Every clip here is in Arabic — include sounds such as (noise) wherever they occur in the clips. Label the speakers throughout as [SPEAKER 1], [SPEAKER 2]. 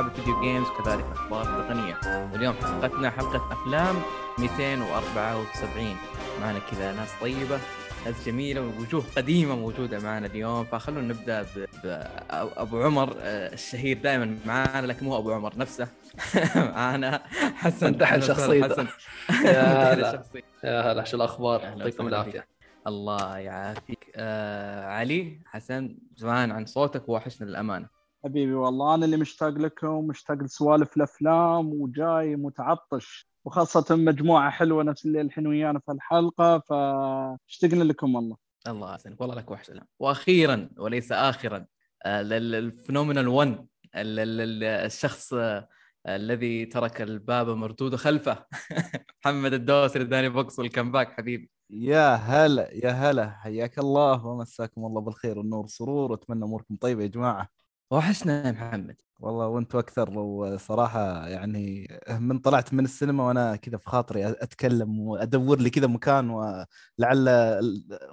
[SPEAKER 1] ألعاب الفيديو جيمز وكذلك الاخبار التقنيه. واليوم حلقتنا حلقة أفلام 274 معنا كذا ناس طيبة ناس جميلة ووجوه قديمة موجودة معنا اليوم. فخلونا نبدأ بابو عمر آه، الشهير دائما معنا لكن مو أبو عمر نفسه. (laughs) معنا حسن.
[SPEAKER 2] انتحل شخصيته يا (laughs) هلا. يا هلا شو الأخبار؟ يعطيكم العافية.
[SPEAKER 1] الله يعافيك. آه علي حسن زمان عن صوتك وحشنا للأمانة.
[SPEAKER 3] حبيبي والله أنا اللي مشتاق لكم مشتاق لسوالف الأفلام وجاي متعطش وخاصة مجموعة حلوة نفس اللي الحين ويانا في الحلقة فاشتقنا لكم والله.
[SPEAKER 1] الله يسلمك والله لك وحش وأخيرا وليس اخرا آه، ال phenomenal one الشخص آه، الذي ترك الباب مردود خلفه. (laughs) محمد الدوسري داني بوكس وال comeback حبيبي.
[SPEAKER 4] يا هلا يا هلا حياك الله ومساكم الله بالخير والنور والسرور وأتمنى أموركم طيبة يا جماعة.
[SPEAKER 1] وحشنا يا محمد.
[SPEAKER 4] والله وأنتم أكثر وصراحة يعني من طلعت من السينما وأنا كذا في خاطري أتكلم وأدور لي كذا مكان ولعل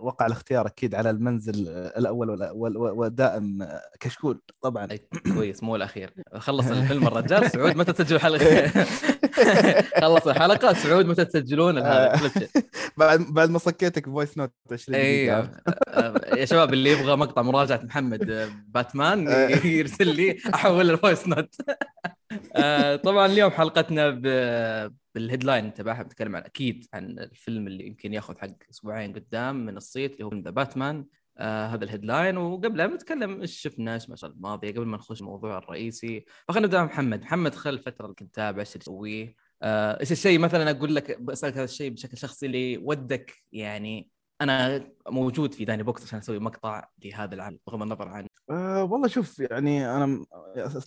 [SPEAKER 4] وقع الاختيار أكيد على المنزل الأول ودائم كشكول طبعا.
[SPEAKER 1] كويس مو الأخير. (laughs) خلص الفيلم الرجال سعود متى تسجل حلقه (laughs) (laughs) خلص الحلقة سعود متى تسجلون هذا (laughs)
[SPEAKER 4] بعد بعد ما صكيتك voice note 20
[SPEAKER 1] أيوه يا شباب اللي يبغى مقطع مراجعة محمد باتمان (laughs) يرسل لي أحول ال voice note آه، طبعا اليوم حلقتنا بال headline تبعها بنتكلم عن أكيد عن الفيلم اللي يمكن ياخذ حق أسبوعين قدام من الصيت اللي هو The Batman آه هذا ال headline. وقبلها بنتكلم إيش شفنا إيش ما الماضيه قبل ما نخش الموضوع الرئيسي. فخلينا نبدأ محمد. محمد خل الفترة اللي كنت تابع إيش تسويه؟ آه، إيش الشيء مثلا أقول لك بسالك هذا الشيء بشكل شخصي اللي ودك يعني أنا موجود في داني بوكس عشان أسوي مقطع لهذا العمل بغض النظر عن
[SPEAKER 4] أه والله شوف يعني أنا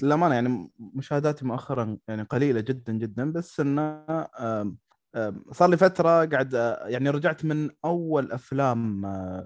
[SPEAKER 4] للأمانة يعني مشاهداتي مؤخرا يعني قليلة جدا جدا بس انه صار لي فترة قاعد يعني رجعت من أول أفلام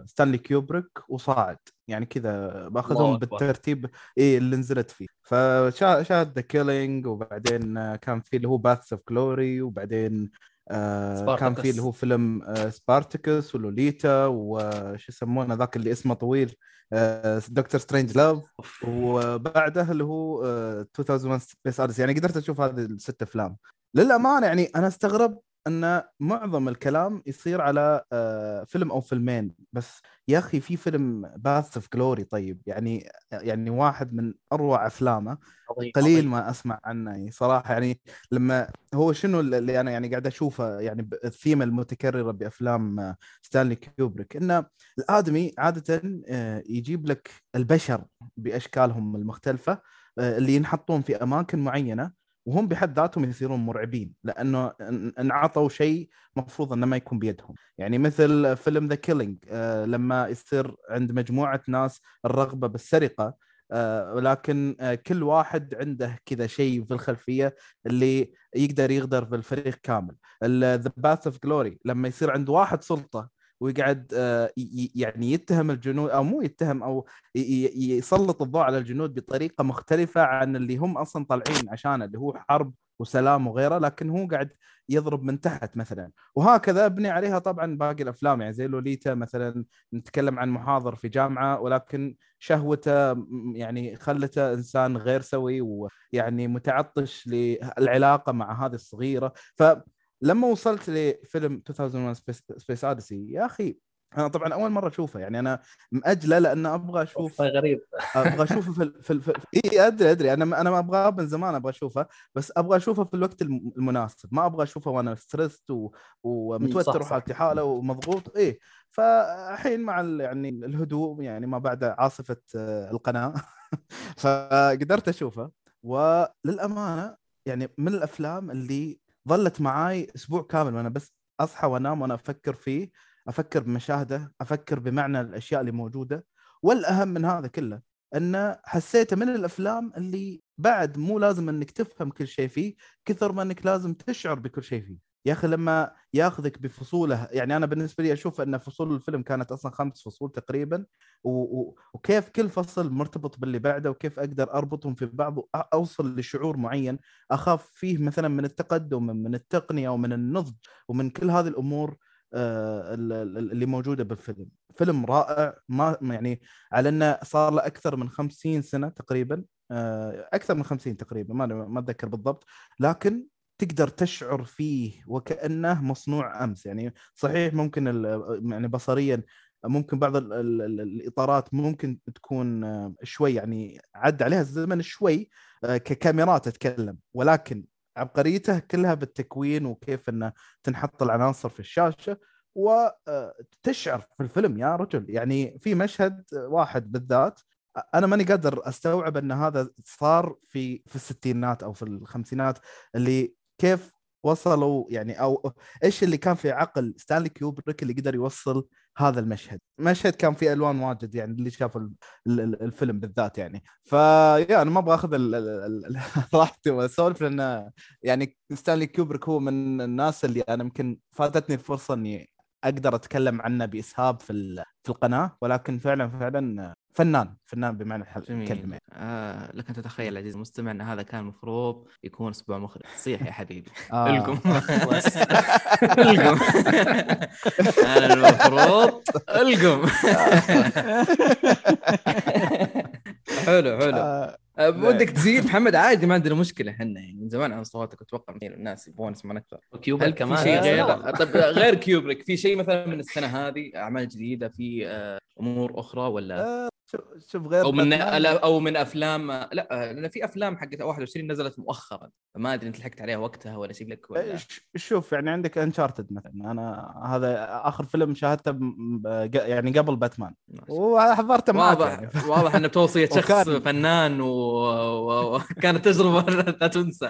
[SPEAKER 4] ستانلي كيوبريك وصاعد. يعني كذا بأخذهم بالترتيب. اي اللي نزلت فيه. فشاهد The Killing وبعدين كان في اللي هو Paths of Glory وبعدين آه كان في اللي هو فيلم آه Spartacus و Lolita وش يسمونه ذاك اللي اسمه طويل آه Dr. Strangelove وبعده اللي هو آه 2001 Space يعني قدرت أشوف هذه الست أفلام. للأمانة يعني أنا استغرب أن معظم الكلام يصير على آه، فيلم أو فيلمين. بس يا أخي في فيلم Path of Glory طيب يعني يعني واحد من أروع أفلامه. قليل ما أسمع عنه يعني صراحة. يعني لما هو شنو اللي أنا يعني قاعد أشوفه يعني الثيمه المتكررة بأفلام ستانلي كيوبريك انه الآدمي عادة آه، يجيب لك البشر بأشكالهم المختلفة آه، اللي ينحطون في أماكن معينة. وهم بحد ذاتهم يصيرون مرعبين لأنه انعطوا شيء مفروض إنه ما يكون بيدهم. يعني مثل فيلم The Killing آه لما يصير عند مجموعة ناس الرغبة بالسرقة آه ولكن آه كل واحد عنده كذا شيء في الخلفية اللي يقدر يغدر بالفريق كامل. ذا Path of Glory لما يصير عند واحد سلطة ويقعد آه، يعني يتهم الجنود أو مو يتهم أو يسلط الضوء على الجنود بطريقة مختلفة عن اللي هم أصلا طالعين عشانه اللي هو حرب وسلام وغيره لكن هو قاعد يضرب من تحت مثلا. وهكذا أبني عليها طبعا باقي الأفلام يعني زي Lolita مثلا نتكلم عن محاضر في جامعة ولكن شهوته يعني خلته إنسان غير سوي ويعني متعطش للعلاقة مع هذه الصغيرة. ف لما وصلت لفيلم 2001 Space Odyssey يا أخي أنا طبعا أول مرة أشوفه يعني أنا مأجلة لأن أبغى أشوف
[SPEAKER 2] غريب.
[SPEAKER 4] أبغى أشوفه في في, في, إي أدري أدري أنا أنا ما أبغاه من زمان أبغى أشوفه بس أبغى أشوفه في الوقت المناسب ما أبغى أشوفه وأنا stressed و... ومتوتر وحالتي حالة ومضغوط إيه. فالحين مع يعني الهدوء يعني ما بعد عاصفة آه، القناة. (laughs) فقدرت أشوفه وللأمانة يعني من الأفلام اللي ظلت معاي أسبوع كامل وأنا بس أصحى وأنام وأنا أفكر فيه أفكر بمشاهدة أفكر بمعنى الأشياء اللي موجودة. والأهم من هذا كله أنه حسيته من الأفلام اللي بعد مو لازم إنك تفهم كل شيء فيه كثر ما إنك لازم تشعر بكل شيء فيه. يا أخي لما ياخذك بفصوله يعني أنا بالنسبة لي أشوف أن فصول الفيلم كانت أصلا خمس فصول تقريبا و... و... وكيف كل فصل مرتبط باللي بعده وكيف أقدر أربطهم في بعض واوصل لشعور معين أخاف فيه مثلا من التقدم من التقنية ومن النضج ومن كل هذه الأمور آه، اللي موجودة بالفيلم. فيلم رائع ما يعني على أنه صار له أكثر من 50 سنة تقريبا آه، أكثر من 50 تقريبا ما ما أتذكر بالضبط لكن تقدر تشعر فيه وكأنه مصنوع أمس. يعني صحيح ممكن يعني بصريا ممكن بعض ال ال ال الإطارات ممكن تكون آه، شوي يعني عد عليها الزمن شوي ككاميرات اتكلم ولكن عبقريته كلها بالتكوين وكيف إنه تنحط العناصر في الشاشة وتشعر في الفيلم. يا رجل يعني في مشهد واحد بالذات أنا ماني قادر أستوعب إن هذا صار في في الستينات أو في الخمسينات اللي كيف وصلوا يعني أو إيش اللي كان في عقل ستانلي كيوبريك اللي قدر يوصل هذا المشهد؟ مشهد كان فيه ألوان واجد يعني اللي شاف الفيلم بالذات يعني. فيا أنا ما أبغى أخذ (laughs) راحتي وأسولف لأن يعني ستانلي كيوبريك هو من الناس اللي أنا يمكن فاتتني الفرصة إني أقدر أتكلم عنه بإسهاب في في القناة ولكن فعلا فعلا فنان فنان بمعنى الكلمة.
[SPEAKER 1] آه لك أن تتخيل عزيزي المستمع أن هذا كان المفروض يكون أسبوع مخرج. صيح يا حبيبي. (laughs) آه. القم. (laughs) (laughs) القم. أنا المفروض القم. حلو حلو. آه. أه، ودك تزيد؟ محمد عادي ما عندنا مشكلة إحنا. يعني من زمان عن صوتك أتوقع الناس يبغون يسمعون أكثر.
[SPEAKER 2] كيوبريك كمان
[SPEAKER 1] في شيء غير طيب غير كيوبريك في شيء مثلا من السنة هذه أعمال جديدة في أه، أمور أخرى ولا؟
[SPEAKER 4] شوف غير
[SPEAKER 1] أو من أو من افلام لا لأن في أفلام حقت 21 نزلت مؤخرا فما أدري أنت لحقت عليها وقتها ولا شيء لك ولا
[SPEAKER 4] شوف يعني عندك انشارتد مثلا. أنا هذا آخر فيلم شاهدته يعني قبل باتمان وحضرته
[SPEAKER 1] معك واضح يعني. (laughs) واضح انه بتوصية شخص وكان... فنان وكانت و... تجربة (laughs) لا تنسى.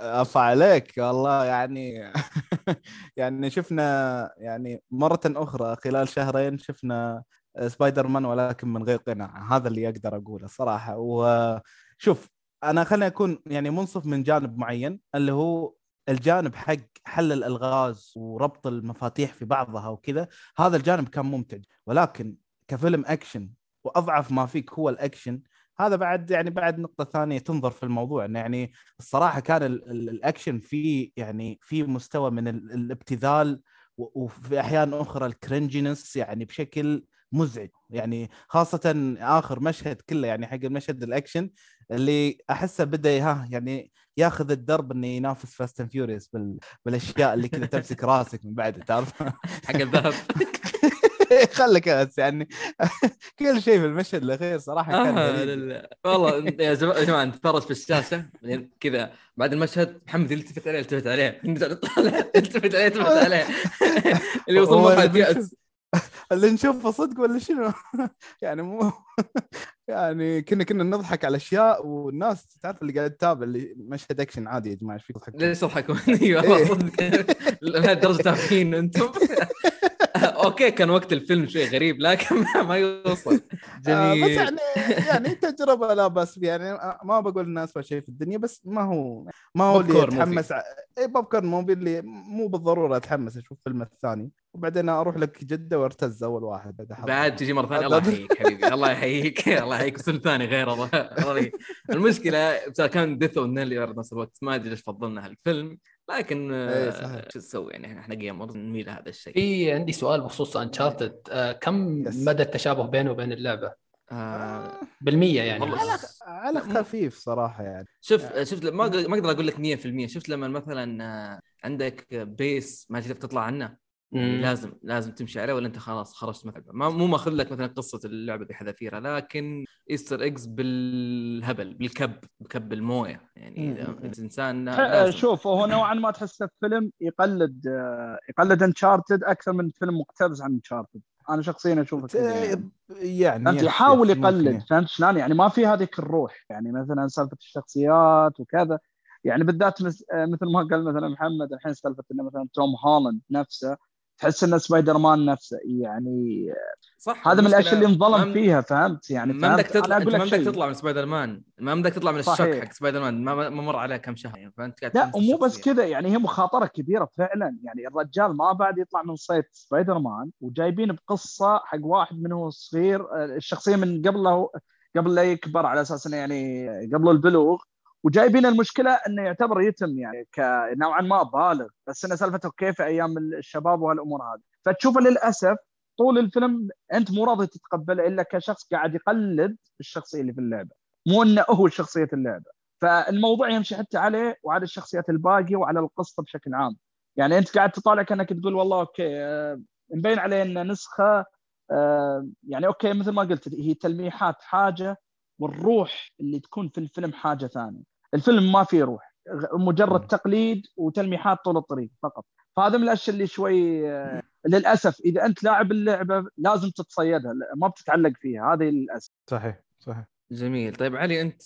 [SPEAKER 4] افا عليك والله يعني. (laughs) يعني شفنا يعني مرة أخرى خلال شهرين شفنا سبايدر مان ولكن من غير قناع. هذا اللي أقدر أقوله صراحة. وشوف أنا خليني أكون يعني منصف من جانب معين اللي هو الجانب حق حل الألغاز وربط المفاتيح في بعضها وكذا. هذا الجانب كان ممتع. ولكن كفيلم أكشن وأضعف ما فيك هو الأكشن هذا بعد يعني بعد نقطة ثانية تنظر في الموضوع. انه يعني الصراحة كان الأكشن في يعني في مستوى من الابتذال وفي أحيان أخرى ال cringeness يعني بشكل مزعج. يعني خاصة آخر مشهد كله يعني حق المشهد الأكشن اللي أحسه بدأ ها يعني ياخذ الدرب إنه ينافس Fast and Furious بال... بالأشياء اللي كذا تمسك (laughs) راسك من بعد تعرف؟
[SPEAKER 1] حق الذهب. (laughs)
[SPEAKER 4] خلك بس يعني (laughs) كل شيء في المشهد الأخير صراحة كان
[SPEAKER 1] آه والله يا جماعة نتفرج في الشاشة كذا بعد المشهد محمد يلتفت عليه يلتفت عليه. يلتفت عليه يلتفت عليه اللي وصل مرحلة (laughs)
[SPEAKER 4] اللي نشوفه صدق ولا شنو؟ (laughs) يعني مو (laughs) يعني كنا كنا نضحك على أشياء والناس تعرف اللي قاعد تتابع اللي مشهد اكشن عادي يا جماعة إيش فيك
[SPEAKER 1] تضحكون؟ ليش تضحكون؟ أيوه. صدق لهالدرجة تافهين أنتم أوكي كان وقت الفيلم شوي غريب لكن (laughs) ما يوصل.
[SPEAKER 4] جميل آه بس يعني يعني تجربة لا باس يعني ما بقول الناس شيء في الدنيا بس ما هو ما هو اللي يتحمس اي بوب كورن مو اللي مو بالضرورة أتحمس أشوف الفيلم الثاني. وبعدين أروح لك جدة وأرتز أول واحد
[SPEAKER 1] بعد تجي مرة ثانية الله يحييك حبيبي الله يحييك الله يحييك فيلم ثاني غير الله المشكلة كان Death on the Nile نفس الوقت ما أدري ليش فضلنا هالفيلم. لكن
[SPEAKER 4] إيه، صحيح.
[SPEAKER 1] شو تسوي يعني؟ إحنا gamers نميل هذا الشيء.
[SPEAKER 2] في عندي سؤال بخصوص Uncharted آه كم مدى التشابه بينه وبين اللعبة؟ آه بالمية يعني.
[SPEAKER 4] على على خفيف صراحة يعني.
[SPEAKER 1] شوف آه. شفت ما ما أقدر أقول لك 100% شفت لما مثلا آه، عندك base ما تقدر تطلع عنه. يعني لازم لازم تمشي عليه ولا انت خلاص خرجت مثلا ما مو ماخذ لك مثلا قصة اللعبة بحذافيرها لكن Easter eggs بالهبل بالكب بكب الموية. يعني إذا الإنسان
[SPEAKER 3] شوف هو نوعا ما تحس الفيلم يقلد يقلد Uncharted أكثر من فيلم مقتبس عن Uncharted أنا شخصيا أشوفه يعني, يعني انت يحاول يقلد فهمت شلون؟ يعني ما في هذيك الروح. يعني مثلا سالفة الشخصيات وكذا. يعني بالذات مثل ما قال مثلا محمد الحين سالفة إنه مثلا توم هولاند نفسه تحس إن سبايدر مان نفسه يعني صح هذا من الأشياء اللي انظلم فيها فهمت؟ يعني
[SPEAKER 1] ما بدك تطلع ما بدك تطلع من سبايدر مان ما بدك تطلع من الشك حق سبايدر مان ما مر عليه كم شهر يعني فانت
[SPEAKER 3] قاعد لا ومو بس كذا يعني هي مخاطرة كبيرة فعلا. يعني الرجال ما بعد يطلع من صيت سبايدر مان وجايبين بقصة حق واحد من هو صغير الشخصية من قبل قبل لا يكبر على أساس إنه يعني قبل البلوغ. وجايبين المشكلة إنه يعتبر يتم يعني كنوعا ما بالغ بس إنه سالفته كيف أيام الشباب وهالأمور هذه. فتشوفه للأسف طول الفيلم أنت مو راضي تتقبله إلا كشخص قاعد يقلد الشخصية اللي في اللعبة. مو إنه هو شخصية اللعبة. فالموضوع يمشي حتى عليه وعلى الشخصيات الباقية وعلى القصة بشكل عام. يعني أنت قاعد تطالع كأنك تقول والله أوكي آه، مبين عليه ان نسخة آه، يعني أوكي مثل ما قلت هي تلميحات حاجة والروح اللي تكون في الفيلم حاجة ثانية. الفيلم ما فيه روح مجرد تقليد وتلميحات طول الطريق فقط. فهذا من الأشياء اللي شوي آه، للأسف إذا أنت لاعب اللعبة لازم تتصيدها ما بتتعلق فيها هذه للأسف.
[SPEAKER 4] صحيح صحيح.
[SPEAKER 1] جميل. طيب علي أنت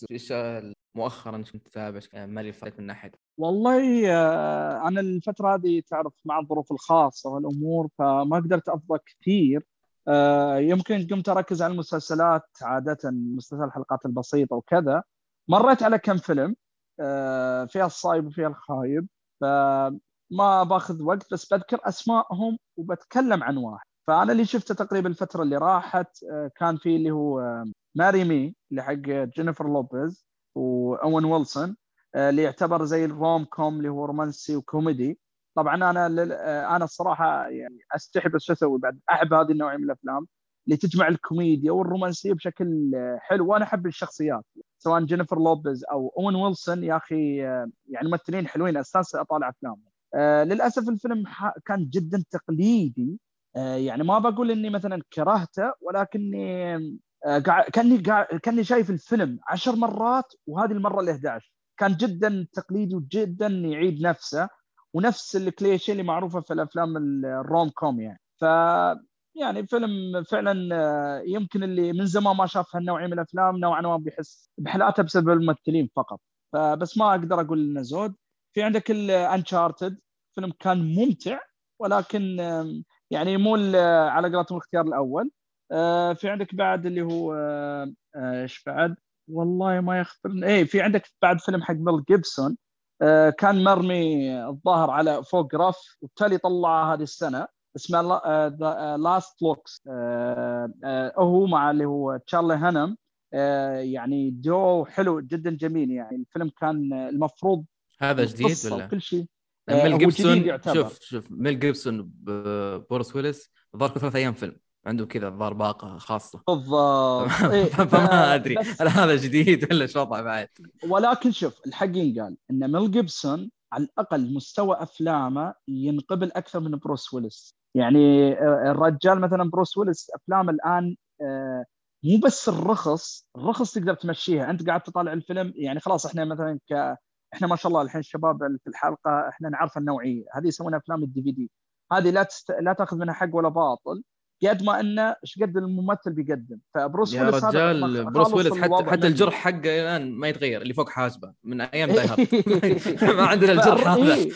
[SPEAKER 1] مؤخرا كنت تتابع مالي فريق من ناحية.
[SPEAKER 3] والله آه، أنا الفترة هذه تعرف مع الظروف الخاصة والأمور فما قدرت أفضى كثير. آه، يمكن قمت أركز على المسلسلات عادة مسلسل الحلقات البسيطة وكذا. مريت على كم فيلم آه، فيها الصايب وفيها الخايب فما باخذ وقت بس بذكر أسمائهم وبتكلم عن واحد. فأنا اللي شفته تقريبا الفترة اللي راحت كان في اللي هو Marry Me اللي حق جينيفر لوبيز وأوين ويلسون آه، اللي يعتبر زي ال rom-com اللي هو رومانسي وكوميدي. طبعا أنا. آه، أنا الصراحة يعني أستحي بس شو أسوي بعد؟ أحب هذه النوعية من الأفلام. اللي تجمع الكوميديا والرومانسية بشكل آه، حلو. وأنا أحب الشخصيات سواء جينيفر لوبيز أو أوين ويلسون. يا أخي يعني ممثلين حلوين استانس أطالع أفلامهم. للأسف الفيلم كان جدا تقليدي. يعني ما بقول إني مثلا كرهته ولكني آه، كأني كأني شايف الفيلم عشر مرات وهذه المرة ال 11 كان جدا تقليدي وجدا يعيد نفسه ونفس الكليشيه اللي معروفة في الأفلام الروم كوم يعني. ف يعني فيلم فعلا آه، يمكن اللي من زمان ما شاف هالنوعية من الأفلام نوعا ما بيحس بحلاته بسبب الممثلين فقط. فبس ما أقدر أقول إنه زود. في عندك الانشارتد فيلم كان ممتع ولكن يعني مو على قولتهم الاختيار الأول. آه، في عندك بعد اللي هو آه، آه، إيش بعد؟ والله ما يخطر اي في عندك بعد فيلم حق ميل جيبسون كان مرمي الظاهر على فوق رف وبالتالي طلع هذه السنة. اسمه Last Looks هو مع اللي هو تشارلي هونام يعني جو حلو جدا جميل. يعني الفيلم كان المفروض
[SPEAKER 1] هذا جديد ولا؟
[SPEAKER 3] كل شيء.
[SPEAKER 1] ميل جيبسون شوف شوف ميل جيبسون بروس ويلس ظهر ثلاث أيام فيلم. عنده كذا الظاهر باقة خاصة.
[SPEAKER 3] بالضبط. (laughs)
[SPEAKER 1] إيه فما أدري. هل هذا جديد ولا إيش وضعه بعد؟
[SPEAKER 3] ولكن شوف الحق ينقال إن ميل جيبسون على الأقل مستوى أفلامه ينقبل أكثر من بروس ويلس يعني آه، الرجال مثلا بروس ويلس أفلام الآن آه، مو بس الرخص الرخص تقدر تمشيها. أنت قاعد تطالع الفيلم يعني خلاص إحنا مثلا ك إحنا ما شاء الله الحين الشباب في الحلقة إحنا نعرف النوعية. هذه يسمونها أفلام ال DVD هذه لا تست... لا تأخذ منها حق ولا باطل. قد ما إنه إيش قد الممثل بيقدم. فبروس
[SPEAKER 1] يا ويلس رجال بروس ويلس حتى حتى الجرح حقه الآن ما يتغير اللي فوق حاسبه من أيام (laughs) Die (laughs) ما عندنا الجرح هذا. إيه.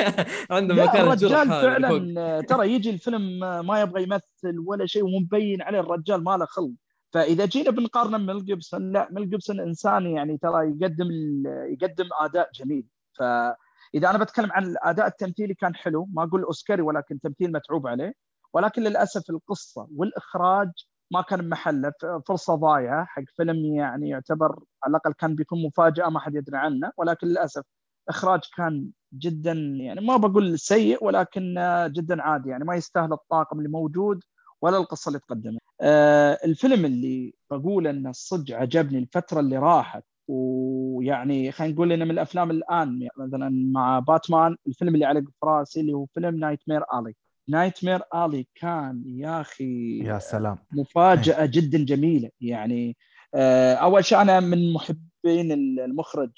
[SPEAKER 1] (laughs)
[SPEAKER 3] عندنا مكان الرجال فعلا ترى يجي الفيلم ما يبغى يمثل ولا شيء ومبين عليه الرجال ما له خلق. فإذا جينا بنقارنه ميل جيبسون لا ميل جيبسون إنسان يعني ترى يقدم يقدم أداء جميل. فإذا أنا بتكلم عن الأداء التمثيلي كان حلو ما أقول أوسكاري ولكن تمثيل متعوب عليه. ولكن للأسف القصة والإخراج ما كان محله فرصة ضايعة حق فيلم يعني يعتبر على الأقل كان بيكون مفاجأة ما حد يدري عنه ولكن للأسف إخراج كان جدا يعني ما بقول سيء ولكن جدا عادي يعني ما يستاهل الطاقم اللي موجود ولا القصة اللي تقدمت. آه الفيلم اللي بقول إنه صدق عجبني الفترة اللي راحت ويعني خلينا نقول إنه من الأفلام الآن يعني مثلا مع باتمان الفيلم اللي علق في راسي اللي هو فيلم Nightmare Alley. Nightmare Alley كان يا أخي
[SPEAKER 4] يا سلام.
[SPEAKER 3] مفاجأة جدا جميلة. يعني آه، أول شيء أنا من محبين المخرج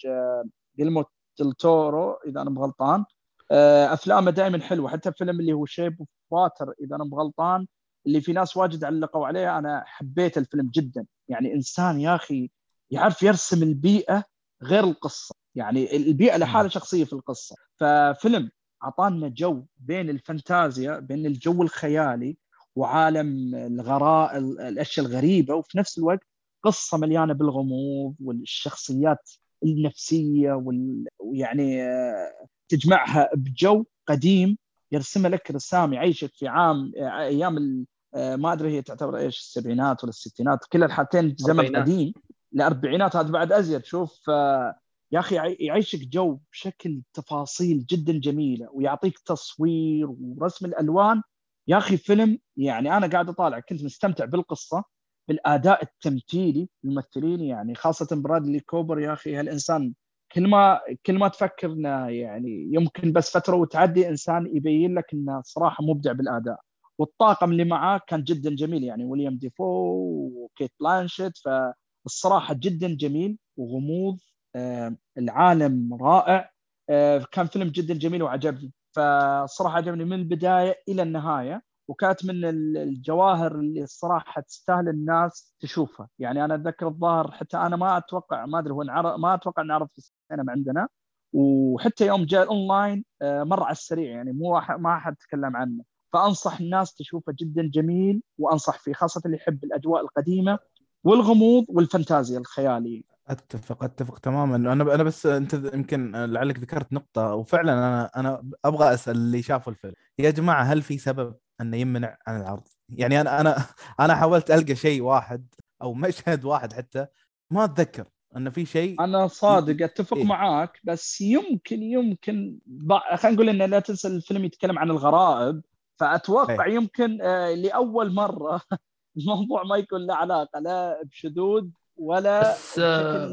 [SPEAKER 3] جييرمو آه، ديل تورو إذا أنا مغلطان آه، أفلامه دائما حلوة حتى الفيلم اللي هو Shape of Water إذا أنا مغلطان اللي في ناس واجد علقوا عليه أنا حبيت الفيلم جدا. يعني إنسان يا أخي يعرف يرسم البيئة غير القصة. يعني البيئة لحالها شخصية في القصة. ففيلم أعطانا جو بين الفانتازيا بين الجو الخيالي وعالم الغراء الأشياء الغريبة وفي نفس الوقت قصة مليانة بالغموض والشخصيات النفسية ويعني آه، تجمعها بجو قديم يرسمها لك رسام يعيشك في عام آه، أيام آه، ما أدري هي تعتبر إيش السبعينات ولا الستينات كل الحالتين زمن قديم. الأربعينات هذا بعد أزيد. شوف يا أخي يعيشك جو بشكل تفاصيل جدا جميلة ويعطيك تصوير ورسم الألوان. يا أخي فيلم يعني أنا قاعد أطالع كنت مستمتع بالقصة بالأداء التمثيلي الممثلين يعني خاصة برادلي كوبر. يا أخي هالإنسان كل ما كل ما تفكر انه يعني يمكن بس فترة وتعدي إنسان يبين لك إنه صراحة مبدع بالأداء. والطاقم اللي معاه كان جدا جميل يعني ويليام دافو وكيت بلانشيت فالصراحة جدا جميل وغموض العالم رائع. آه، كان فيلم جدا جميل وعجبني. فالصراحه عجبني من البداية إلى النهاية وكانت من الجواهر اللي الصراحه تستاهل الناس تشوفها. يعني أنا أتذكر الظاهر حتى أنا ما أتوقع ما أدري هو ما أتوقع انعرض في السينما عندنا. وحتى يوم جاء أونلاين آه، مر على السريع يعني مو ما حد تكلم عنه. فأنصح الناس تشوفه جدا جميل وأنصح فيه خاصة اللي يحب الأجواء القديمة والغموض والفانتازيا الخيالية.
[SPEAKER 4] أتفق أتفق تماما أنا أنا بس أنت يمكن لعلك ذكرت نقطة وفعلا أنا أنا أبغى أسأل اللي شافوا الفيلم يا جماعة هل في سبب أنه يمنع عن العرض يعني أنا أنا أنا حاولت ألقى شيء واحد أو مشهد واحد حتى ما أتذكر أنه في شيء
[SPEAKER 3] أنا صادق أتفق إيه؟ معاك بس يمكن يمكن خلينا نقول إنه لا تنسى الفيلم يتكلم عن الغرائب فأتوقع إيه؟ يمكن آه لأول مرة (laughs) الموضوع ما يكون له علاقة لا بشذوذ ولا
[SPEAKER 2] بس آه،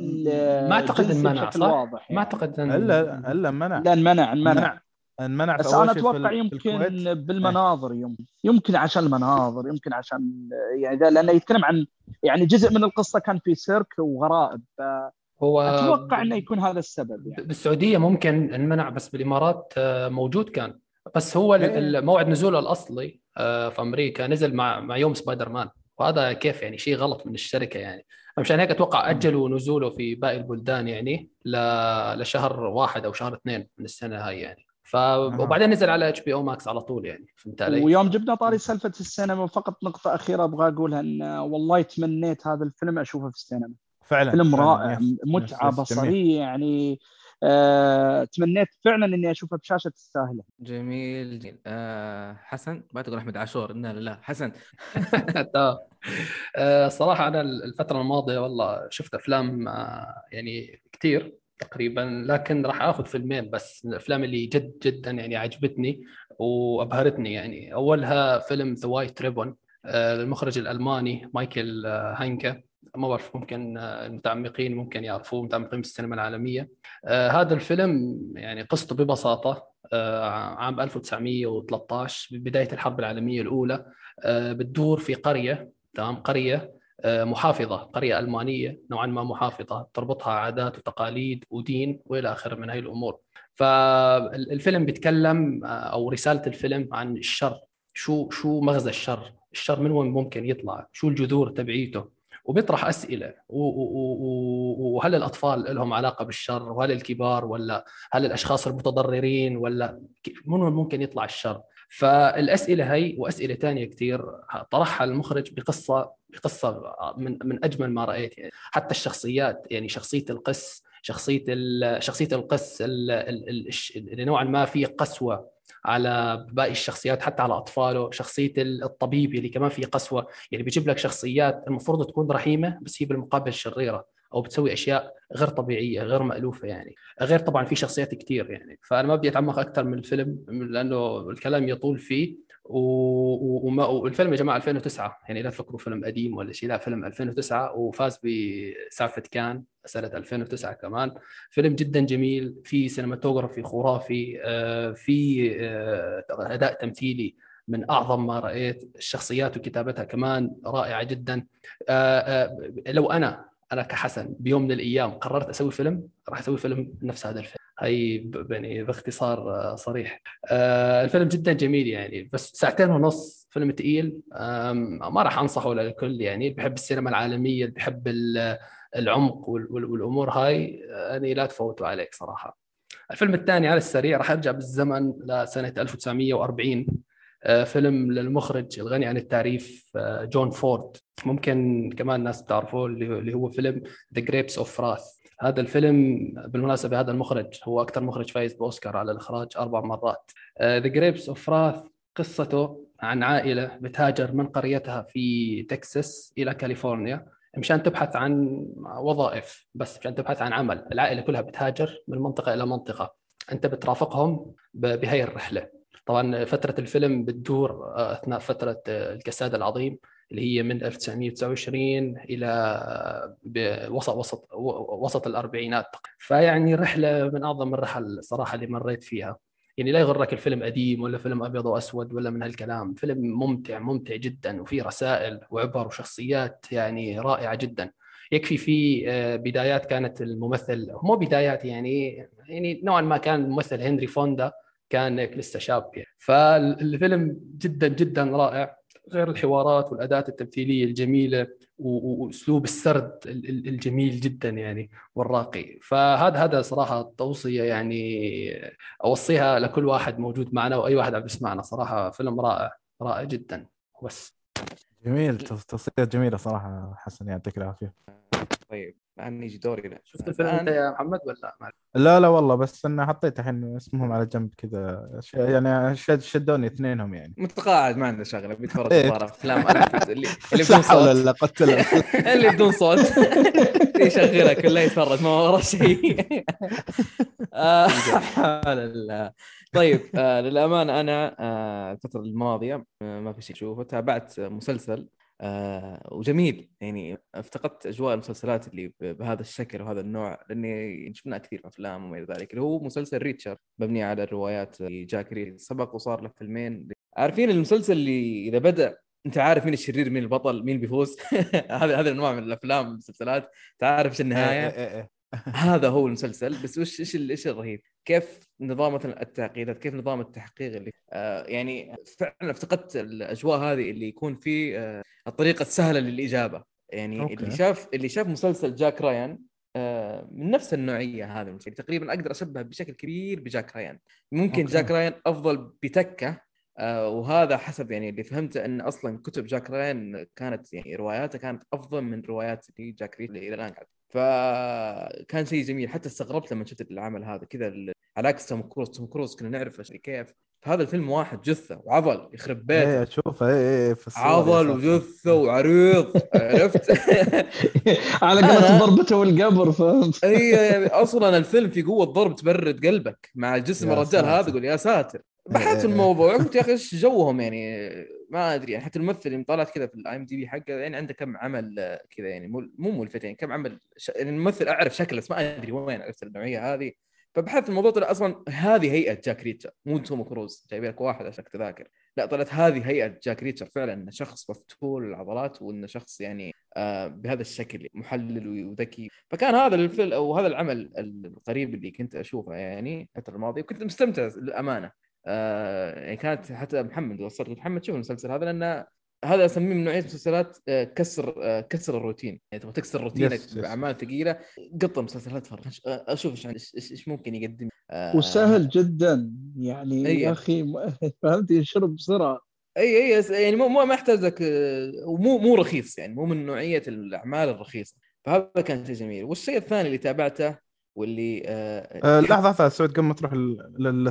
[SPEAKER 2] ما أعتقد انمنع صح؟ واضح يعني. ما أعتقد
[SPEAKER 4] إن إلا إلا منع
[SPEAKER 3] لا انمنع انمنع
[SPEAKER 4] انمنع
[SPEAKER 3] بس أنا أتوقع يمكن بالمناظر يمكن يمكن عشان المناظر يمكن عشان يعني ده لأنه يتكلم عن يعني جزء من القصة كان في سيرك وغرائب ف هو أتوقع إنه يكون هذا السبب يعني.
[SPEAKER 2] بالسعودية ممكن انمنع بس بالإمارات آه، موجود كان بس هو إيه. موعد نزوله الأصلي آه، في أمريكا نزل مع مع يوم سبايدر مان وهذا كيف يعني شيء غلط من الشركة يعني. فمشان هيك أتوقع أجلوا نزوله في باقي البلدان يعني لشهر واحد أو شهر اثنين من السنة هاي يعني. ف وبعدين نزل على HBO Max على طول يعني فهمت علي؟
[SPEAKER 3] ويوم جبنا طاري سالفة السينما فقط نقطة أخيرة أبغى أقولها إن والله تمنيت هذا الفيلم أشوفه في السينما.
[SPEAKER 4] فعلا
[SPEAKER 3] فيلم رائع متعة بصرية يعني. أه تمنيت فعلا إني اشوفه بشاشة تستاهله
[SPEAKER 1] جميل جميل أه حسن؟ ما تقول أحمد عاشور. لا لا حسن؟ (laughs)
[SPEAKER 2] تمام. أه صراحة أنا الفترة الماضية والله شفت أفلام أه يعني كثير تقريبا لكن راح آخذ فيلمين بس من الأفلام اللي جد جدا يعني عجبتني وأبهرتني. يعني أولها فيلم The White Ribbon المخرج الألماني مايكل آه، هاينكا ما بعرف ممكن المتعمقين ممكن يعرفوه متعمقين بالسينما العالمية. آه هذا الفيلم يعني قصته ببساطة آه عام 1913 ببدايه الحرب العالمية الأولى. آه بتدور في قرية تمام قرية محافظة قرية ألمانية نوعا ما محافظة تربطها عادات وتقاليد ودين وإلى آخره من هذه الأمور. فالفيلم بيتكلم أو رسالة الفيلم عن الشر. شو شو مغزى الشر؟ الشر من وين ممكن يطلع؟ شو الجذور تبعيته؟ وبيطرح أسئلة. وهل الأطفال لهم علاقة بالشر؟ وهل الكبار ولا؟ هل الأشخاص المتضررين ولا؟ من ممكن يطلع الشر؟ فالأسئلة هي وأسئلة ثانية كثير طرحها المخرج بقصة بقصة من من أجمل ما رأيت. يعني حتى الشخصيات يعني شخصية القس شخصية شخصية القس اللي نوعا ما في قسوة على باقي الشخصيات حتى على أطفاله شخصية الطبيب اللي كمان في قسوة. يعني بيجيب لك شخصيات المفروض تكون رحيمة بس هي بالمقابل شريرة. أو بتسوي أشياء غير طبيعية غير مألوفة يعني. غير طبعا في شخصيات كثير يعني. فأنا ما بدي أتعمق أكثر من الفيلم لأنه الكلام يطول فيه. وما والفيلم يا جماعة 2009 يعني لا تفكروا فيلم قديم ولا شيء لا فيلم 2009 وفاز بسالفه كان سنة 2009 كمان. فيلم جدا جميل في سينماتوجرافي خرافي آه، في آه، أداء تمثيلي من أعظم ما رأيت الشخصيات وكتابتها كمان رائعة جدا. آه، لو أنا أنا كحسن بيوم من الأيام قررت أسوي فيلم راح أسوي فيلم نفس هذا الفيلم. هي يعني باختصار آه، صريح. آه، الفيلم جدا جميل يعني بس ساعتين ونص فيلم ثقيل ما راح أنصحه للكل يعني. بحب السينما العالمية بحب العمق والأمور هاي. يعني لا تفوتوا عليك صراحة. الفيلم الثاني على السريع راح أرجع بالزمن لسنة 1940 آه، فيلم للمخرج الغني عن التعريف جون فورد. ممكن كمان الناس بتعرفوه اللي هو فيلم The Grapes of Wrath هذا الفيلم بالمناسبة هذا المخرج هو أكثر مخرج فايز بأوسكار على الإخراج أربع مرات. The Grapes of Wrath قصته عن عائلة بتهاجر من قريتها في تكساس إلى كاليفورنيا مشان تبحث عن وظائف بس مشان تبحث عن عمل. العائلة كلها بتهاجر من منطقة إلى منطقة. أنت بترافقهم بهي الرحلة. طبعا فترة الفيلم بتدور آه، أثناء فترة آه، الكساد العظيم اللي هي من 1929 إلى وسط وسط وسط الأربعينات فيعني رحلة من أعظم الرحل الصراحه اللي مريت فيها. يعني لا يغرك الفيلم قديم ولا فيلم أبيض وأسود ولا من هالكلام. فيلم ممتع ممتع جدا وفيه رسائل وعبر وشخصيات يعني رائعة جدا. يكفي في آه، بدايات كانت الممثل مو بدايات يعني يعني نوعا ما كان الممثل هنري فوندا كان لسه شاب يعني. فالفيلم جدا جدا رائع غير الحوارات والاداءات التمثيلية الجميلة وأسلوب السرد الجميل جدا يعني والراقي. فهذا هذا صراحة توصية يعني أوصيها لكل واحد موجود معنا وأي واحد عم يسمعنا. صراحة فيلم رائع رائع جدا. بس.
[SPEAKER 4] جميل توصيه جميلة صراحة حسن يعطيك العافية.
[SPEAKER 1] طيب. الان يجي دوري
[SPEAKER 2] لا شفت الفيلم أنت يا محمد ولا
[SPEAKER 4] لا لا والله بس أنا حطيت الحين اسمهم على جنب كذا. يعني شد شدوني اثنينهم يعني.
[SPEAKER 1] متقاعد ما عنده شغلة بيتفرج (laughs) أفلام. اللي (laughs) (laughs) اللي بدون صوت. اللي بدون صوت. يشغلك ولا يتفرج ما ورا شيء. آه، طيب آه، للأمانة أنا آه، الفترة الماضية ما في شيء أشوفه تابعت مسلسل آه وجميل. يعني افتقدت أجواء المسلسلات اللي بهذا الشكل وهذا النوع لأني شفنا كثير افلام وما إلى ذلك اللي هو مسلسل ريتشر مبني على الروايات جاك ريتشر سبق وصار له فيلمين. عارفين المسلسل اللي إذا بدأ أنت عارف مين الشرير مين البطل مين بيفوز؟ (laughs) هذا هذا النوع من الأفلام والمسلسلات. تعرف إيش النهاية؟ إيه، إيه. هذا هو المسلسل بس وش إيش إيش الرهيب؟ كيف نظام مثلا التعقيدات كيف نظام التحقيق اللي آه يعني فعلا افتقدت الأجواء هذه اللي يكون في آه الطريقة السهلة للإجابة يعني okay. اللي شاف اللي شاف مسلسل جاك رايان آه من نفس النوعية هذه يعني تقريبا أقدر أشبه بشكل كبير بجاك رايان ممكن okay. جاك رايان أفضل بتكة آه وهذا حسب يعني اللي فهمته إن أصلا كتب جاك رايان كانت يعني رواياته كانت أفضل من روايات جاك اللي إلى الان قاعد فكان شيء جميل. حتى استغربت لما شفت العمل هذا. كذا على عكس توم كروز. توم كروز كنا نعرف كيف. فهذا الفيلم واحد جثة وعضل يخرب بيته
[SPEAKER 4] إيه أشوفه. إيه إيه
[SPEAKER 1] في عضل وجثة وعريض. عرفت؟ (laughs)
[SPEAKER 3] على قولة ضربته والقبر فهمت؟
[SPEAKER 1] اي يعني أصلا الفيلم في قوة ضرب تبرد قلبك مع جسم الرجال هذا يقول يا ساتر. بحثت في إيه، إيه. الموضوع قلت يا أخي إيش جوهم يعني؟ ما أدري يعني حتى الممثل اللي طلعت كذا في ال IMDb حقه يعني عنده كم عمل كذا يعني مو مو ملفت يعني كم عمل ش... يعني الممثل أعرف شكله بس ما أدري وين عرفت النوعية هذه. فبحثت الموضوع طلع أصلا هذه هيئة جاك ريتشر مو توم كروز جايب لك واحد عشان تذاكر. لا طلعت هذه هيئة جاك ريتشر فعلا إنه شخص مفتول العضلات وإنه شخص يعني آه بهذا الشكل محلل وذكي. فكان هذا الفيلم أو هذا العمل القريب اللي كنت أشوفه يعني الفترة الماضية وكنت مستمتع للأمانة. آه يعني كانت حتى محمد وصلت محمد شوف المسلسل هذا لأنه هذا أسميه من نوعية مسلسلات آه، كسر آه، كسر الروتين. يعني تبغى تكسر روتينك باعمال ثقيلة قطع مسلسلات فرق آه، أشوف إيش إيش ممكن يقدم.
[SPEAKER 3] وسهل جدا. يعني أيه. يا أخي (laughs) فهمت؟ ينشرب بسرعة.
[SPEAKER 1] أي أي يعني مو ما يحتاج لك ومو مو رخيص يعني مو من نوعية الأعمال الرخيصة. فهذا كان شيء جميل. والشيء الثاني اللي تابعته واللي آه
[SPEAKER 4] آه لحظة لحظة سعود قبل ما تروح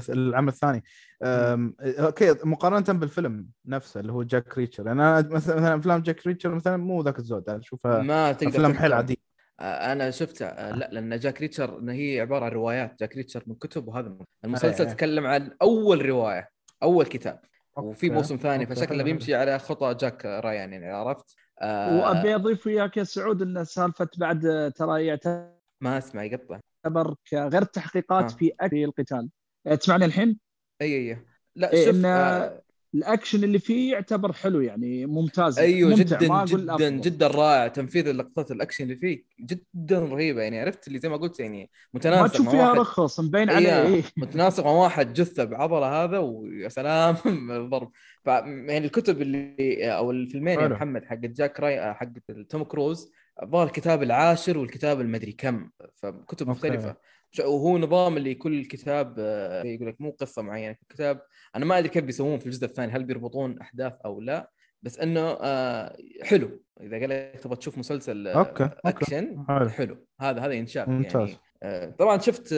[SPEAKER 4] للعمل الثاني. okay مقارنة بالفيلم نفسه اللي هو جاك ريتشر. يعني أنا مثلا أفلام جاك ريتشر مثلا مو ذاك الزود أنا أشوفها ما تقدر أفلام حيل عادية.
[SPEAKER 1] آه، أنا شفتها آه، لا لأن جاك ريتشر إن هي عبارة عن روايات جاك ريتشر من كتب وهذا المسلسل أيه. تكلم عن أول رواية أول كتاب وفي موسم ثاني فشكله بيمشي على خطى جاك رايان يعني عرفت؟
[SPEAKER 3] آه وأبي أضيف وياك يا سعود إن سالفة بعد ترى يعتبر
[SPEAKER 1] ما أسمع يقطع.
[SPEAKER 3] يعتبر كغير تحقيقات آه. في في القتال آه، تسمعني الحين؟
[SPEAKER 1] أي أي لا إيه، شوف إن
[SPEAKER 3] آه... الأكشن اللي فيه يعتبر حلو يعني ممتاز
[SPEAKER 1] أيوه جدا ما جدا أفضل. جدا رائع تنفيذ اللقطات الأكشن اللي فيه جدا رهيبة يعني عرفت اللي زي ما قلت يعني متناسق
[SPEAKER 3] ما تشوف فيها رخص مبين عليه
[SPEAKER 1] إيه. (laughs) متناسق مع واحد جثة بعضلة هذا ويا سلام (laughs) الضرب ف يعني الكتب اللي أو الفيلمين يا محمد حق جاك راي حق توم كروز الظاهر الكتاب العاشر والكتاب المدري كم فكتب مختلفة وهو نظام اللي كل كتاب آه، يقول لك مو قصة معينة في الكتاب أنا ما أدري كيف بيسوون في الجزء الثاني هل بيربطون أحداث أو لا بس إنه آه، حلو إذا قال لك تبغى تشوف مسلسل آه، okay. أكشن حلو. حلو هذا هذا ينشاف ممتاز. يعني طبعا شفت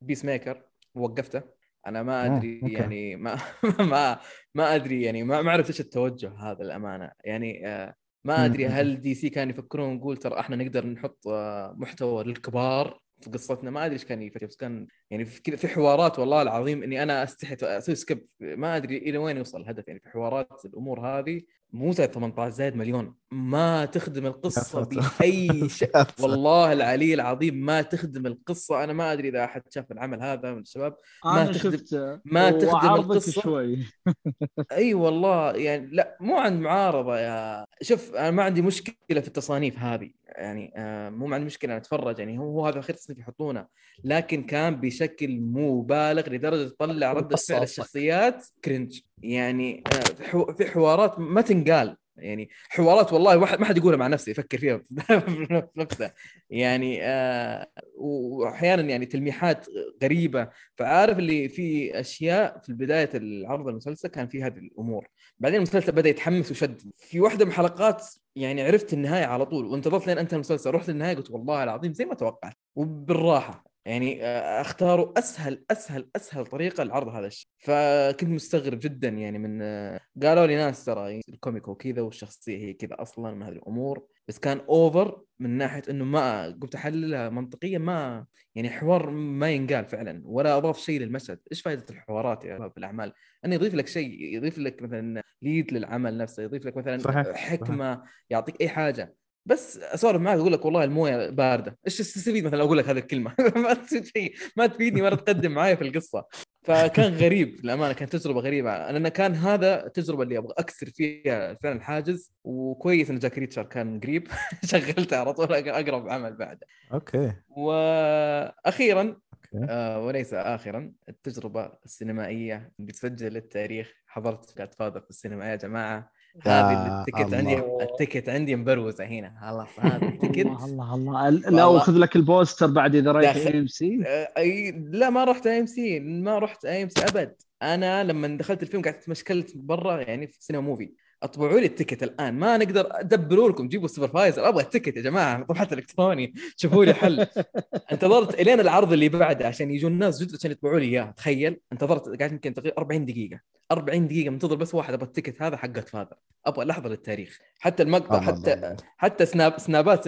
[SPEAKER 1] بيس ميكر ووقفته أنا ما أدري okay. يعني ما (laughs) ما ما أدري يعني ما ما عرفت إيش التوجه هذا الامانه يعني ما أدري هل دي سي كان يفكرون نقول ترى إحنا نقدر نحط آه، محتوى للكبار في قصتنا. ما أدري إيش كان يفكر بس كان يعني في كذا في حوارات والله العظيم إني أنا أستحي أسوي skip ما أدري إلى وين يوصل الهدف. يعني في حوارات الأمور هذه مو زي 18 زايد مليون. ما تخدم القصة بأي (laughs) شيء. والله العلي العظيم ما تخدم القصة. أنا ما أدري إذا أحد شاف العمل هذا من الشباب.
[SPEAKER 3] ما أنا تخدم شفت
[SPEAKER 1] ما تخدم القصة.
[SPEAKER 3] شوي.
[SPEAKER 1] أي والله يعني لا مو عند معارضة يا شوف أنا ما عندي مشكلة في التصانيف هذه. يعني آه مو عندي مشكلة أتفرج. يعني هو هذا خير تصنيف يحطونه. لكن كان بشكل مبالغ لدرجة تطلع رده فعل الشخصيات كرنج يعني آه في حوارات ما تنقال. يعني حوارات والله واحد ما حد يقولها مع نفسه يفكر فيها (laughs) في نفسه يعني آه واحيانا يعني تلميحات غريبة. فعارف اللي في أشياء في بداية العرض المسلسل كان في هذه الأمور. بعدين المسلسل بدأ يتحمس وشد. في واحدة من الحلقات يعني عرفت النهاية على طول وانتظرت لين أنتهى المسلسل. رحت للنهاية قلت والله العظيم زي ما توقعت. وبالراحة. يعني آه، اختاروا أسهل أسهل أسهل طريقة لعرض هذا الشيء فكنت مستغرب جدا يعني من آه، قالوا لي ناس ترى ال comic وكذا والشخصية هي كذا أصلا من هذه الأمور بس كان over من ناحية إنه ما قمت أحللها منطقيا ما يعني حوار ما ينقال فعلا ولا أضاف شيء للمشهد إيش فائده الحوارات يا في الأعمال إنه يضيف لك شيء يضيف لك مثلا lead للعمل نفسه يضيف لك مثلا صحيح. حكمة صحيح. يعطيك أي حاجة بس اسولف معك أقول لك والله الموية باردة. إيش تستفيد مثلا؟ أقول لك هذه الكلمة. (laughs) ما تفيد شيء. ما تفيدني ولا تقدم معي في القصة. فكان غريب للأمانة كانت تجربة غريبة. لأن كان هذا التجربه اللي أبغى أكسر فيها فعلا الحاجز. وكويس إن جاك ريتشر كان قريب. (laughs) شغلته على طول أقرب عمل بعده.
[SPEAKER 4] okay.
[SPEAKER 1] وأخيرا آه وليس اخرا التجربة السينمائية اللي تسجل للتاريخ حضرت جود فاذر في السينما. يا جماعة. هذه ال ticket عندي ال ticket عندي مبروزة هنا. الله هذا (laughs) التكت
[SPEAKER 3] الله الله لا اخذ لك البوستر بعد إذا رحت اي ام سي
[SPEAKER 1] لا ما رحت اي ام سي ما رحت اي ام سي أبد. أنا لما دخلت الفيلم قعدت مشكلت برا يعني في سينما موفي أطبعوا لي ال ticket الآن. ما نقدر أدبروا لكم. جيبوا ال supervisor. أبغى ال ticket يا جماعة. طبعت الكتروني شوفوا لي حل. (laughs) انتظرت إلين العرض اللي بعده عشان يجوا الناس جد عشان يطبعوا لي إياه. تخيل. انتظرت قاعد يمكن تقريبا 40 دقيقة. 40 دقيقة. منتظر بس واحد. أبغى ال ticket هذا حق فاذر أبغى لحظة للتاريخ. حتى المقطع حتى الله. حتى snap سنابات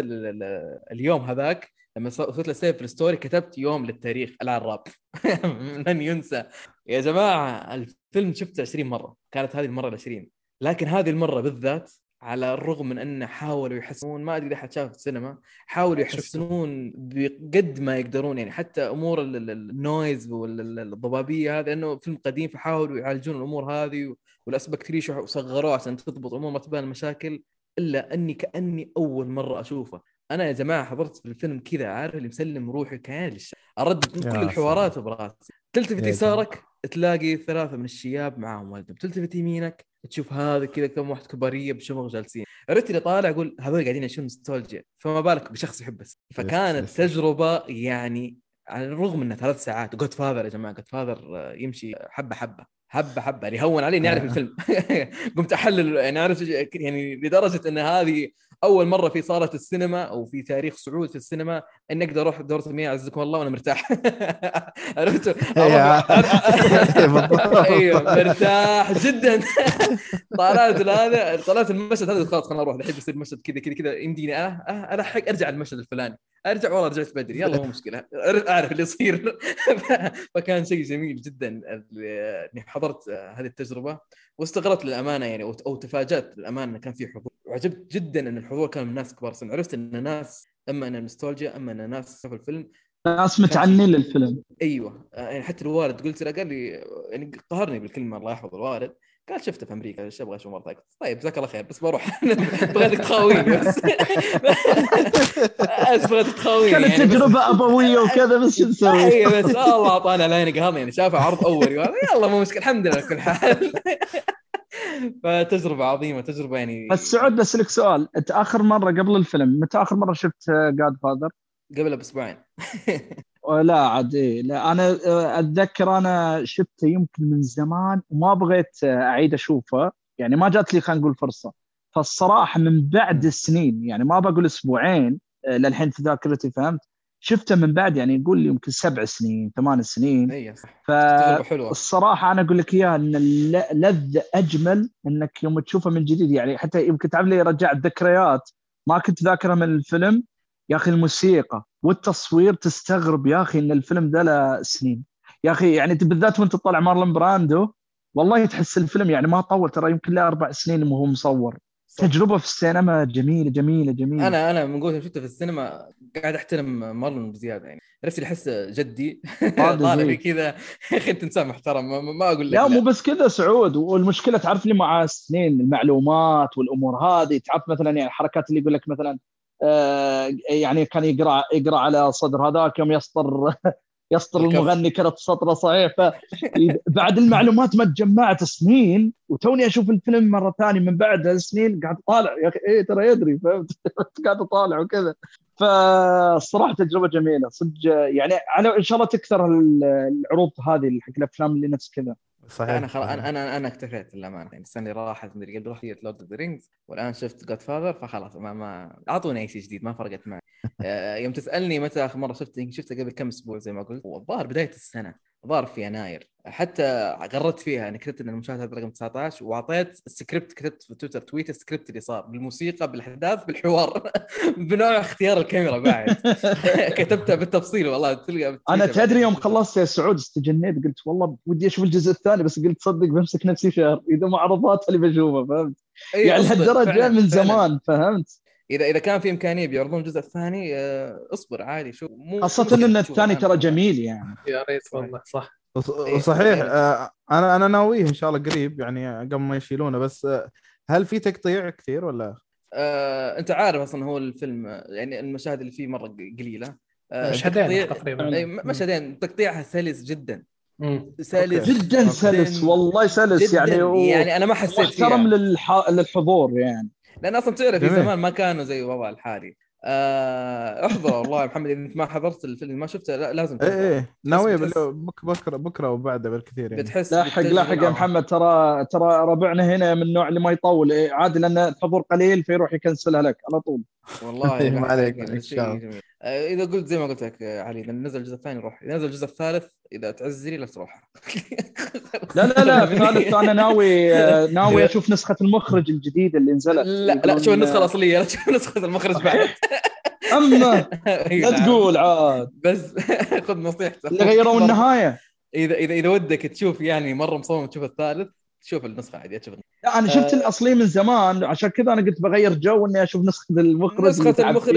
[SPEAKER 1] اليوم هذاك لما وصلت له سيف في ال story كتبت يوم للتاريخ. العراب (laughs) لن ينسى. يا جماعة الفيلم شفته 20 مرة. كانت هذه المرة ال20 لكن هذه المرة بالذات على الرغم من أنه حاولوا يحسنون ما أدري إذا حد شاف في السينما حاولوا يحسنون بقد ما يقدرون يعني حتى أمور ال noise والضبابيه هذه لأنه فيلم قديم فحاولوا يعالجون الأمور هذه وال aspect ratio صغروه عشان تضبط امور ما تبان المشاكل إلا أني كأني أول مرة أشوفه. أنا يا جماعة حضرت في الفيلم كذا عارف اللي مسلم روحي كيان اردد كل الحوارات براسي. تلتفت يسارك تلاقي ثلاثة من الشياب معاهم والدهم تلتفت يمينك تشوف هذا كذا كم واحد كبارية بشمغ جالسين. عرفت اللي طالع أقول هذول قاعدين يعيشون نوستالجيا فما بالك بشخص يحب بس. فكانت تجربة يعني على الرغم إنها ثلاث ساعات جود فاذر يا جماعة جود فاذر يمشي حبة حبة. حبة حبة يعني هون علي إني أعرف الفيلم. (laughs) قمت أحلل يعني أعرف يعني لدرجة إن هذه أول مرة في صالة السينما أو في تاريخ صعود في السينما إني أقدر أروح دورة المياه عزكم الله وأنا مرتاح. (laughs) عرفت؟ (laughs) أيوه مرتاح جدا. طلعت هذا طلعت المشهد هذا خلاص خلينا نروح. الحين بيصير مشهد كذا كذا كذا يمديني الحق أرجع المشهد الفلاني. أرجع والله رجعت بدري يلا مو مشكلة. أعرف اللي يصير. (laughs) فكان شيء جميل جدا اني حضرت هذه التجربة واستغربت للأمانة يعني أو تفاجأت للأمانة كان في حضور. وعجبت جدا إن الحضور كان من ناس كبار سن عرفت إن ناس أما إن نوستالجيا أما إن ناس شافوا الفيلم.
[SPEAKER 3] ناس متعنين للفيلم.
[SPEAKER 1] أيوه. يعني حتى الوالد قلت له قال لي يعني قهرني بالكلمة الله يحفظ الوالد قال شفته في أمريكا إيش أبغى أشوف مرة ثانية؟ طيب جزاك الله خير بس بروح. (laughs) بغيتك تخاويني بس. (laughs) بس بغيتك تخاويني
[SPEAKER 3] كانت يعني تجربة أبوية وكذا بس شو نسوي؟ (laughs)
[SPEAKER 1] أيوه بس الله أعطانا العين قهرني يعني شافه عرض أول يلا مو مشكلة الحمد لله كل حال. فتجربة عظيمة تجربة يعني.
[SPEAKER 3] بس سعود بسالك سؤال. أنت آخر مرة قبل الفيلم متى آخر مرة شفت جاد فاذر؟
[SPEAKER 1] قبل بأسبوعين.
[SPEAKER 3] لا عاد إيه لا أنا آه، أتذكر أنا شفته يمكن من زمان وما بغيت آه، أعيد أشوفه يعني ما جات لي خلينا نقول فرصة. فالصراحة من بعد السنين يعني ما بقول أسبوعين آه، للحين في ذاكرتي فهمت؟ شفته من بعد يعني يقول يمكن سبع سنين ثمان سنين.
[SPEAKER 1] اي صح.
[SPEAKER 3] فالصراحه أنا أقول لك إياها إن اللذه أجمل إنك يوم تشوفه من جديد يعني حتى يمكن تعرف لي رجعت ذكريات ما كنت ذاكرها من الفيلم يا أخي الموسيقى والتصوير تستغرب يا أخي إن الفيلم ده له سنين. يا أخي يعني بالذات وأنت تطلع مارلون براندو والله تحس الفيلم يعني ما طول ترى يمكن له أربع سنين وهو مصور. صح. تجربة في السينما جميلة جميلة جميلة.
[SPEAKER 1] أنا أنا من قوه شفته في السينما قاعد أحترم مارلون بزيادة يعني. عرفت اللي احس جدي؟ (laughs) طالع كذا. يا (laughs) أخي أنت إنسان محترم ما, ما أقول لك
[SPEAKER 3] لا, لا. مو بس كذا سعود والمشكلة تعرف لي مع السنين المعلومات والأمور هذه تعرف مثلا يعني الحركات اللي يقول لك مثلا يعني كان يقرا يقرأ على صدر. هذاك يوم يسطر (laughs) يسطر المغني كانت سطره صحيح. فبعد المعلومات ما تجمعت سنين وتوني أشوف الفيلم مرة ثانية من بعد سنين قاعد طالع يا أخي إيه ترى يدري فهمت؟ (laughs) قاعد أطالع وكذا. فالصراحه تجربة جميلة صدق. يعني على إن شاء الله تكثر العروض هذه حق الأفلام اللي نفس كذا.
[SPEAKER 1] صحيح. أنا خلاص أنا أنا أنا اكتفيت للأمانة يعني السنة اللي راحت مدري قبل رحت لورد اوف ذا رينجز والآن شفت جود فاذر فخلاص ما ما أعطوني أي شيء جديد ما فرقت معي. (laughs) آه، يوم تسألني متى آخر مرة شفته شفته قبل كم أسبوع زي ما قلت. والظاهر بداية السنة. الظاهر في يناير. حتى غردت فيها أنا كتبت إن المشاهده رقم 19 وأعطيت السكريبت كتبت في تويتر tweet ال script اللي صار بالموسيقى بالأحداث بالحوار. (laughs) بنوع اختيار الكاميرا بعد. (laughs) كتبتها بالتفصيل والله
[SPEAKER 3] تلقى أنا تدري يوم خلصت يا سعود استجنيت قلت والله ودي أشوف الجزء الثاني بس قلت صدق بمسك نفسي شهر إذا ما عرضات اللي بشوفه فهمت؟ يعني لهالدرجة من زمان فهمت؟
[SPEAKER 1] اذا إذا كان في إمكانية بيعرضون الجزء الثاني آه، اصبر عادي شوف
[SPEAKER 3] مو خاصة ان الثاني ترى جميل يعني.
[SPEAKER 2] يا ريت والله صح.
[SPEAKER 4] صحيح آه، أنا أنا ناويه إن شاء الله قريب يعني قبل ما يشيلونه بس آه، هل في تقطيع كثير ولا؟
[SPEAKER 1] آه، أنت عارف أصلا هو الفيلم يعني المشاهد اللي فيه مرة قليلة.
[SPEAKER 2] آه، مشهدين تقريبا.
[SPEAKER 1] مشهدين. تقطيعها سلس جدا.
[SPEAKER 3] سلس. جدا سلس والله سلس
[SPEAKER 1] يعني و... يعني أنا ما حسيت
[SPEAKER 3] محترم للح... للحضور يعني.
[SPEAKER 1] لأن أصلا تعرف في زمان ما كانوا زي الوضع الحالي. آه احضر والله محمد إذا أنت ما حضرت الفيلم ما شفته لا لازم
[SPEAKER 4] إيه إيه. ناوي بك بكره بكرة وبعده بالكثير يعني.
[SPEAKER 3] بتحس لاحق لاحق يا محمد ترى ترى ربعنا هنا من النوع اللي ما يطول. إيه عادي لأن الحضور قليل فيروح يكنسلها لك على طول.
[SPEAKER 1] والله (laughs) ما عليك إذا قلت زي ما قلت لك علي إذا نزل الجزء الثاني روح. إذا نزل الجزء الثالث إذا تعزني لا تروح. (laughs)
[SPEAKER 3] لا لا لا الثالث أنا ناوي آه، (laughs) ناوي أشوف نسخة المخرج الجديدة اللي نزلت.
[SPEAKER 1] لا لا شوف النسخة الأصلية لا شوف نسخة المخرج بعد.
[SPEAKER 3] أما (laughs) لا تقول عاد.
[SPEAKER 1] بس خذ نصيحتي
[SPEAKER 3] اللي غيروا النهاية.
[SPEAKER 1] إذا إذا إذا ودك تشوف يعني مرة مصمم تشوف الثالث شوف النسخة عادي تشوف
[SPEAKER 3] لا أنا شفت آه الاصلي من زمان عشان كذا أنا قلت بغير جو إني أشوف نسخة المخرج
[SPEAKER 1] نسخة المخرج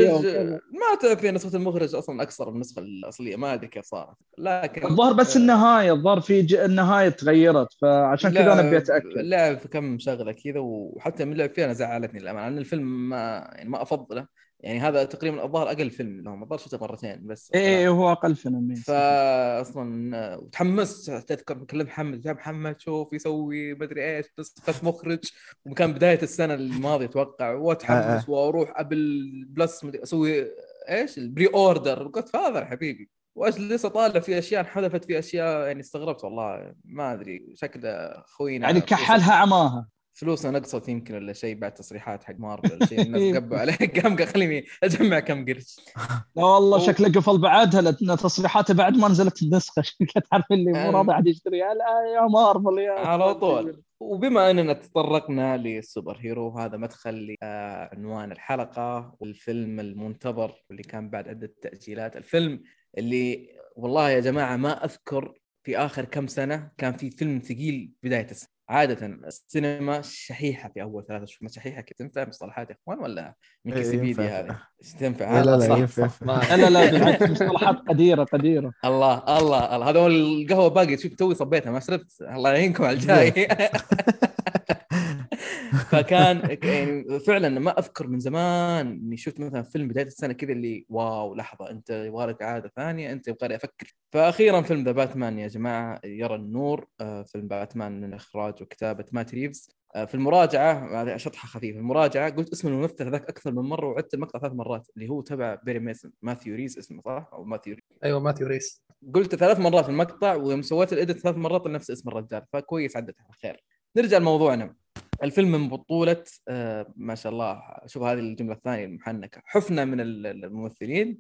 [SPEAKER 1] ما تعرف فيها نسخة المخرج أصلا أكثر من النسخة الأصلية ما أدري كيف صارت. لكن
[SPEAKER 3] الظاهر بس آه النهاية الظاهر في ج... النهاية تغيرت فعشان كذا أنا ابي أتأكد.
[SPEAKER 1] لعب في كم شغلة كذا وحتى من لعب فيها أنا زعلتني للأمانة لأن الفيلم ما يعني ما أفضله. يعني هذا تقريبا الظاهر أقل فيلم لهم الظاهر شفته مرتين بس
[SPEAKER 3] إيه, إيه، هو أقل فيلم إيه،
[SPEAKER 1] فاصلا وتحمست تذكر كلمت محمد يا محمد شوف يسوي مدري إيش نسخه مخرج وكان بداية السنة الماضية أتوقع وأتحمس آه، آه. وأروح أبل بلس أسوي إيش؟ ال pre-order قلت فاذر حبيبي. واجلس اطالع في أشياء انحذفت في أشياء يعني استغربت والله ما أدري شكل خوينا
[SPEAKER 3] يعني كحلها عماها.
[SPEAKER 1] فلوسنا نقصت يمكن ولا شيء بعد تصريحات حق مارفل ولا شيء الناس (laughs) قبوا عليه (laughs) قام خليني أجمع كم قرش.
[SPEAKER 3] لا والله شكله قفل بعدها لأن تصريحاته بعد ما نزلت النسخة. (laughs) شكله تعرف اللي مو راضي احد يشتريها لا يا مارفل يا
[SPEAKER 1] على طول. وبما أننا تطرقنا للسوبر هيرو هذا مدخل لعنوان الحلقة والفيلم المنتظر واللي كان بعد عدة تأجيلات. الفيلم اللي والله يا جماعة ما أذكر في آخر كم سنة كان في فيلم ثقيل بداية السنة. عادة السينما شحيحة في أول ثلاثة شهور شحيحة كيف؟ تنفع مصطلحات يا إخوان ولا من إيه، كسبيدي هذه؟ تنفع؟
[SPEAKER 3] لا لا ينفع. لا لا بالعكس مصطلحات قديرة قديرة.
[SPEAKER 1] الله الله الله. هذا هو القهوة باقي شوف توي صبيتها ما شربت. الله يعينكم على الجاي. (laughs) فكان يعني فعلا ما أذكر من زمان إني شفت مثلا فيلم بداية السنة كذا اللي wow لحظة أنت يبغى لك عادة ثانية أنت يبغى أفكر. فاخيرا فيلم ذا باتمان يا جماعة يرى النور آه، فيلم باتمان من إخراج وكتابة مات ريفز. آه، في المراجعة هذه شطحة خفيفة المراجعة قلت اسم الممثل هذاك أكثر من مرة وعدت المقطع ثلاث مرات اللي هو تبع بيري ميسن ماثيو ريس اسمه صح؟ أو ماثيو ريس
[SPEAKER 2] أيوه ماثيو ريس
[SPEAKER 1] قلت ثلاث مرات في المقطع ويوم سويت ال edit ثلاث مرات نفس اسم الرجال فكويس عدت على خير. نرجع لموضوعنا. الفيلم من بطولة آه ما شاء الله شوف هذه الجملة الثانية المحنكة. حفنة من الممثلين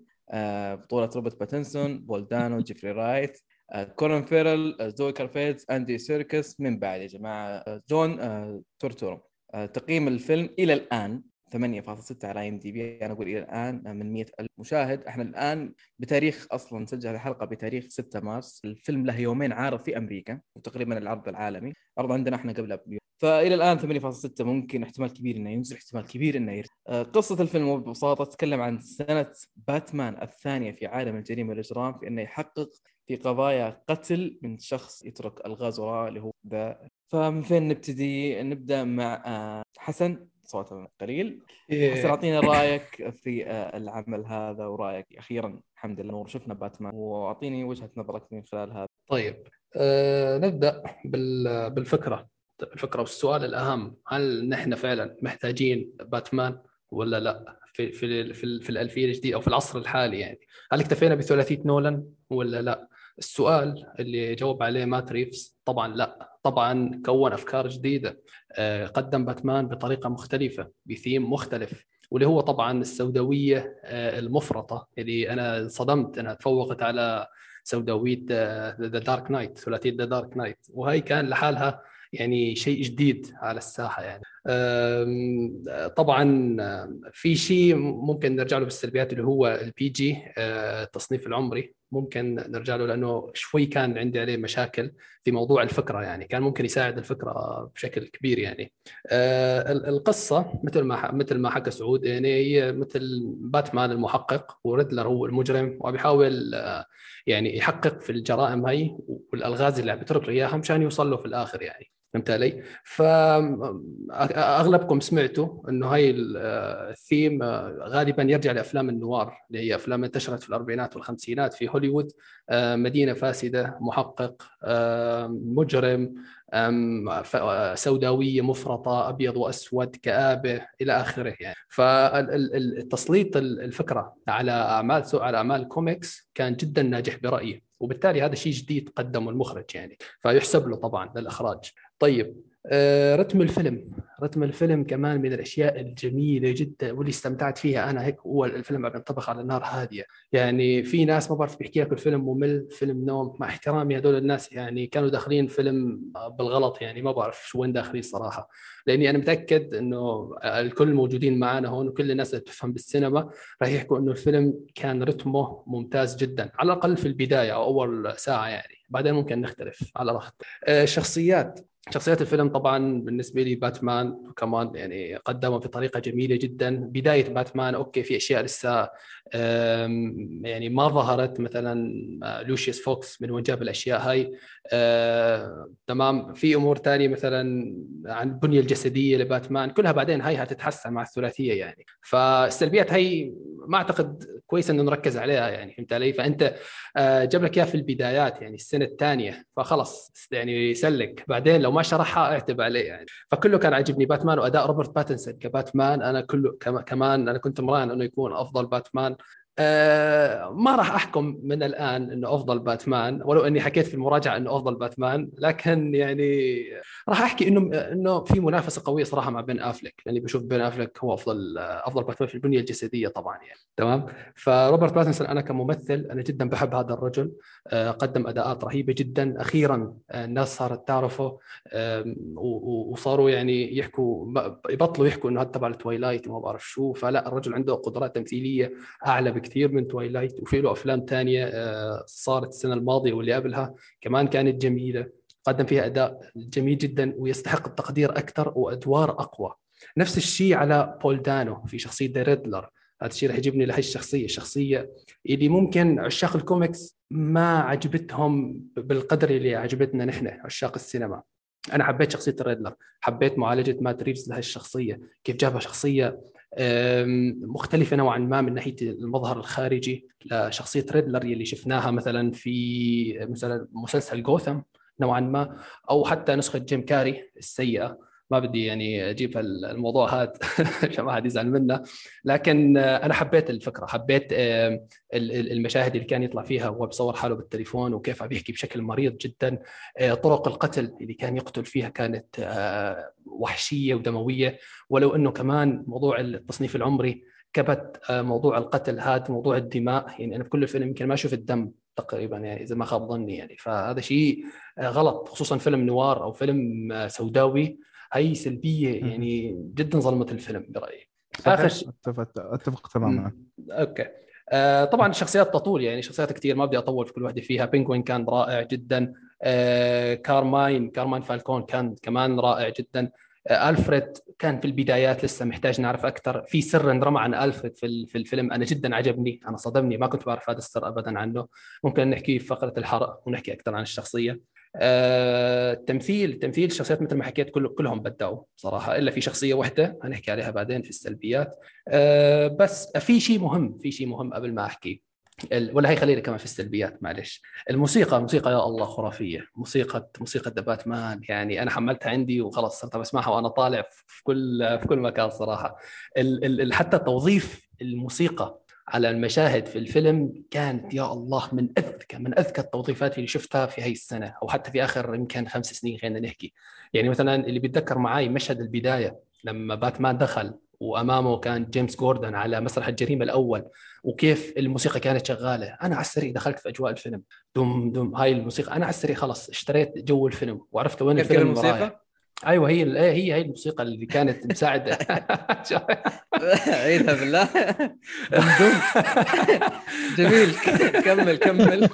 [SPEAKER 1] بطولة روبرت باتنسون بول دانو جيفري رايت كولين فاريل زوي كارفيتز أندي سيركس من بعد يا جماعة جون تورتورو. تقييم الفيلم إلى الآن 8.6 على آي ام دي بي أنا أقول إلى الآن من 100 ألف مشاهد. إحنا الآن بتاريخ أصلا نسجل الحلقة بتاريخ 6 مارس. الفيلم له يومين عارض في أمريكا وتقريبا العرض العالمي. عرض عندنا إحنا قبل بيوم فإلى الآن 8.6 ممكن احتمال كبير إنه ينزل احتمال كبير إنه يرجع. آه، قصة الفيلم ببساطه تتكلم عن سنة باتمان الثانية في عالم الجريمة والإجرام في إنه يحقق في قضايا قتل من شخص يترك ألغاز وراء اللي هو ذا. فمن فين نبتدي؟ نبدأ مع آه، حسن صوته قليل. إيه. حسن أعطينا رأيك في آه، العمل هذا ورأيك أخيرا. الحمد لله نور شفنا باتمان. وأعطيني وجهة نظرك من خلال هذا.
[SPEAKER 2] طيب. أه نبدأ بالفكرة. الفكرة والسؤال الأهم هل نحن فعلا محتاجين باتمان ولا لا؟ في في في, في الالفيه الجديده أو في العصر الحالي يعني. هل اكتفينا بثلاثية نولان ولا لا؟ السؤال اللي جاوب عليه مات ريفز طبعا لا. طبعا كون أفكار جديدة آه، قدم باتمان بطريقة مختلفة بثيم مختلف واللي هو طبعا السوداوية آه، المفرطة اللي أنا صدمت انها تفوقت على سوداوية The Dark Knight ثلاثية The Dark Knight وهي كان لحالها يعني شيء جديد على الساحة يعني. طبعا في شيء ممكن نرجع له بالسلبيات اللي هو ال PG آه، التصنيف العمري. ممكن نرجع له لأنه شوي كان عندي عليه مشاكل في موضوع الفكرة يعني. كان ممكن يساعد الفكرة بشكل كبير يعني. آه، القصة مثل ما مثل ما حكى سعود يعني هي مثل باتمان المحقق وريدلر هو المجرم وبيحاول آه، يعني يحقق في الجرائم هي والألغاز اللي عم بيترك له إياها مشان يوصل له في الآخر يعني. فهمت علي؟ فاغلبكم سمعتوا إنه هاي الثيم غالبا يرجع لأفلام النوار اللي هي أفلام انتشرت في الأربعينات والخمسينات في هوليوود مدينة فاسدة محقق مجرم سوداوية مفرطة أبيض وأسود كآبة إلى آخره يعني. فتسليط الفكرة على أعمال على أعمال كوميكس كان جدا ناجح برأيي. وبالتالي هذا شيء جديد قدمه المخرج يعني. فيحسب له طبعا للإخراج. طيب آه، رتم الفيلم. رتم الفيلم كمان من الأشياء الجميلة جدا واللي استمتعت فيها أنا هيك هو الفيلم عم ينطبق على نار هادية. يعني في ناس ما بعرف بيحكي لك الفيلم ممل فيلم نوم. مع احترامي هذول الناس يعني كانوا داخلين فيلم بالغلط يعني ما بعرف شو وين داخلين صراحة. لأني أنا متأكد إنه الكل الموجودين معنا هون وكل الناس اللي بتفهم بالسينما راح يحكوا إنه الفيلم كان رتمه ممتاز جدا. على الأقل في البداية أو أول ساعة يعني. بعدين ممكن نختلف على راحتك الشخصيات آه، شخصيات الفيلم طبعا بالنسبة لي باتمان كمان يعني قدمه بطريقة جميلة جدا. بداية باتمان okay في أشياء لسه يعني ما ظهرت. مثلا آه، لوشيوس فوكس من وين جاب الأشياء هاي. آه، تمام. في أمور ثانية مثلا عن البنية الجسدية لباتمان كلها بعدين هاي هتتحسن مع الثلاثية يعني. فالسلبيات هاي ما أعتقد كويس إنه نركز عليها يعني فهمت علي؟ فأنت آه، جاب لك إياها في البدايات يعني السنة الثانية. فخلص يعني سلك. بعدين لو ما شرحها اعتب عليه يعني. فكله كان عاجبني باتمان وأداء روبرت باتنسون كباتمان. أنا كله كمان أنا كنت مراهن إنه يكون أفضل باتمان. آه ما راح أحكم من الآن إنه أفضل باتمان ولو إني حكيت في المراجعة إنه أفضل باتمان لكن يعني راح أحكي إنه إنه في منافسة قوية صراحة مع بين افلك لاني بشوف بين افلك هو أفضل أفضل باتمان في البنية الجسدية طبعا يعني. تمام؟ فروبرت باتنسون أنا كممثل أنا جدا بحب هذا الرجل آه قدم أداءات رهيبة جدا. أخيرا آه، الناس صارت تعرفه وصاروا يعني يحكوا يبطلوا يحكوا إنه هذا تبع التويلايت وما بعرف شو. فلا الرجل عنده قدرات تمثيلية أعلى بكثير. من تويلايت وفي له أفلام ثانية آه، صارت السنة الماضية واللي قبلها كمان كانت جميلة. قدم فيها أداء جميل جدا ويستحق التقدير أكثر وأدوار أقوى. نفس الشيء على بول دانو في شخصية The Riddler هذا الشيء رح يجيبني لهي الشخصية الشخصيه اللي ممكن عشاق الكوميكس ما عجبتهم بالقدر اللي عجبتنا نحن عشاق السينما. أنا حبيت شخصية الريدلر حبيت معالجة مات ريفز لهي الشخصية كيف جابها شخصية مختلفة نوعا ما من ناحية المظهر الخارجي لشخصية ريدلر اللي شفناها مثلا في مثلا مسلسل جوثم نوعا ما أو حتى نسخة جيم كاري السيئة. ما بدي يعني أجيب الموضوع هذا (laughs) عشان ما حد يزعل منه لكن أنا حبيت الفكرة حبيت المشاهد اللي كان يطلع فيها وهو بصور حاله بالتليفون وكيف عم يحكي بشكل مريض جدا. طرق القتل اللي كان يقتل فيها كانت وحشية ودموية. ولو إنه كمان موضوع التصنيف العمري كبت آه، موضوع القتل هذا موضوع الدماء. يعني أنا في كل الفيلم يمكن ما أشوف الدم تقريبا يعني إذا ما خاب ظني يعني. فهذا شيء آه، غلط خصوصا فيلم نوار أو فيلم آه، سوداوي. هي سلبية يعني جدا ظلمت الفيلم برأيي.
[SPEAKER 4] آخر شيء اتفق أتفق تماما.
[SPEAKER 2] Okay. آه طبعا الشخصيات تطول يعني شخصيات كثير ما بدي أطول في كل واحدة فيها. بينجوين كان رائع جدا. آه كارماين كارماين فالكون كان كمان رائع جدا. آه الفريد كان في البدايات لسه محتاج نعرف أكثر. في سر انرمى عن الفريد في في الفيلم. أنا جدا عجبني. أنا صدمني. ما كنت بعرف هذا السر ابدا عنه. ممكن نحكي في فقرة الحرق ونحكي أكثر عن الشخصية. التمثيل آه، تمثيل الشخصيات مثل ما حكيت كل كلهم بدعوا صراحة إلا في شخصية واحدة هنحكي عليها بعدين في السلبيات. آه، بس في شيء مهم في شيء مهم قبل ما أحكي. ولا هي خلينا كمان في السلبيات معلش. الموسيقى موسيقى يا الله خرافية. موسيقى موسيقى ذا باتمان يعني أنا حملتها عندي وخلاص صرت بسمعها وأنا طالع في كل في كل مكان صراحة. حتى توظيف الموسيقى على المشاهد في الفيلم كانت يا الله من اذكى من أذكى التوظيفات اللي شفتها في هاي السنة أو حتى في آخر يمكن خمس سنين خلينا نحكي. يعني مثلا اللي بيتذكر معي مشهد البداية لما باتمان دخل وأمامه كان جيمس جوردن على مسرح الجريمة الأول وكيف الموسيقى كانت شغالة. أنا على السريع دخلت في أجواء الفيلم. دم دم هاي الموسيقى. أنا على السريع خلاص اشتريت جو الفيلم وعرفت وين الفيلم الموسيقى؟ أيوه هي هي هي الموسيقى اللي كانت مساعده (laughs)
[SPEAKER 1] عيدها بالله. (laughs) جميل. كمل كمل.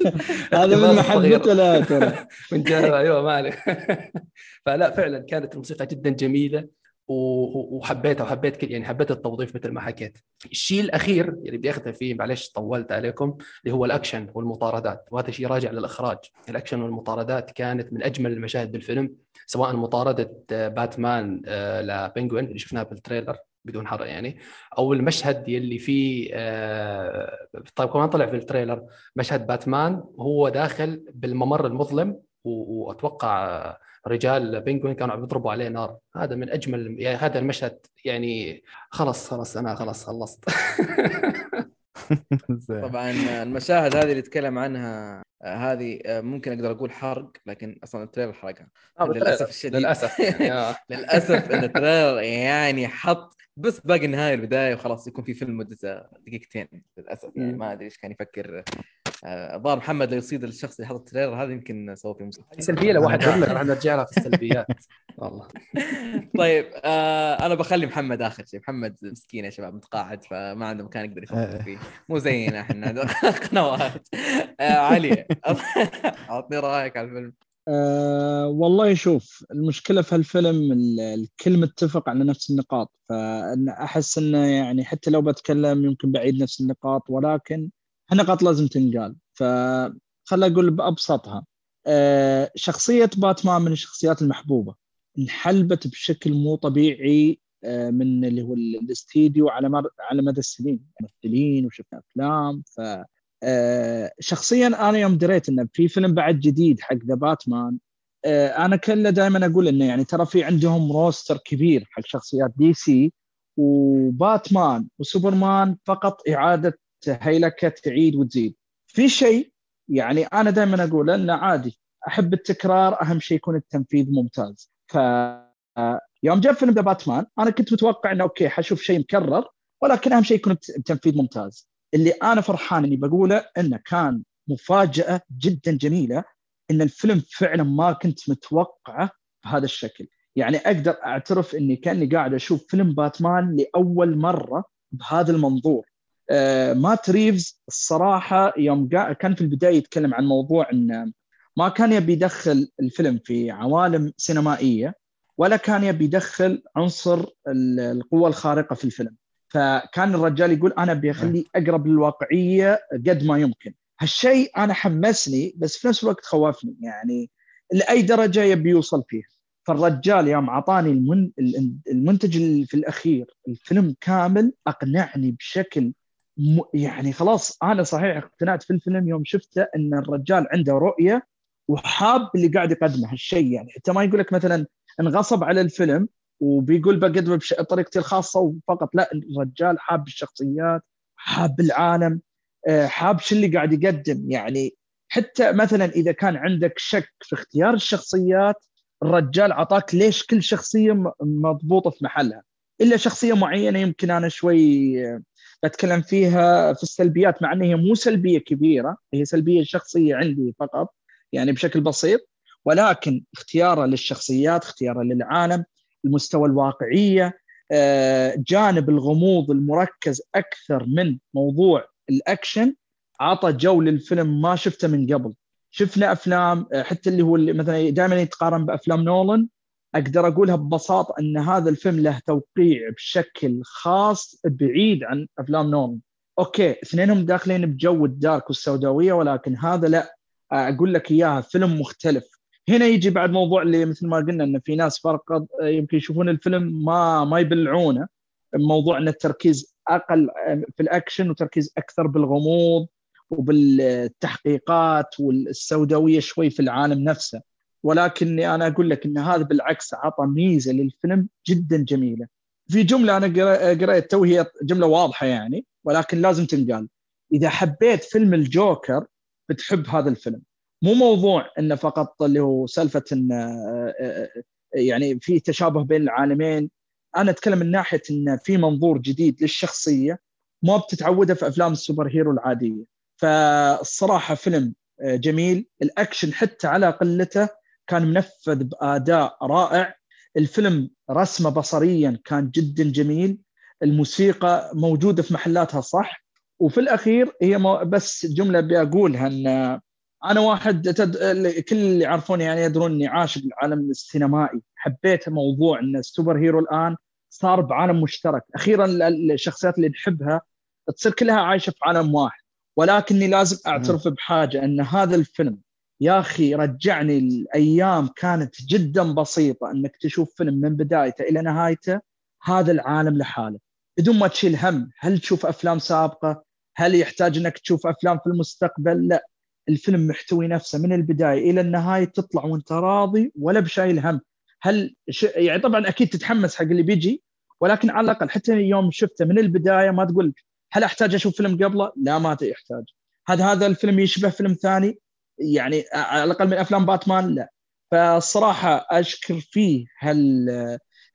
[SPEAKER 3] هذا من محبته لا ترى.
[SPEAKER 2] من أيوه ما عليك. (laughs) فلا فعلا كانت الموسيقى جدا جميلة. وحبيتها وحبيت يعني حبيت التوظيف مثل ما حكيت. الشيء الأخير اللي بدي اختم فيه معلش طولت عليكم اللي هو الأكشن والمطاردات. وهذا شيء راجع للإخراج. الأكشن والمطاردات كانت من أجمل المشاهد بالفيلم سواء مطاردة باتمان آه، لبنجوين اللي شفناها بال trailer بدون حرق يعني أو المشهد يلي فيه آه، طيب كمان طلع في ال trailer مشهد باتمان وهو داخل بالممر المظلم وأتوقع رجال بينجوين كانوا عم يضربوا عليه نار. هذا من أجمل يعني هذا المشهد يعني خلص خلص أنا خلص خلصت. (laughs)
[SPEAKER 1] طبعا المشاهد هذه اللي تكلم عنها هذه ممكن أقدر أقول حرق لكن أصلا ال trailer حرقها.
[SPEAKER 2] آه، للأسف الشديد.
[SPEAKER 1] للأسف. (laughs) للأسف إن ال trailer يعني حط بس باقي النهاية البداية وخلاص يكون في فيلم مدته دقيقتين. للأسف يعني ما أدري إيش كان يفكر الظاهر محمد لو يصيد الشخص اللي حط التريلر هذا يمكن سوى فيه
[SPEAKER 2] مصيبه سلبية لو واحد راح نرجع لها في السلبيات. (laughs) والله.
[SPEAKER 1] طيب آه أنا بخلي محمد آخر شيء. محمد مسكين يا شباب متقاعد فما عنده مكان يقدر يفكر فيه. مو زينا إحنا (laughs) قنوات. آه علي (laughs) أعطني رأيك على الفيلم.
[SPEAKER 3] أه والله شوف المشكلة في هالفيلم الكل متفق على نفس النقاط. فأنا أحس أنه يعني حتى لو بتكلم يمكن بعيد نفس النقاط ولكن النقاط لازم تنقال. فخلي أقول بأبسطها. أه شخصية باتمان من الشخصيات المحبوبة. انحلبت بشكل مو طبيعي أه من اللي هو الاستديو على مر... على مدى السنين. ممثلين وشفنا أفلام ف أه شخصيا أنا يوم دريت إنه في فيلم بعد جديد حق The Batman أنا كله دائما أقول إنه يعني ترى في عندهم roster كبير حق شخصيات DC وباتمان وسوبرمان فقط إعادة هيكلة تعيد وتزيد. في شيء يعني أنا دائما أقول إنه عادي. أحب التكرار أهم شيء يكون التنفيذ ممتاز. ف يوم جاء فيلم The Batman أنا كنت متوقع إنه okay حشوف شيء مكرر ولكن أهم شيء يكون التنفيذ ممتاز. اللي أنا فرحان إني بقوله إنه كان مفاجأة جدا جميلة إن الفيلم فعلا ما كنت متوقعه بهذا الشكل. يعني أقدر أعترف إني كأني قاعد أشوف فيلم باتمان لأول مرة بهذا المنظور. مات ريفز الصراحة يوم كان في البداية يتكلم عن موضوع إن ما كان يبي يدخل الفيلم في عوالم سينمائية ولا كان يبي يدخل عنصر القوة الخارقة في الفيلم. فكان الرجال يقول أنا أبي اخليه أقرب للواقعية قد ما يمكن. هالشيء أنا حمسني بس في نفس الوقت خوفني يعني لأي درجة يبي يوصل فيه. فالرجال يوم أعطاني المنتج في الأخير الفيلم كامل أقنعني بشكل يعني خلاص أنا صحيح اقتنعت في الفيلم يوم شفته إن الرجال عنده رؤية وحاب اللي قاعد يقدمه هالشيء يعني. حتى ما يقول لك مثلا انغصب على الفيلم وبيقول بقدمه بطريقتي الخاصة وفقط لا الرجال حاب الشخصيات حاب العالم آه، حاب شو اللي قاعد يقدم. يعني حتى مثلا إذا كان عندك شك في اختيار الشخصيات الرجال عطاك ليش كل شخصية مضبوطة في محلها. إلا شخصية معينة يمكن أنا شوي بتكلم فيها في السلبيات مع إن هي مو سلبية كبيرة هي سلبية شخصية عندي فقط يعني بشكل بسيط. ولكن اختياره للشخصيات اختياره للعالم المستوى الواقعية آه، جانب الغموض المركز أكثر من موضوع الأكشن عطى جو للفيلم ما شفته من قبل. شفنا أفلام آه، حتى اللي هو اللي مثلا دائما يتقارن بأفلام نولن أقدر أقولها ببساطة أن هذا الفيلم له توقيع بشكل خاص بعيد عن أفلام نولن okay اثنينهم داخلين بجو ال dark والسوداوية ولكن هذا لا. أقول لك إياها فيلم مختلف. هنا يجي بعد موضوع اللي مثل ما قلنا إن في ناس فرق يمكن يشوفون الفيلم ما ما يبلعونه. موضوع إن التركيز أقل في الأكشن وتركيز أكثر بالغموض وبالتحقيقات والسوداوية شوي في العالم نفسه. ولكني أنا أقول لك إن هذا بالعكس عطى ميزة للفيلم جدا جميلة. في جملة أنا قريت تو هي جملة واضحة يعني ولكن لازم تنقال. إذا حبيت فيلم الجوكر بتحب هذا الفيلم. مو موضوع إنه فقط اللي هو سالفة انه آه، آه، آه، يعني في تشابه بين العالمين. أنا أتكلم من ناحية انه في منظور جديد للشخصية ما بتتعودها في أفلام ال super hero العادية. فالصراحه فيلم جميل. الأكشن حتى على قلته كان منفذ بأداء رائع. الفيلم رسمه بصريا كان جدا جميل. الموسيقى موجودة في محلاتها صح؟ وفي الأخير هي بس جملة بقولها إن أنا واحد تد... كل اللي يعرفوني يعني يدرون إني عاشق العالم السينمائي. حبيت موضوع إن السوبر هيرو الآن صار بعالم مشترك. أخيرا الشخصيات اللي نحبها تصير كلها عايشة في عالم واحد. ولكني لازم أعترف بحاجة إن هذا الفيلم يا أخي رجعني الأيام كانت جدا بسيطة إنك تشوف فيلم من بدايته إلى نهايته هذا العالم لحاله. بدون ما تشيل هم هل تشوف أفلام سابقة؟ هل يحتاج إنك تشوف أفلام في المستقبل؟ لا. الفيلم محتوي نفسه من البداية إلى النهاية تطلع وأنت راضي ولا بشايل هم. هل ش... يعني طبعا أكيد تتحمس حق اللي بيجي ولكن على الأقل حتى يوم شفته من البداية ما تقول هل أحتاج أشوف فيلم قبله؟ لا ما يحتاج. هل هذا الفيلم يشبه فيلم ثاني؟ يعني على الأقل من أفلام باتمان لا. فالصراحه أشكر فيه هال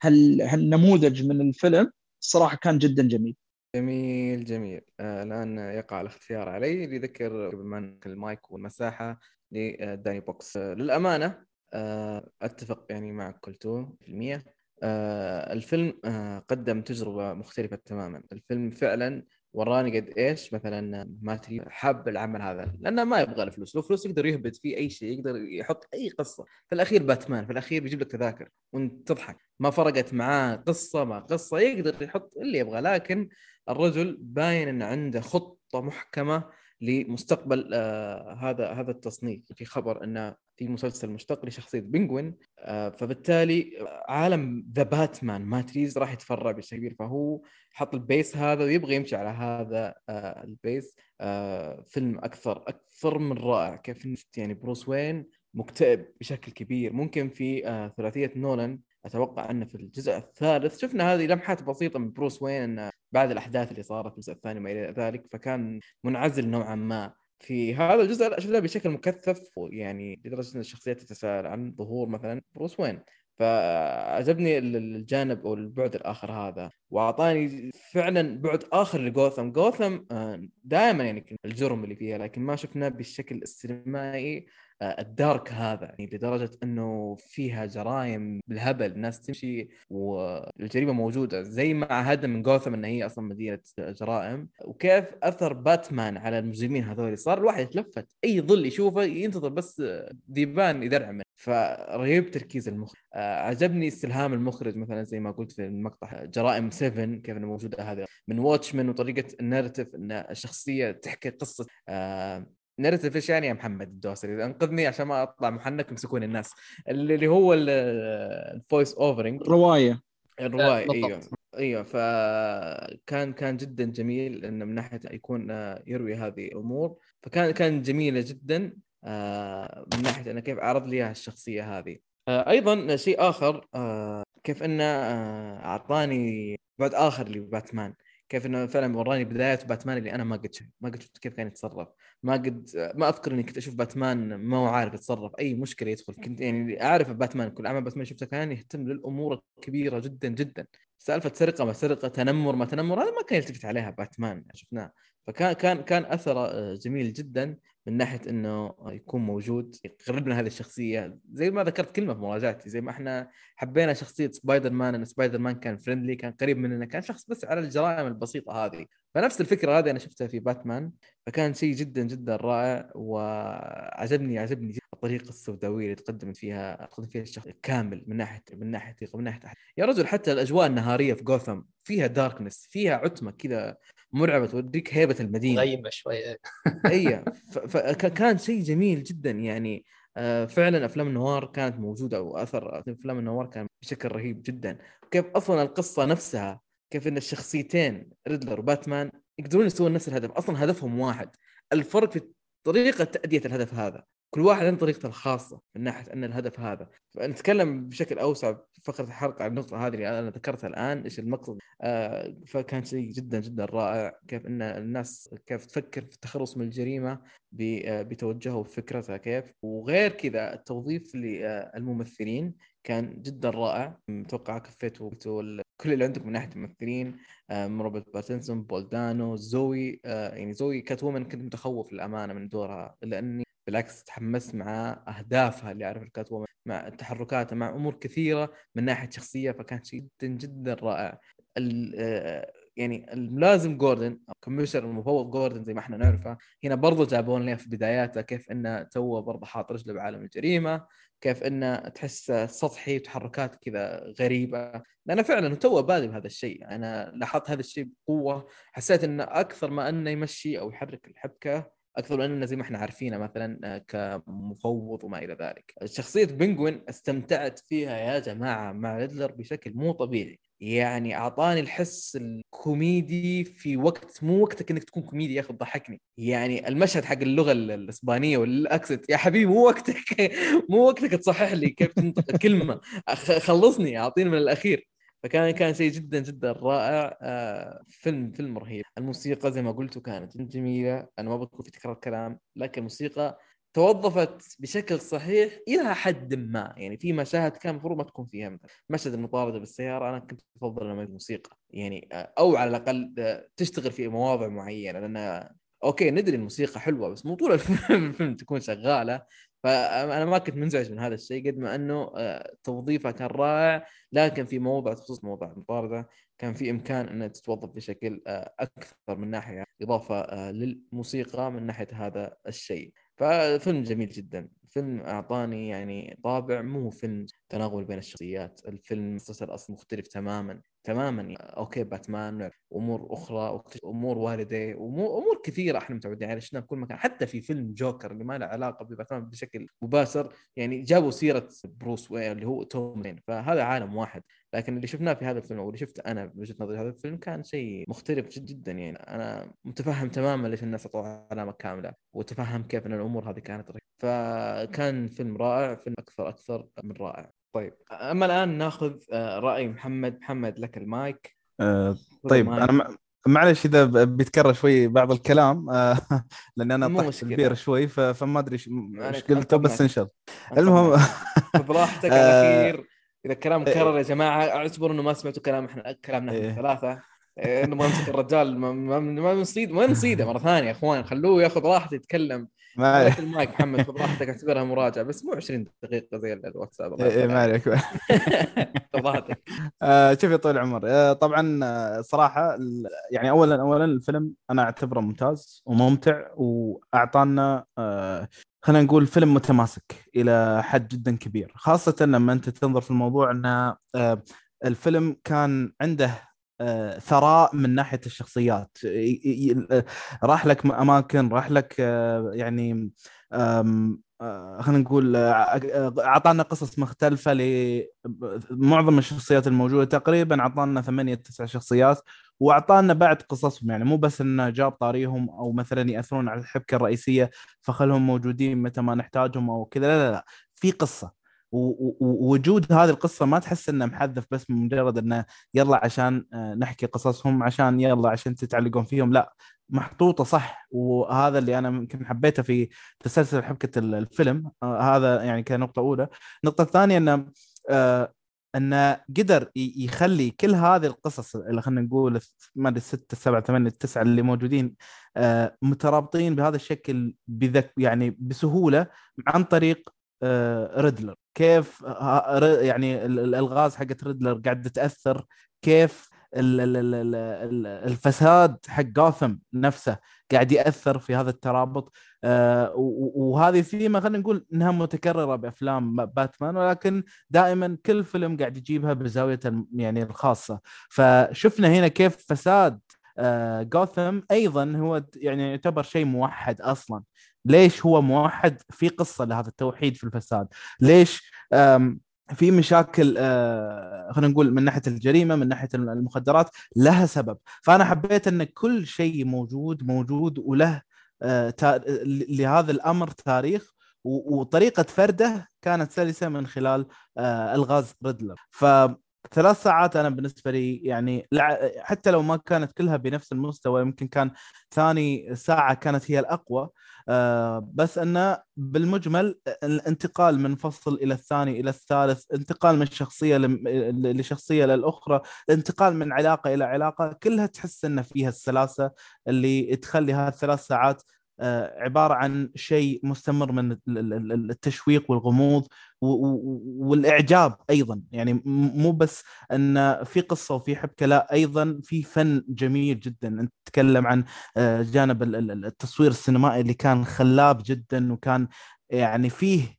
[SPEAKER 3] هال هالنموذج من الفيلم الصراحه كان جدا جميل.
[SPEAKER 1] جميل جميل. آه الآن يقع الاختيار علي لذكر قبل ما المايك والمساحة لداني بوكس. آه للأمانة آه أتفق يعني مع كلتو في المية. آه الفيلم آه قدم تجربة مختلفة تماما. الفيلم فعلا وراني قد إيش مثلا مات ريفز حاب العمل هذا لأنه ما يبغى الفلوس لو فلوس يقدر يهبط فيه أي شيء يقدر يحط أي قصة. في الأخير باتمان في الأخير بيجيب لك تذاكر وأنت تضحك. ما فرقت معاه قصة ما قصة يقدر يحط اللي يبغى. لكن الرجل باين انه عنده خطة محكمة لمستقبل آه هذا هذا التصنيف. في خبر إنه في مسلسل مشتق لشخصية بنجوين آه فبالتالي عالم The Batman مات ريفز راح يتفرع بشكل كبير. فهو حط ال base هذا ويبغى يمشي على هذا آه ال base آه فيلم أكثر أكثر من رائع. كيف يعني بروس وين مكتئب بشكل كبير. ممكن في ثلاثية نولان أتوقع إنه في الجزء الثالث. شفنا هذه لمحات بسيطة من بروس وين بعد الأحداث اللي صارت في الجزء الثاني وما إلى ذلك فكان منعزل نوعا ما. في هذا الجزء لا شفناه بشكل مكثف يعني لدرجة إن الشخصيات تتساءل عن ظهور مثلا بروس وين. فعجبني الجانب أو البعد الآخر هذا. وأعطاني فعلا بعد آخر لجوثم. جوثم آه، دائما يعني الجرم اللي فيها لكن ما شفناه بالشكل السينمائي آه، الدارك هذا. يعني لدرجة إنه فيها جرائم بالهبل الناس تمشي والجريمة موجودة زي ما عهدنا من جوثم إن هي أصلا مدينة جرائم. وكيف أثر باتمان على المجرمين هذول؟ صار الواحد يتلفت. أي ظل يشوفه ينتظر بس ذيبان يدرع منه فرهيب تركيز المخرج آه، عجبني استلهام المخرج مثلا زي ما قلت في المقطع جرائم 7 كيف انه موجودة هذه من واتشمان وطريقة النارتيف إن الشخصية تحكي قصة آه نرتب إيش يعني يا محمد الدوسري أنقذني عشان ما أطلع محنك ويمسكون الناس اللي هو الفويس اوفرنج
[SPEAKER 3] روايه
[SPEAKER 1] الرواية. أيوه أيوه فكان كان جدا جميل إنه من ناحية يكون آه، يروي هذه الأمور فكان كان جميلة جدا. آه، من ناحية إنه كيف عرض لي الشخصية هذه. آه، أيضا شيء آخر كيف إنه أعطاني بعد آخر لباتمان. كيف إنه فعلا وراني بداية باتمان اللي أنا ما قد ما قد شفت كيف كان يتصرف. ما قد ما أذكر إني كنت أشوف باتمان ما هو عارف يتصرف. أي مشكلة يدخل. كنت يعني أعرف باتمان كل أعمال باتمان شفتها كان يهتم للأمور الكبيرة جدا جدا. سالفة سرقة ما سرقة تنمر ما تنمر هذا ما كان يلتفت عليها باتمان شفناه. فكان كان كان أثره جميل جدا. من ناحية إنه يكون موجود يقرب لنا هذه الشخصية. زي ما ذكرت كلمة في مراجعتي زي ما إحنا حبينا شخصية سبايدر مان إن سبايدر مان كان friendly كان قريب مننا كان شخص بس على الجرائم البسيطة هذه. فنفس الفكرة هذه أنا شفتها في باتمان فكان شيء جدا جدا رائع وعجبني عجبني الطريقة السوداوية اللي تقدمت فيها تقدم فيها الشخص كامل من ناحية من ناحية من ناحية يا رجل حتى الأجواء النهارية في جوثم فيها darkness فيها عتمة كذا. مرعبة توريك هيبة المدينة.
[SPEAKER 2] غيمه شوية. (laughs)
[SPEAKER 1] اي فكان شيء جميل جدا يعني. آه، فعلا أفلام النوار كانت موجودة واثر أفلام النوار كان بشكل رهيب جدا. كيف أصلا القصة نفسها كيف إن الشخصيتين ريدلر وباتمان يقدرون يسوون نفس الهدف أصلا هدفهم واحد الفرق في طريقة تأدية الهدف هذا. كل واحد عنده طريقته الخاصة من ناحية أن الهدف هذا. فنتكلم بشكل أوسع في فقرة الحلقة عن النقطة هذه اللي أنا ذكرتها الآن إيش المقصد؟ آه فكان شيء جدا جدا رائع كيف أن الناس كيف تفكر في التخلص من الجريمة آه، بتوجهه بفكرتها كيف. وغير كذا التوظيف للممثلين كان جدا رائع. متوقع كفيتوا كل اللي عندكم من ناحية الممثلين آه، روبرت باتنسون بول دانو زوي آه، يعني زوي Catwoman كنت متخوف للأمانة من دورها لأني بالعكس تحمست مع أهدافها اللي اعرف ال Catwoman مع تحركاتها مع أمور كثيرة من ناحية شخصية فكان شيء جدا جدا رائع. آه، يعني الملازم جوردن أو commissioner المفوض جوردن زي ما إحنا نعرفه هنا برضو جابوا لنا في بداياته كيف إنه تو برضه حاط رجله بعالم الجريمه كيف إنه تحس سطحي وتحركات كذا غريبة. لأنه فعلا تو بادئ بهذا الشيء أنا لاحظت هذا الشيء بقوة حسيت إنه أكثر ما إنه يمشي أو يحرك الحبكة أكثر من زي ما إحنا عارفينه مثلا آه، كمفوض وما إلى ذلك. شخصية بنجوين استمتعت فيها يا جماعة مع ريدلر بشكل مو طبيعي. يعني أعطاني الحس الكوميدي في وقت مو وقتك إنك تكون كوميدي يا أخي ضحكني يعني المشهد حق اللغة الإسبانية وال accent يا حبيبي مو وقتك (laughs) مو وقتك تصحح لي كيف تنطق كلمه خلصني أعطيني من الأخير فكان كان شيء جدا جدا رائع. آه فيلم فيلم رهيب. الموسيقى زي ما قلت كانت جميلة. أنا ما بقول في تكرار كلام لكن الموسيقى توظفت بشكل صحيح إلى حد ما. يعني في مشاهد كان المفروض ما تكون فيها مثلا. مشهد المطاردة بالسيارة أنا كنت أفضل انه الموسيقى يعني آه، أو على الأقل آه، تشتغل في مواضع معينة. لأن أوكي ندري الموسيقى حلوة بس مو طول الفيلم (laughs) تكون شغالة. فأنا ما كنت منزعج من هذا الشيء قد ما أنه آه، توظيفها كان رائع لكن في موضع خصوص موضع المطارده كان في إمكان انها تتوظف بشكل أكثر من ناحية إضافة للموسيقى من ناحية هذا الشيء. ففيلم جميل جدا. فيلم أعطاني يعني طابع مو فيلم تناغم بين الشخصيات. الفيلم مسلسل أصلا مختلف تماما. تماما. okay باتمان أمور أخرى أمور والديه أمور كثيرة إحنا متعودين عليها شفناها بكل مكان. حتى في فيلم جوكر اللي ما له علاقة بباتمان بشكل مباشر يعني جابوا سيرة بروس وين اللي هو توم فهذا عالم واحد. لكن اللي شفناه في هذا الفيلم أو اللي شفته أنا بوجهه نظري هذا الفيلم كان شيء مختلف جدا, جدا. يعني أنا متفهم تماما ليش الناس اعطوه علامة كاملة وتفهم كيف إن الأمور هذه كانت رهيبة. فكان فيلم رائع فيلم أكثر أكثر من رائع. طيب أما الآن ناخذ آه، رأي محمد. محمد لك المايك.
[SPEAKER 4] أه طيب أنا معلش إذا بيتكرر شوي بعض الكلام آه (laughs) لأن أنا طحت البير شوي فما أدري إيش قلت بس انشر
[SPEAKER 1] المهم (laughs) براحتك الأخير. إذا الكلام إيه. كرر يا جماعة اعتبروا إنه ما سمعتوا كلام إحنا كلامنا إحنا ثلاثة إيه، إنه ما نمسك (laughs) الرجال ما ما نصيد ما نصيده مرة ثانية يا إخوان. خلوه ياخذ راحته يتكلم. ما المايك محمد خذ راحتك أعتبرها مراجعة بس مو 20 دقيقة زي الواتساب
[SPEAKER 4] اي ما عليك.
[SPEAKER 1] راحتك (laughs) (laughs)
[SPEAKER 4] آه، شوف يا طويل العمر آه، طبعا آه، صراحة يعني اولا اولا الفيلم أنا أعتبره ممتاز وممتع وأعطانا خلينا نقول فيلم متماسك إلى حد جدا كبير خاصة لما أنت تنظر في الموضوع ان الفيلم كان عنده ثراء من ناحية الشخصيات. راح لك أماكن راح لك آه، يعني آه، خلينا نقول أعطانا قصص مختلفة لمعظم الشخصيات الموجودة تقريبا أعطانا ثمانية تسع شخصيات وأعطانا بعد قصصهم. يعني مو بس إنه جاب طاريهم أو مثلا يأثرون على الحبكة الرئيسية فخلهم موجودين متى ما نحتاجهم أو كذا لا لا لا في قصة. ووجود هذه القصة ما تحس إنه محذف بس من مجرد إنه يلا عشان آه، نحكي قصصهم عشان يلا عشان تتعلقون فيهم. لا محطوطة صح. وهذا اللي أنا يمكن حبيته في تسلسل حبكة الفيلم. آه، هذا يعني كنقطة أولى. النقطة الثانية إنه آه، إنه قدر يخلي كل هذه القصص اللي خلينا نقول ما أدري ستة سبعة ثمانية تسعة اللي موجودين مترابطين بهذا الشكل بذك يعني بسهولة عن طريق ريدلر كيف يعني الألغاز حقت ريدلر قاعدة تاثر كيف الفساد حق جوثم نفسه قاعد يأثر في هذا الترابط. آه، وهذه ثيمه خلينا نقول إنها متكررة بأفلام باتمان ولكن دائما كل فيلم قاعد يجيبها بزاوية يعني الخاصة. فشفنا هنا كيف فساد جوثم أيضا هو يعني يعتبر شيء موحد أصلا. ليش هو موحد في قصة لهذا التوحيد في الفساد؟ ليش في مشاكل آه، خلينا نقول من ناحية الجريمة من ناحية المخدرات لها سبب. فأنا حبيت أن كل شيء موجود موجود وله آه، لهذا الأمر تاريخ وطريقة فرده كانت سلسة من خلال آه، ألغاز ريدلر. ف ثلاث ساعات أنا بالنسبة لي يعني حتى لو ما كانت كلها بنفس المستوى يمكن كان ثاني ساعة كانت هي الأقوى. بس انه بالمجمل الانتقال من فصل إلى الثاني إلى الثالث انتقال من شخصية لشخصية للاخرى الانتقال من علاقة إلى علاقة كلها تحس أن فيها السلاسة اللي تخلي هذه الثلاث ساعات آه، عبارة عن شيء مستمر من التشويق والغموض والإعجاب أيضا. يعني مو بس أن في قصة وفي حبكة لا أيضا في فن جميل جدا. أنت تتكلم عن آه، جانب التصوير السينمائي اللي كان خلاب جدا وكان يعني فيه آه،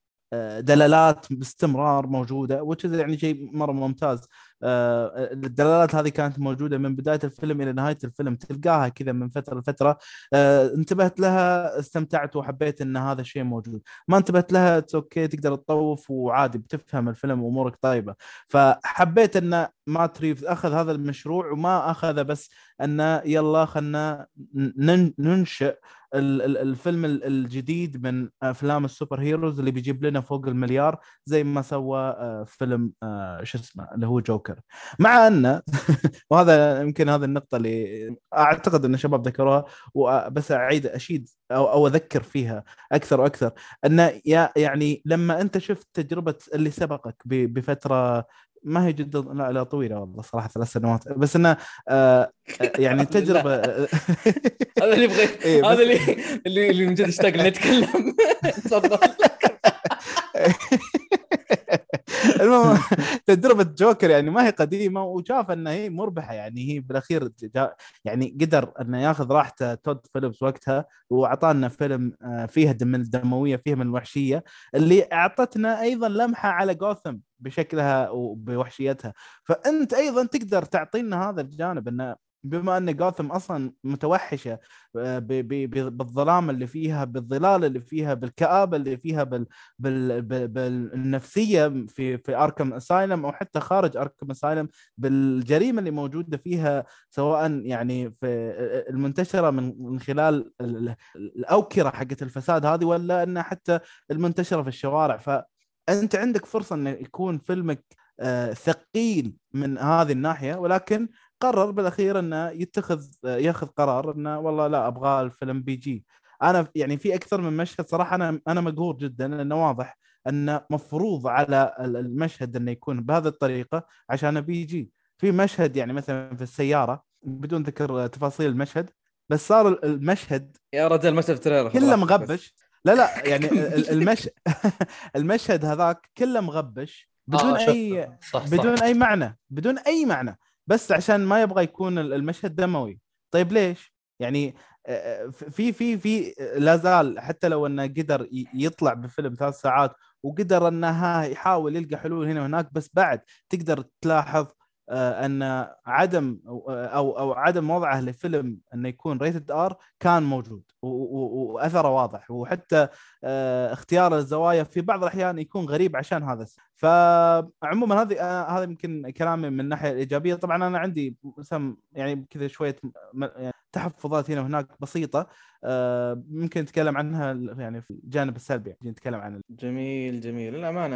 [SPEAKER 4] دلالات باستمرار موجودة وتشز يعني شيء مرة ممتاز. آه، الدلالات هذه كانت موجودة من بداية الفيلم إلى نهاية الفيلم تلقاها كذا من فترة لفترة. آه، انتبهت لها استمتعت وحبيت إن هذا الشيء موجود. ما انتبهت لها okay تقدر تطوف وعادي بتفهم الفيلم وأمورك طيبة. فحبيت إن مات ريفز أخذ هذا المشروع وما اخذ بس انه يلا خلنا ننشئ الفيلم الجديد من أفلام ال super heroes اللي بيجيب لنا فوق المليار زي ما سوى آه، فيلم شو اسمه اللي هو جوكر. مع أن (laughs) وهذا يمكن هذه النقطة اللي أعتقد إن الشباب ذكروها بس أعيد أشيد أو أو أذكر فيها أكثر وأكثر أن يعني لما أنت شفت تجربة اللي سبقك بفترة ما هي جدا لا, لا طويلة والله صراحة ثلاث سنوات. بس إنه آه (laughs) يعني تجربة (laughs)
[SPEAKER 1] هذا اللي يبغى (laughs) إيه، هذا اللي اللي من جد اشتاق نتكلم تفضل.
[SPEAKER 4] المهم (laughs) تجربة جوكر يعني ما هي قديمة وشاف إنها هي مربحة يعني هي بالأخير يعني قدر إنه ياخذ راحته تود فيلمز وقتها وأعطانا فيلم آه، فيها من الدموية فيها من الوحشية اللي أعطتنا أيضا لمحة على جوثم بشكلها وبوحشيتها. فأنت أيضا تقدر تعطينا هذا الجانب إنه بما أن جوثم أصلا متوحشة آه، بالظلام اللي فيها بالظلال اللي فيها بالكآبة اللي فيها بال بال بالنفسية في في اركم اسايلم أو حتى خارج اركم اسايلم بالجريمة اللي موجودة فيها سواء يعني في المنتشرة من من خلال الأوكرة حقت الفساد هذه ولا انها حتى المنتشرة في الشوارع. فأنت عندك فرصة انه يكون فيلمك آه، ثقيل من هذه الناحية ولكن قرر بالأخير إنه يتخذ ياخذ قرار إنه والله لا أبغى الفيلم بي جي. أنا يعني في أكثر من مشهد صراحة أنا أنا مقهور جدا لأنه واضح إنه مفروض على المشهد إنه يكون بهذه الطريقة عشان PG. في مشهد يعني مثلا في السيارة بدون ذكر تفاصيل المشهد بس صار المشهد
[SPEAKER 1] يا رجل مشهد trailer
[SPEAKER 4] كله مغبش. لا لا (laughs) يعني المش... (laughs) المشهد هذاك كله مغبش بدون آه أي صح بدون صح. أي معنى بدون أي معنى. بس عشان ما يبغى يكون المشهد دموي. طيب ليش؟ يعني في في في لا زال حتى لو إنه قدر يطلع بفيلم ثلاث ساعات وقدر إنه يحاول يلقى حلول هنا وهناك بس بعد تقدر تلاحظ آه، أن عدم أو أو عدم وضعه لفيلم أنه يكون rated R كان موجود وأثره واضح. وحتى آه، اختيار الزوايا في بعض الأحيان يكون غريب عشان هذا فعموما هذه آه، هذا يمكن كلامي من الناحية الإيجابية. طبعا أنا عندي يعني كذا شوية تحفظات هنا وهناك بسيطة. ممكن نتكلم عنها يعني في الجانب السلبي نتكلم عن
[SPEAKER 1] جميل جميل. للأمانة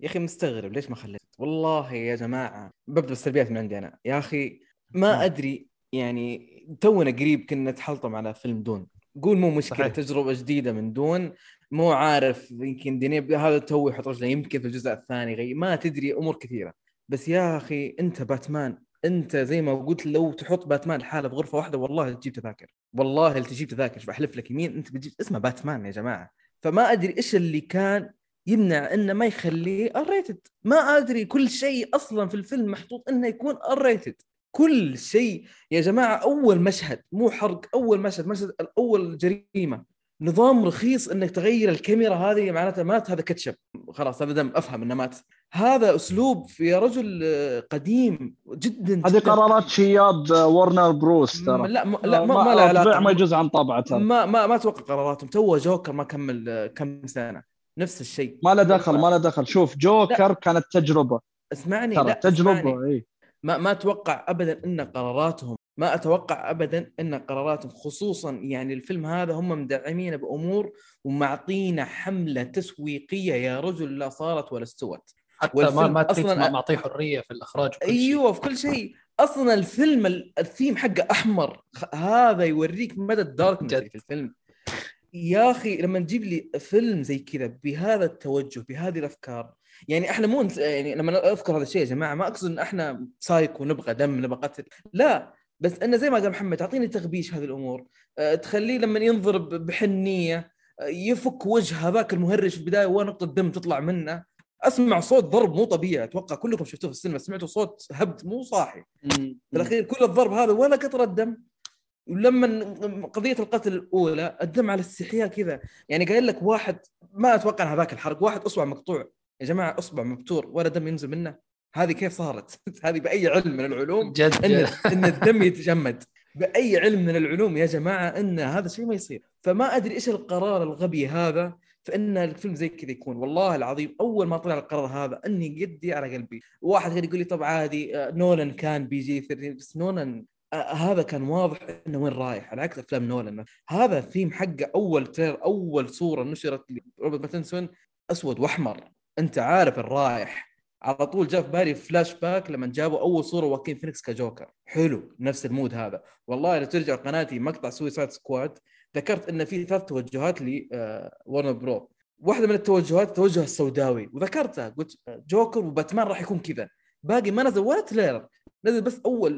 [SPEAKER 1] يا أخي مستغرب ليش ما خليت؟ والله يا جماعة ببدأ بالسلبيات من عندي أنا. يا أخي ما أدري يعني تونا قريب كنا نتحلطم على فيلم دون. قول مو مشكلة صحيح. تجربة جديدة من دون. مو عارف يمكن ديني هذا تو يحط رجله يمكن في الجزء الثاني غي ما تدري أمور كثيرة. بس يا أخي أنت باتمان. أنت زي ما قلت لو تحط باتمان لحاله بغرفة واحدة والله تجيب تذاكر. والله تجيب تذاكر بحلف لك يمين أنت بتجيب اسمه باتمان يا جماعة. فما أدري إيش اللي كان يمنع إنه ما يخليه R ما أدري كل شيء أصلا في الفيلم محطوط إنه يكون R كل شيء يا جماعة أول مشهد مو حرق أول مشهد مشهد الأول جريمة. نظام رخيص إنك تغير الكاميرا هذه معناتها مات هذا كاتشب. خلاص هذا دم أفهم إنه مات. هذا أسلوب يا رجل قديم جدا
[SPEAKER 3] هذه قرارات شياب ورنر بروس ترى.
[SPEAKER 1] لا ما لا ما, ما له
[SPEAKER 3] علاقة. ما يجوز عن ترى
[SPEAKER 1] ما ما ما أتوقع قراراتهم. تو جوكر ما كمل كم سنة. نفس الشيء.
[SPEAKER 3] ما له دخل ما له دخل. شوف جوكر لا. كانت تجربة.
[SPEAKER 1] اسمعني لا
[SPEAKER 3] تجربة إي.
[SPEAKER 1] ما ما أتوقع ابدا إن قراراتهم ما أتوقع ابدا إن قراراتهم خصوصا يعني الفيلم هذا هم مدعمينه بأمور ومعطينا حملة تسويقية يا رجل لا صارت ولا استوت.
[SPEAKER 2] حتى ما ما أصلا معطيه حرية في الإخراج
[SPEAKER 1] وكل أيوه في كل شيء. أصلا الفيلم الثيم حقه أحمر. هذا يوريك مدى ال dark في الفيلم. يا أخي لما تجيب لي فيلم زي كذا بهذا التوجه بهذه الأفكار يعني إحنا مو يعني لما أذكر هذا الشيء يا جماعة ما أقصد إن إحنا سايكو نبغى دم نبغى قتل. لا بس إنه زي ما قال محمد تعطيني تغبيش هذه الأمور. أه تخليه لما ينضرب بحنية أه يفك وجه هذاك المهرج في البداية ونقطه دم تطلع منه. أسمع صوت ضرب مو طبيعي أتوقع كلكم شفتوه في السينما سمعتوا صوت هبد مو صاحي. في الأخير كل الضرب هذا ولا قطره دم ولما قضية القتل الأولى الدم على الاستحياء كذا. يعني قايل لك واحد ما أتوقع هذاك الحرق واحد أصبع مقطوع. يا جماعة أصبع مبتور ولا دم ينزل منه. هذه كيف صارت؟ (laughs) هذه بأي علم من العلوم؟
[SPEAKER 2] جد.
[SPEAKER 1] ان إن الدم يتجمد. بأي علم من العلوم يا جماعة إن هذا الشيء ما يصير. فما أدري إيش القرار الغبي هذا. فإن الفيلم زي كذا يكون. والله العظيم أول ما طلع القرار هذا إني يدي على قلبي. واحد كان يقول لي طب عادي آه، نولن كان PG 13 بس نولن آه، هذا كان واضح إنه وين رايح. على عكس أفلام نولن هذا الثيم حقه أول trailer أول صورة نشرت لروبرت باتنسون أسود وأحمر. أنت عارف الرايح. على طول جاء في بالي فلاش باك لما جابوا أول صورة واكين فينيكس كجوكر. حلو نفس ال mood هذا. والله لو ترجع قناتي مقطع سويسايد سكواد ذكرت أن في ثلاث توجهات ل ورنر بروس واحدة من التوجهات التوجه السوداوي. وذكرتها قلت جوكر وباتمان راح يكون كذا. باقي ما نزل ولا trailer. نزل بس أول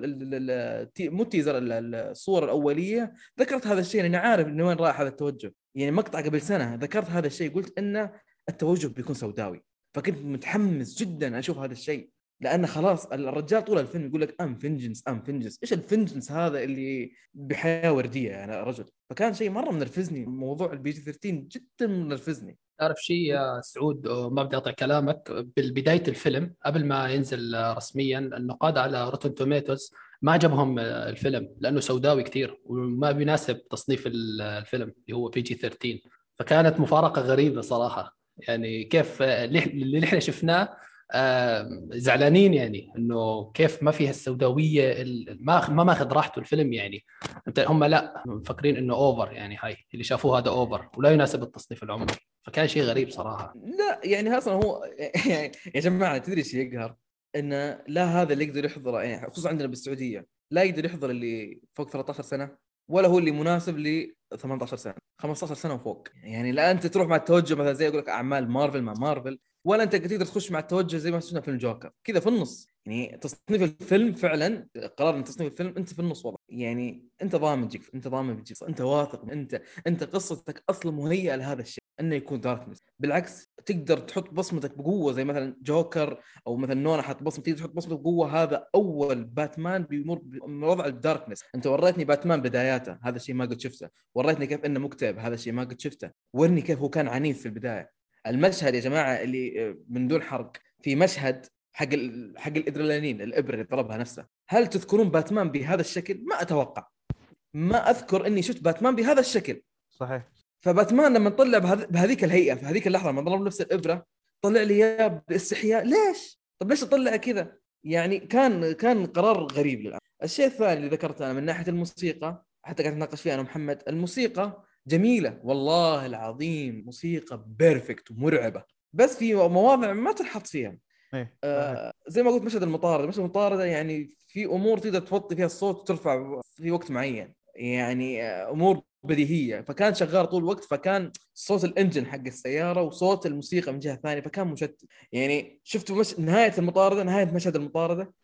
[SPEAKER 1] مو teaser الصور الأولية. ذكرت هذا الشيء لاني عارف انه وين رايح هذا التوجه. يعني مقطع قبل سنة ذكرت هذا الشيء قلت إنه التوجه بيكون سوداوي. فكنت متحمس جدا أشوف هذا الشيء. لأنه خلاص الرجال طول الفيلم يقول لك I'm vengeance I'm vengeance إيش ال vengeance هذا اللي بحياة وردية يعني رجل؟ فكان شيء مرة منرفزني موضوع ال PG 13 جدا منرفزني
[SPEAKER 2] تعرف شيء يا سعود؟ ما بدي أقطع كلامك. بالبداية الفيلم قبل ما ينزل رسميا النقاد على روتن توميتوز ما عجبهم الفيلم لأنه سوداوي كثير وما بيناسب تصنيف الفيلم اللي هو PG 13 فكانت مفارقة غريبة صراحة. يعني كيف اللي إحنا شفناه زعلانين يعني إنه كيف ما فيها السوداوية ما ما ماخذ راحته الفيلم يعني. أنت هم لا مفكرين إنه over يعني هاي اللي شافوه هذا over ولا يناسب التصنيف العمري. فكان شيء غريب صراحة.
[SPEAKER 1] لا يعني أصلا هو (laughs) يعني يا جماعة تدري إيش يقهر؟ انه لا هذا اللي يقدر يحضر يعني خصوصا عندنا بالسعودية لا يقدر يحضر اللي فوق 13 سنة ولا هو اللي مناسب ل 18 سنة 15 سنة وفوق. يعني لا أنت تروح مع التوجه مثلا زي أقول لك أعمال مارفل مع مارفل. ولا أنت تقدر تخش مع التوجه زي ما شفنا فيلم جوكر. كذا في النص. يعني تصنيف الفيلم فعلا قرار تصنيف الفيلم أنت في النص وضع يعني أنت ضامن تجيك أنت ضامن بتجيك أنت واثق أنت أنت قصتك أصلا مهيئة لهذا الشيء. انه يكون داركنس بالعكس تقدر تحط بصمتك بقوة زي مثلا جوكر أو مثلا نونا حط بصمة تقدر تحط بصمتك بقوة. هذا أول باتمان بيمر بوضع الداركنس أنت وريتني باتمان بداياته هذا الشيء ما قد شفته. وريتني كيف إنه مكتئب هذا الشيء ما قد شفته. ورني كيف هو كان عنيف في البداية. المشهد يا جماعة اللي من دون حرق في مشهد حق حق الإدرينالين الابره اللي طلبها نفسه. هل تذكرون باتمان بهذا الشكل؟ ما أتوقع. ما أذكر إني شفت باتمان بهذا الشكل.
[SPEAKER 4] صحيح.
[SPEAKER 1] فباتمان لما طلع بهذيك الهيئة في هذيك اللحظة لما ضرب نفس الإبرة طلع لي إياه باستحياء ليش؟ طب ليش أطلع كذا؟ يعني كان كان قرار غريب للآن. الشيء الثاني اللي ذكرته أنا من ناحية الموسيقى حتى قاعد نتناقش فيها أنا ومحمد الموسيقى جميلة. والله العظيم موسيقى بيرفكت ومرعبة. بس في مواضع ما تنحط فيها.
[SPEAKER 4] إيه.
[SPEAKER 1] آه زي ما قلت مشهد المطاردة. مشهد المطاردة يعني في أمور تقدر توطي فيها الصوت وترفع في وقت معين. يعني آه، أمور بديهية. فكان شغال طول الوقت فكان صوت الإنجن حق السيارة وصوت الموسيقى من جهة ثانية فكان مشتت. يعني شفتوا مش... نهاية المطاردة نهاية مشهد المطاردة؟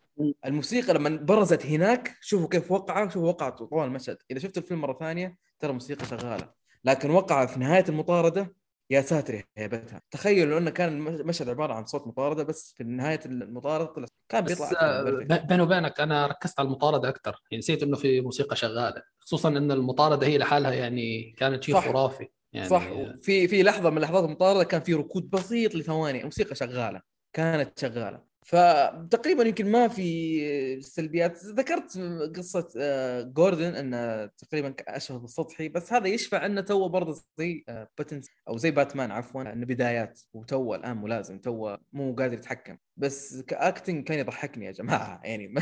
[SPEAKER 1] الموسيقى لما برزت هناك شوفوا كيف وقع شوفوا وقعت طوال المشهد. إذا شفت الفيلم مرة ثانية ترى الموسيقى شغالة. لكن وقع في نهاية المطاردة يا ساتر هيبتها. تخيلوا إنه كان المشهد عبارة عن صوت مطاردة بس في نهاية المطاردة طلع كان بيطلع
[SPEAKER 2] آه، بيني وبينك أنا ركزت على المطاردة أكثر يعني نسيت إنه في موسيقى شغالة. خصوصا إن المطاردة هي لحالها يعني كانت شيء خرافي. يعني
[SPEAKER 1] صح. في في لحظة من لحظات المطاردة كان في ركود بسيط لثواني. الموسيقى شغالة. كانت شغالة. فتقريبا يمكن ما في سلبيات. ذكرت قصة آه، جوردن إنه تقريبا اشبه بالسطحي بس هذا يشفع إنه تو برضه زي باتنسون آه، أو زي باتمان عفوا إنه بدايات وتو الآن ملازم تو مو قادر يتحكم. بس ك acting كان يضحكني يا جماعة يعني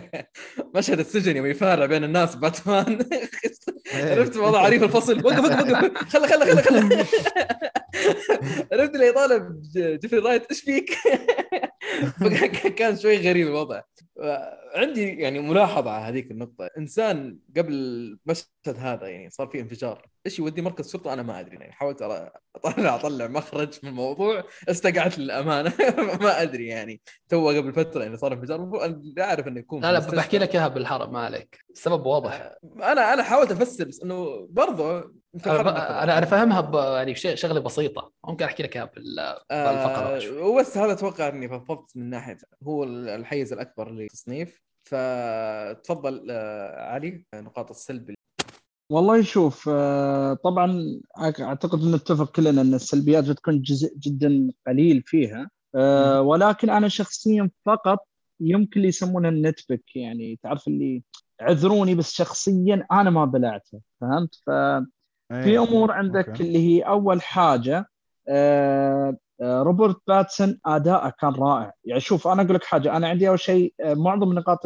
[SPEAKER 1] (laughs) مشهد السجن يوم يفارع بين الناس باتمان. عرفت؟ وضع عريف الفصل. وقف وقف وقف. خله خله خله خله (laughs) عرفت اللي يطالب جيفري رايت؟ إيش فيك؟ كان شوي غريب الوضع. عندي يعني ملاحظة على هذيك النقطة. إنسان قبل المشهد هذا يعني صار في انفجار. إيش يودي مركز شرطة؟ أنا ما أدري. يعني حاولت اطلع أطلع مخرج من الموضوع. استقعت للأمانة. (laughs) ما أدري يعني. تو قبل فترة يعني صار انفجار. المفروض أعرف إنه يكون
[SPEAKER 2] لا لا بحكي لك إياها بالحرب ما عليك. السبب واضح. آه،
[SPEAKER 1] أنا أنا حاولت أفسر بس إنه برضه
[SPEAKER 2] أنا أنا فاهمها يعني شغلة بسيطة. ممكن أحكي لك إياها بالفقرة
[SPEAKER 1] آه وبس هذا أتوقع إني فضفضت من ناحية هو الحيز الأكبر للتصنيف فتفضل آه علي نقاط السلب.
[SPEAKER 3] والله شوف آه طبعا أعتقد أن نتفق كلنا أن السلبيات بتكون جزء جدا قليل فيها آه ولكن أنا شخصيا فقط يمكن اللي يسمونها ال nitpick يعني تعرف اللي عذروني بس شخصيا أنا ما بلعته فهمت؟ ف في إيه، امور عندك okay. اللي هي أول حاجة روبرت باتسون أداءه كان رائع. يعني شوف أنا أقول لك حاجة أنا عندي أول شيء آه معظم النقاط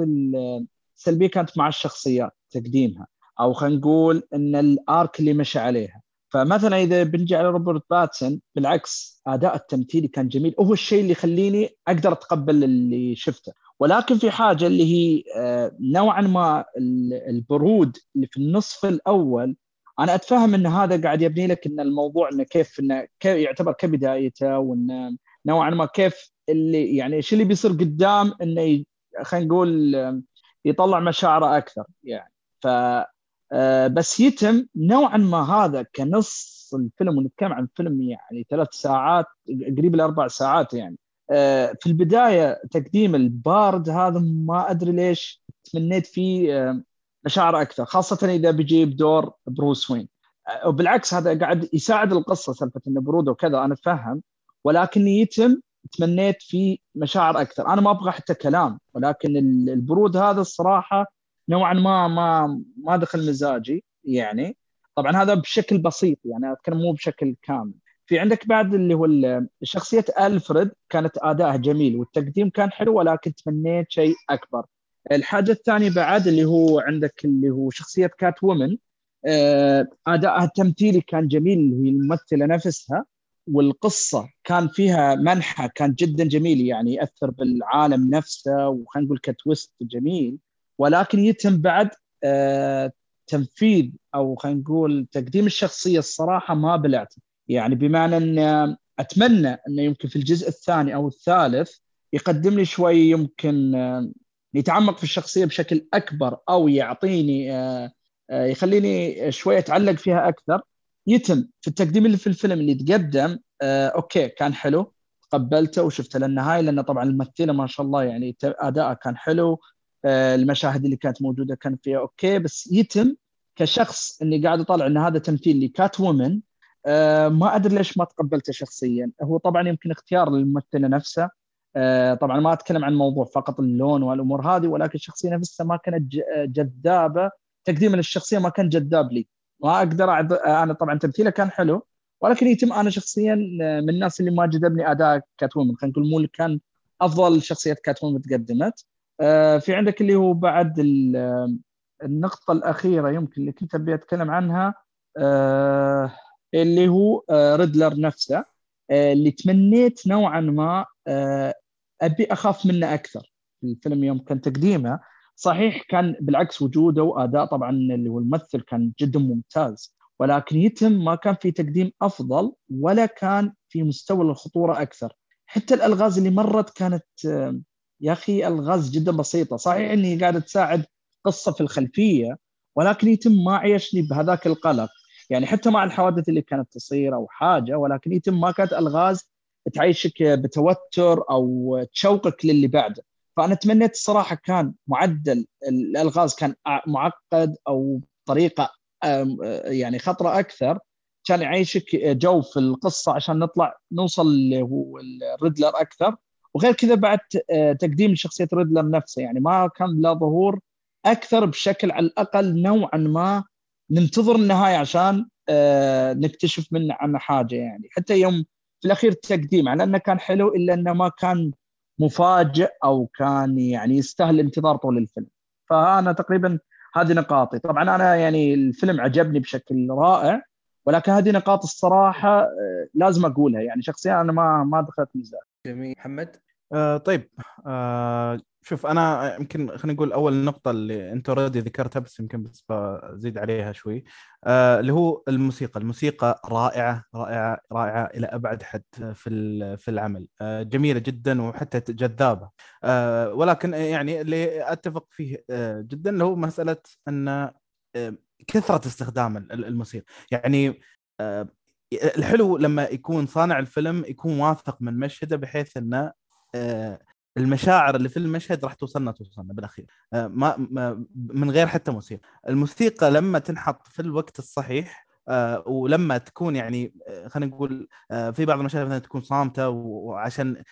[SPEAKER 3] السلبيه كانت مع الشخصيات تقديمها أو خلينا نقول إن ال arc اللي مشى عليها. فمثلا إذا بنجي على روبرت باتسون بالعكس أداء التمثيلي كان جميل. هو الشيء اللي يخليني أقدر أتقبل اللي شفته. ولكن في حاجة اللي هي آه، نوعا ما البرود اللي في النصف الأول أنا أتفهم إن هذا قاعد يبني لك إن الموضوع إنه كيف إنه كيف يعتبر كبدايته وانه نوعا ما كيف اللي يعني إيش اللي بيصير قدام إنه خلينا نقول يطلع مشاعره أكثر يعني. ف آه، بس يتم نوعا ما هذا كنص الفيلم ونتكلم عن فيلم يعني ثلاث ساعات قريب لاربع ساعات يعني. آه، في البداية تقديم البارد هذا ما أدري ليش تمنيت فيه مشاعر أكثر خاصة إذا بيجيب دور بروس وين. وبالعكس هذا قاعد يساعد القصة سالفة إنه برود وكذا أنا اتفهم ولكن يتم تمنيت في مشاعر أكثر. أنا ما أبغى حتى كلام ولكن البرود هذا الصراحة نوعا ما ما ما دخل مزاجي يعني. طبعا هذا بشكل بسيط يعني أتكلم مو بشكل كامل. في عندك بعد اللي هو شخصية ألفريد كانت ادائها جميل والتقديم كان حلو ولكن تمنيت شيء أكبر. الحاجة الثانية بعد اللي هو عندك اللي هو شخصية كات وومن آه، ادائها التمثيلي كان جميل هي الممثلة نفسها والقصة كان فيها منحى كان جدا جميل يعني يأثر بالعالم نفسه وخلينا نقول كتويست جميل. ولكن يتم بعد آه، تنفيذ أو خلينا نقول تقديم الشخصية الصراحة ما بلعته يعني بمعنى إن أتمنى إنه يمكن في الجزء الثاني أو الثالث يقدم لي شوي يمكن آه، يتعمق في الشخصية بشكل أكبر أو يعطيني آه، آه، يخليني شوية أتعلق فيها أكثر. يتم في التقديم اللي في الفيلم اللي تقدم آه، أوكي كان حلو تقبلته وشفته للنهاية لأن طبعا الممثلة ما شاء الله يعني ادائها كان حلو المشاهد اللي كانت موجودة كان فيها أوكي. بس يتم كشخص إني قاعد أطالع إن هذا تمثيل لكات وومن ما أدري ليش ما تقبلته شخصيا. هو طبعا يمكن اختيار للممثلة نفسها طبعا ما أتكلم عن موضوع فقط اللون والأمور هذه ولكن الشخصيه نفسها ما كانت جذابة. تقديما للشخصية ما كان جذاب لي. ما أقدر أعد... أنا طبعا تمثيله كان حلو ولكن يتم أنا شخصيا من الناس اللي ما جذبني أداء كاتومن خلينا نقول مو كان أفضل شخصيات كاتومن تقدمت. آه، في عندك اللي هو بعد النقطة الأخيرة يمكن اللي كنت أبي أتكلم عنها آه، اللي هو ريدلر نفسه. اللي تمنيت نوعا ما أبي أخاف منه أكثر. الفيلم يوم كان تقديمه صحيح كان بالعكس وجوده وأداء طبعا اللي هو الممثل كان جدا ممتاز ولكن يتم ما كان في تقديم أفضل ولا كان في مستوى الخطورة أكثر. حتى الألغاز اللي مرت كانت يا أخي ألغاز جدا بسيطة. صحيح إني قاعدة تساعد قصة في الخلفية ولكن يتم ما عيشني بهذاك القلق. يعني حتى مع الحوادث اللي كانت تصير أو حاجة ولكن يتم ما كانت ألغاز تعيشك بتوتر أو تشوقك للي بعده. فأنا تمنيت الصراحة كان معدل الألغاز كان معقد أو طريقه يعني خطرة أكثر. كان يعيشك جو في القصة عشان نطلع نوصل اللي هو الريدلر أكثر. وغير كذا بعد تقديم شخصيه ريدلر نفسه يعني ما كان له ظهور أكثر بشكل على الأقل نوعا ما ننتظر النهاية عشان نكتشف منه عنه حاجة يعني. حتى يوم في الأخير التقديم على أنه كان حلو إلا أنه ما كان مفاجئ أو كان يعني يستاهل الانتظار طول الفيلم. فأنا تقريبا هذه نقاطي. طبعا أنا يعني الفيلم عجبني بشكل رائع ولكن هذه نقاط الصراحة آه، لازم أقولها يعني. شخصيا أنا ما ما دخلت ميزان.
[SPEAKER 1] جميل. محمد؟
[SPEAKER 4] آه طيب. آه شوف أنا يمكن خلينا نقول أول نقطة اللي أنت أوريدي ذكرتها بس يمكن بس بزيد عليها شوي. آه اللي هو الموسيقى. الموسيقى رائعة رائعة رائعة إلى أبعد حد في في العمل. آه جميلة جدا وحتى جذابة. آه ولكن يعني اللي أتفق فيه آه جدا اللي هو مسألة أن آه كثرة استخدام الموسيقى. يعني آه الحلو لما يكون صانع الفيلم يكون واثق من مشهده بحيث أنه آه المشاعر اللي في المشهد راح توصلنا توصلنا بالأخير. آه، ما, من غير حتى موسيقى. الموسيقى لما تنحط في الوقت الصحيح آه ولما تكون يعني آه، خلينا نقول في بعض المشاهد مثلا تكون صامتة وعشان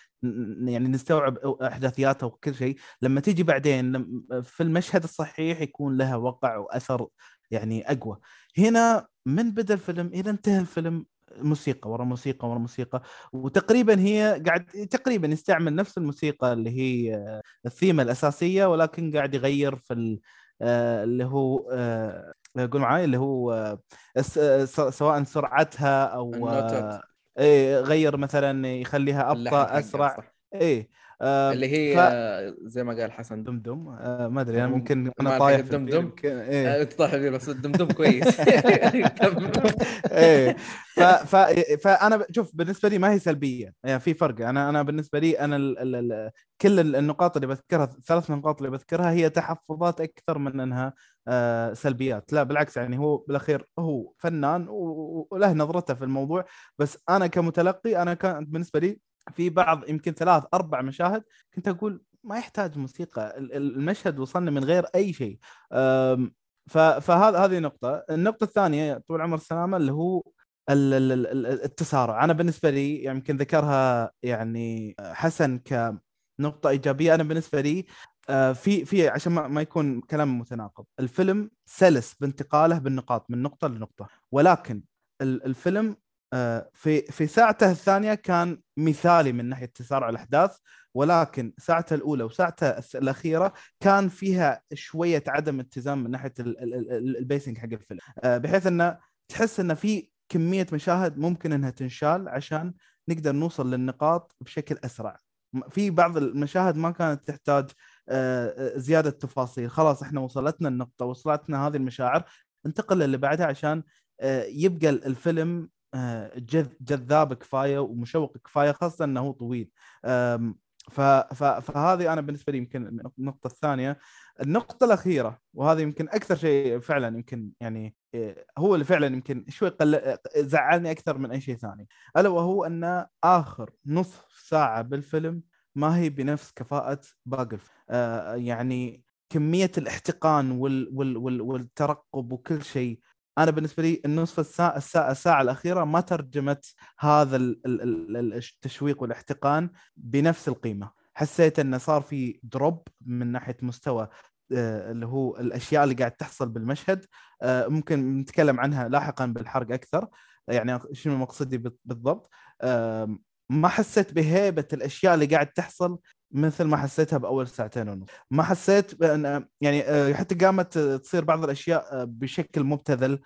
[SPEAKER 4] يعني نستوعب أحداثياتها وكل شيء لما تيجي بعدين في المشهد الصحيح يكون لها وقع وأثر يعني أقوى. هنا من بدأ الفيلم إلى انتهى الفيلم موسيقى ورا موسيقى ورا موسيقى. وتقريبا هي قاعد تقريبا يستعمل نفس الموسيقى اللي هي الثيمة الأساسية ولكن قاعد يغير في آه، اللي هو آه، قول معي اللي هو آه، سواء سرعتها أو إيه غير مثلا يخليها أبطأ أسرع. إيه.
[SPEAKER 1] آه اللي هي ف... زي ما قال حسن.
[SPEAKER 4] دمدم. آه ما أدري أنا ممكن أنا طايح
[SPEAKER 1] دمدم. إيه. أنت طايح بس الدمدم (laughs) كويس. (laughs)
[SPEAKER 4] إيه. ف... ف... فأنا شوف بالنسبة لي ما هي سلبية. يعني في فرق. أنا أنا بالنسبة لي أنا ال... ال... ال... كل النقاط اللي بذكرها ثلاث نقاط اللي بذكرها هي تحفظات أكثر من أنها آه سلبيات. لا بالعكس يعني هو بالأخير هو فنان وله نظرته في الموضوع. بس أنا كمتلقي أنا كانت بالنسبة لي في بعض يمكن ثلاث أربع مشاهد كنت أقول ما يحتاج موسيقى المشهد وصلنا من غير أي شيء. فهذا هذه نقطة، النقطة الثانية طول عمر السلامة اللي هو التسارع، أنا بالنسبة لي يعني يمكن ذكرها يعني حسن كنقطة إيجابية، أنا بالنسبة لي آه، في في عشان ما يكون كلام متناقض، الفيلم سلس بانتقاله بالنقاط من نقطة لنقطة، ولكن الفيلم في في ساعته الثانية كان مثالي من ناحية تسارع الأحداث ولكن ساعته الأولى وساعته الأخيرة كان فيها شوية عدم اتزان من ناحية البيسنج حق الفيلم. آه، بحيث إنه تحس إنه في كمية مشاهد ممكن إنها تنشال عشان نقدر نوصل للنقاط بشكل أسرع. في بعض المشاهد ما كانت تحتاج آه، زيادة تفاصيل. خلاص إحنا وصلتنا النقطة وصلتنا هذه المشاعر انتقل للي بعدها عشان يبقى الفيلم آه، جذاب كفاية ومشوق كفاية خاصة إنه هو طويل. فهذه أنا بالنسبة لي يمكن النقطة الثانية. النقطة الأخيرة وهذه يمكن أكثر شيء فعلا يمكن يعني آه، هو اللي فعلا يمكن شوي قل... زعلني أكثر من أي شيء ثاني. ألا وهو أن آخر نصف ساعة بالفيلم ما هي بنفس كفاءة باقي آه يعني كمية الاحتقان وال... وال... وال... والترقب وكل شيء. أنا بالنسبة لي النصف الساعة الساعة, الساعة الأخيرة ما ترجمت هذا التشويق والإحتقان بنفس القيمة. حسيت انه صار في دروب من ناحية مستوى آه، اللي هو الأشياء اللي قاعد تحصل بالمشهد. آه، ممكن نتكلم عنها لاحقا بالحرق أكثر. يعني شنو مقصدي بالضبط؟ ما حسيت بهيبة الأشياء اللي قاعد تحصل مثل ما حسيتها بأول ساعتين ونص. ما حسيت بأن يعني آه، حتى قامت تصير بعض الأشياء آه، بشكل مبتذل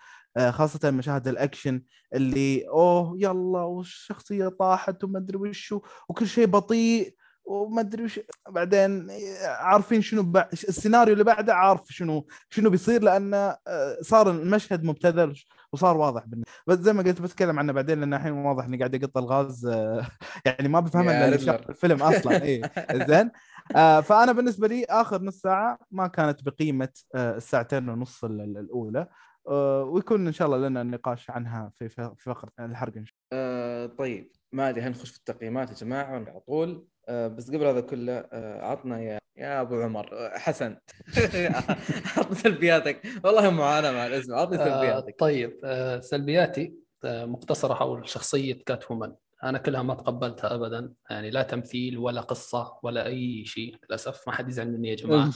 [SPEAKER 4] خاصة مشاهد الأكشن اللي أوه يلا والشخصية طاحت وما أدري وشو وكل شيء بطيء. وما أدري وش بعدين عارفين شنو ب... السيناريو اللي بعده عارف شنو شنو بيصير لأنه صار المشهد مبتذل وصار واضح بالنسبة بس زي ما قلت بتكلم عنه بعدين لأن الحين واضح إني قاعد اقط الغاز (laughs) يعني ما إلا الفيلم أصلا. اي (laughs) زين. آه فأنا بالنسبة لي آخر نص ساعة ما كانت بقيمة آه الساعتين ونص الأولى. آه ويكون إن شاء الله لنا نقاش عنها في فقره الحرق إن شاء
[SPEAKER 1] الله. آه طيب. ما أدري هنخش في التقييمات يا جماعة؟ على طول. آه بس قبل هذا كله آه عطنا يا يا أبو عمر آه، حسن. (laughs) عطنا سلبياتك. والله معاناه مع الاسم عطني آه، سلبياتك.
[SPEAKER 2] آه طيب آه سلبياتي آه مقتصرة حول شخصية كات وومن أنا كلها ما تقبلتها ابدا. يعني لا تمثيل ولا قصة ولا أي شيء للأسف. ما حد يزعل مني يا جماعة.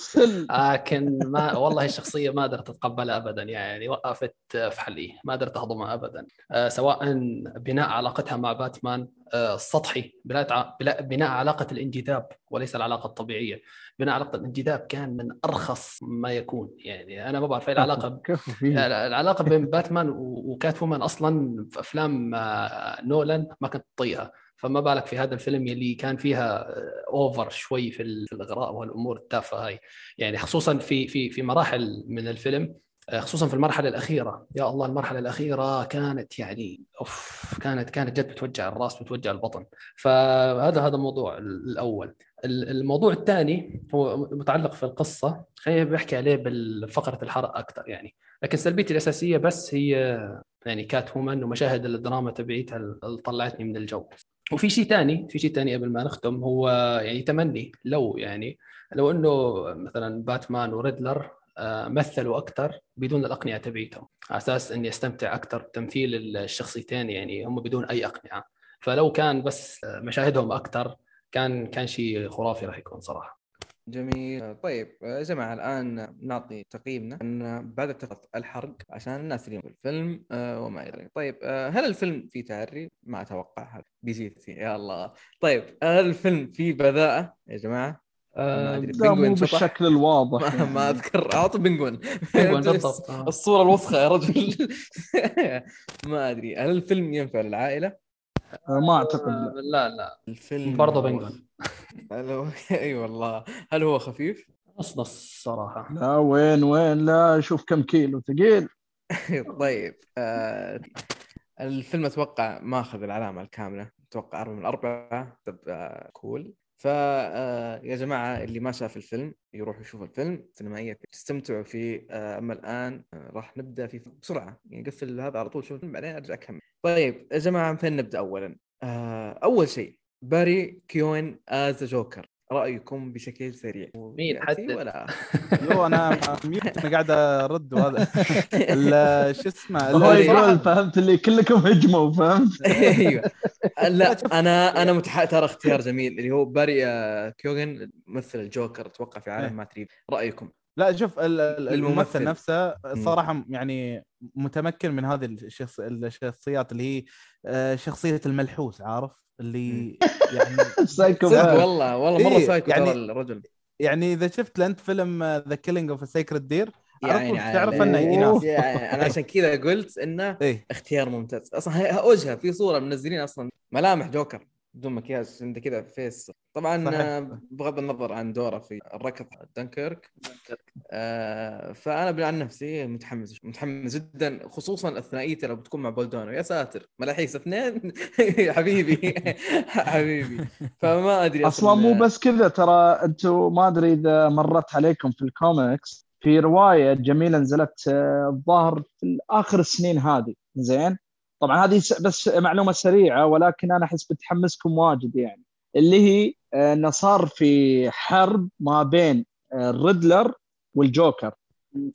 [SPEAKER 2] (laughs) لكن ما والله الشخصية ما قدرت أتقبلها ابدا. يعني وقفت في حلي ما قدرت أهضمها ابدا. آه، سواء بناء علاقتها مع باتمان آه، السطحي بناء علاقة الانجذاب وليس العلاقة الطبيعية. بناء علاقة الانجذاب كان من أرخص ما يكون. يعني أنا ما بعرف اي العلاقة (laughs) العلاقة بين باتمان وكات وومن أصلا في أفلام آه، نولان ما كنت تطيقها. فما بالك في هذا الفيلم يلي كان فيها أوفر شوي في الإغراء والأمور التافهة هاي. يعني خصوصا في في في مراحل من الفيلم آه، خصوصا في المرحلة الأخيرة. يا الله المرحلة الأخيرة كانت يعني أوف كانت كانت جد بتوجع الرأس بتوجع البطن. فهذا هذا الموضوع الأول. الموضوع الثاني هو متعلق في القصة. خلينا بحكي عليه بالفقرة الحرق أكثر يعني. لكن سلبيتي الأساسية بس هي يعني كات وومن ومشاهد الدراما تبعيتها اللي طلعتني من الجو. وفي شيء ثاني في شيء ثاني قبل ما نختم هو يعني تمني لو يعني لو إنه مثلا باتمان وريدلر آه، مثلوا أكثر بدون الأقنعة تبعيتهم. على أساس إني أستمتع أكثر بتمثيل الشخصيتين يعني هم بدون أي أقنعة. فلو كان بس مشاهدهم أكثر كان كان شيء خرافي راح يكون صراحة.
[SPEAKER 1] جميل. طيب يا جماعة الآن نعطي تقييمنا ان بعد اتخذ الحرق عشان الناس اللي في الفيلم آه، وما إلى ذلك. طيب آه، هل الفيلم فيه تعري ما أتوقع بيجي يا الله. طيب هل الفيلم فيه بذاءة؟ يا جماعة
[SPEAKER 3] ما أدري مو بالشكل الواضح (laughs)
[SPEAKER 1] ما, يعني. ما اذكر اعطي بنجوين (laughs) بنجوين بالضبط الصورة الوسخة يا رجل. (laughs) ما أدري هل الفيلم ينفع للعائلة؟
[SPEAKER 3] آه، ما أعتقد
[SPEAKER 2] لا. لا, لا.
[SPEAKER 1] الفيلم
[SPEAKER 2] برضه بنجوين
[SPEAKER 1] أي والله. هل هو خفيف؟
[SPEAKER 2] نص نص صراحة.
[SPEAKER 3] لا. وين وين؟ لا شوف كم كيلو ثقيل.
[SPEAKER 1] طيب آه الفيلم أتوقع ماخذ العلامة الكاملة. أتوقع أربعة من أربعة تبقى كول فا يا جماعة اللي ما شاف الفيلم يروح يشوف الفيلم سينمائيه تستمتعوا فيه آه، أما الآن آه، راح نبدأ في بسرعة. يعني قفل هذا على طول شوف الفيلم بعدين أرجع أكمل. طيب يا جماعة من فين نبدأ اولا؟ آه، أول شيء باري كيون as جوكر. رأيكم بشكل سريع.
[SPEAKER 2] مين حد؟ ولا؟ (laughs)
[SPEAKER 4] يو أنا mute أنا قاعد أرد وهذا. (laughs) شو اسمه
[SPEAKER 3] هو يقول فهمت اللي كلكم هجموا فهمت؟ (laughs)
[SPEAKER 1] أيوه. لا أنا أنا متح... ترى اختيار جميل اللي هو باري آه، كيوغن ممثل الجوكر أتوقع في عالم إيه. مات ريفز. رأيكم؟
[SPEAKER 4] لا شوف الممثل. نفسه الصراحه يعني متمكن من هذه الشخصيات اللي هي آه، شخصية الملحوس عارف؟ اللي يعني (laughs)
[SPEAKER 1] سايكو والله والله مرة إيه سايكو
[SPEAKER 4] يعني
[SPEAKER 1] الرجل.
[SPEAKER 4] يعني إذا شفت انت فيلم The Killing of Sacred Deer يعني تعرف إنه
[SPEAKER 1] يناسب يعني أنا عشان كذا قلت إنه (laughs) إيه؟ اختيار ممتاز. أصلا وجهه في صورة منزلين أصلا. ملامح جوكر. بدون مكياج عنده كذا face طبعا صحيح. بغض النظر عن دوره في الركض دنكرك آه فأنا عن نفسي متحمس متحمس جدا خصوصا الثنائية لو بتكون مع بول دانو يا ساتر ملاحيس اثنين؟ (laughs) حبيبي (laughs) حبيبي. فما أدري
[SPEAKER 3] أصلا. مو بس كذا ترى أنتم ما أدري إذا مرت عليكم في الكوميكس في رواية جميلة نزلت آه، الظاهر في اخر السنين هذه. زين؟ طبعا هذه بس معلومة سريعة ولكن أنا أحس بتحمسكم واجد يعني. اللي هي آه، إنه صار في حرب ما بين آه، الريدلر والجوكر.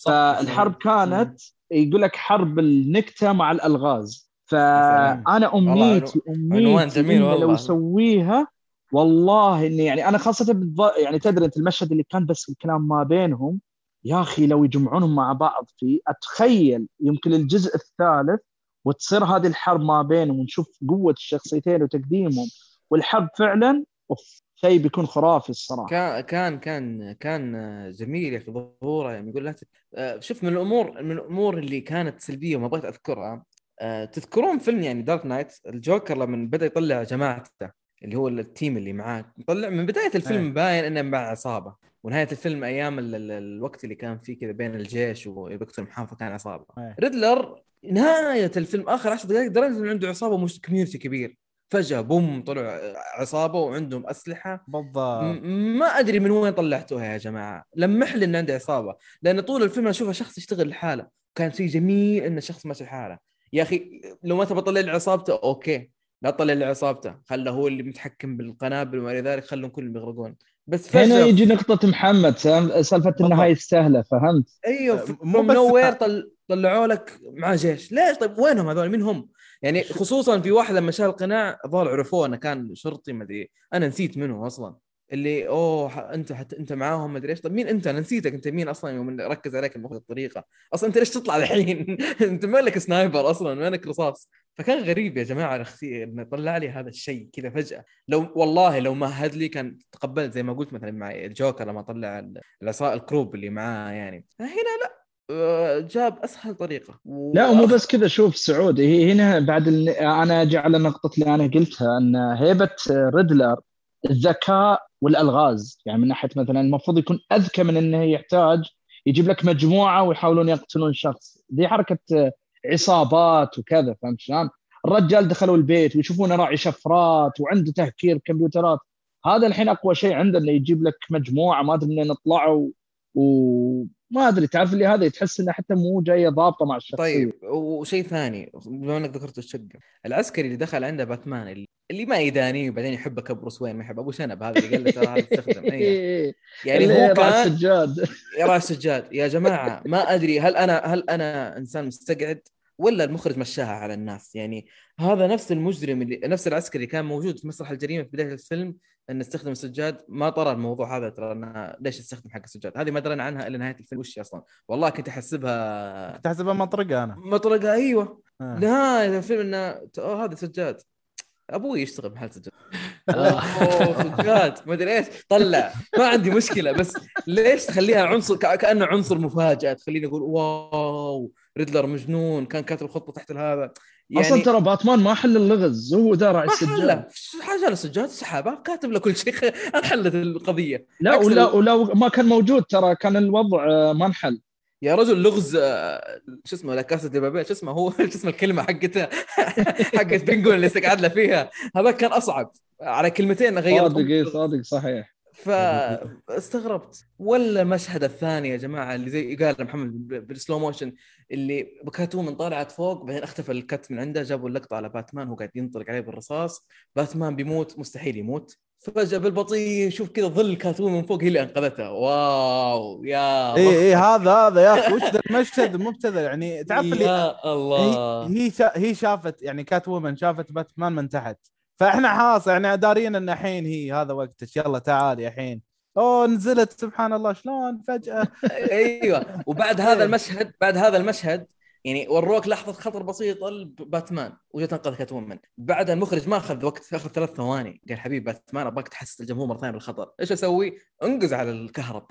[SPEAKER 3] فالحرب كانت يقول لك حرب النكتة مع الألغاز. فأنا امنيتي امنيتي والله. لو يسويها والله إني يعني أنا خاصة بالض... يعني تدري أنت المشهد اللي كان بس الكلام ما بينهم؟ يا أخي لو يجمعونهم مع بعض فيه أتخيل يمكن الجزء الثالث وتصير هذه الحرب ما بينهم ونشوف قوة الشخصيتين وتقديمهم والحرب فعلا أوف شيء بيكون خرافي الصراحة
[SPEAKER 1] كان كان كان كان جميل يا أخي ظهوره يعني يقول لا آه، شوف من الأمور من الأمور اللي كانت سلبية وما بغيت أذكرها آه، تذكرون فيلم يعني Dark Knight الجوكر لما بدأ يطلع جماعته اللي هو ال team اللي معاه طلع من بداية الفيلم أيه. باين إنه مع عصابة ونهاية الفيلم أيام الوقت اللي كان فيه كذا بين الجيش ودكتور محافظه كان عصابة أيه. ريدلر نهاية الفيلم آخر 10 دقائق درجة إنه عنده عصابة مش community كبير. فجأة boom طلع عصابة وعندهم أسلحة.
[SPEAKER 4] بالضبط.
[SPEAKER 1] ما أدري من وين طلعتوها يا جماعة. لمح لي إنه عنده عصابة. لأن طول الفيلم أشوفه شخص يشتغل لحاله. كان شيء جميل انه شخص ماشي لحاله. يا أخي لو ما تبغى تطلع لي عصابته okay. لا تطلع لي عصابته. خله هو اللي متحكم بالقنابل وما إلى ذلك. خلهم كلهم يغرقون.
[SPEAKER 3] بس فجأة هنا يجي نقطة محمد سالفة النهاية السهلة فهمت؟
[SPEAKER 1] أيوه من nowhere طلعوا لك مع جيش. ليش؟ طيب وينهم هذول؟ مين هم؟ يعني خصوصا في واحد لما شال القناع الظاهر عرفوه إنه كان شرطي ما أدري أنا نسيت منه أصلا. اللي أوه أنت حت أنت معاهم ما أدري إيش. طيب مين أنت؟ أنا نسيتك. أنت مين أصلا يوم ركز عليك بهذه الطريقة؟ أصلا أنت ليش تطلع الحين؟ (laughs) أنت مالك sniper أصلا؟ مالك رصاص؟ فكان غريب يا جماعة الاختي انه طلع لي هذا الشيء كذا فجأة. لو والله لو ما هد لي كان تقبلت. زي ما قلت مثلا مع الجوكر لما طلع العصا ال group اللي معاه يعني. هنا لا آه، جاب أسهل طريقة.
[SPEAKER 3] و... لا ومو بس كذا. شوف سعود هي هنا بعد ال... أنا أجي على النقطه اللي أنا قلتها إن هيبة ريدلر الذكاء والألغاز. يعني من ناحية مثلا المفروض يكون أذكى من إنه يحتاج يجيب لك مجموعة ويحاولون يقتلون شخص. دي حركة عصابات وكذا فهمت شلون؟ الرجال دخلوا البيت ويشوفونه راعي شفرات وعنده تهكير كمبيوترات. هذا الحين أقوى شيء عنده إنه يجيب لك مجموعة ما أدري منين طلعوا وما أدري تعرف اللي هذا تحس إنه حتى مو جاية ضابطة مع الشخصية.
[SPEAKER 1] طيب وشيء ثاني بما إنك ذكرت الشقة العسكري اللي دخل عنده باتمان اللي, اللي ما يداني وبعدين يحبك بروس وين ما يحب أبو شنب هذا اللي قال له ترى هذا استخدم (laughs) أيه. يعني هو كان
[SPEAKER 3] سجاد (laughs)
[SPEAKER 1] يا راس سجاد يا جماعة ما أدري هل أنا هل أنا إنسان مستقعد ولا المخرج مشاها على الناس؟ يعني هذا نفس المجرم اللي نفس العسكري كان موجود في مسرح الجريمة في بداية الفيلم انه استخدم السجاد. ما طرى الموضوع هذا ترى انه ليش أستخدم حق السجاد؟ هذه ما درينا عنها الا نهاية الفيلم. وش أصلا؟ والله كنت أحسبها
[SPEAKER 4] كنت أحسبها مطرقة أنا.
[SPEAKER 1] مطرقة أيوه. آه. نهاية الفيلم إنه أوه هذا سجاد. أبوي يشتغل محل سجاد. (laughs) أوه سجاد. ما أدري إيش. طلع. ما عندي مشكلة بس ليش تخليها عنصر؟ كأنه عنصر مفاجأة تخليني أقول wow ريدلر مجنون كان كاتب خطة تحت هذا.
[SPEAKER 3] يعني أصلا ترى باتمان ما حل اللغز هو ذا السجاد.
[SPEAKER 1] حاجة السجاد سحابه كاتب له كل شيء. (laughs) انحلت القضية.
[SPEAKER 3] لا ولا ولا ما كان موجود ترى كان الوضع آه، ما انحل.
[SPEAKER 1] يا رجل لغز آه، شو اسمه لا كاسة دي شو اسمه هو (laughs) شو اسمه الكلمة حقتها (laughs) حقت بنجوين اللي استقعد له فيها. هذا كان أصعب. على كلمتين غيرت
[SPEAKER 3] صادق صادق صحيح.
[SPEAKER 1] فاستغربت. ولا المشهد الثاني يا جماعة اللي زي قال محمد بال slow motion اللي كات وومن طالعت فوق بعدين اختفى ال cut من عنده جابوا اللقطة على باتمان هو قاعد ينطلق عليه بالرصاص. باتمان بيموت مستحيل يموت. فجأة بالبطيء شوف كذا ظل كات وومن فوق هي اللي أنقذته. wow يا
[SPEAKER 4] اي اي هذا هذا يا أخي وش ذا المشهد؟ المبتذل يعني تعرف
[SPEAKER 1] اللي يا الله.
[SPEAKER 4] هي هي شافت يعني كات وومن شافت باتمان من تحت. فاحنا خلاص يعني دارين إن الحين هي هذا وقتك. يلا تعالي الحين اوه نزلت سبحان الله شلون فجأة. (laughs)
[SPEAKER 1] أيوه. وبعد (laughs) هذا المشهد بعد هذا المشهد يعني وروك لحظة خطر بسيطة لباتمان وجت انقذ كات وومن بعد المخرج ما أخذ وقت أخذ ثلاث ثواني. قال حبيبي باتمان أبغاك تحسس الجمهور مرة ثانية بالخطر. إيش أسوي؟ انقز على الكهرب.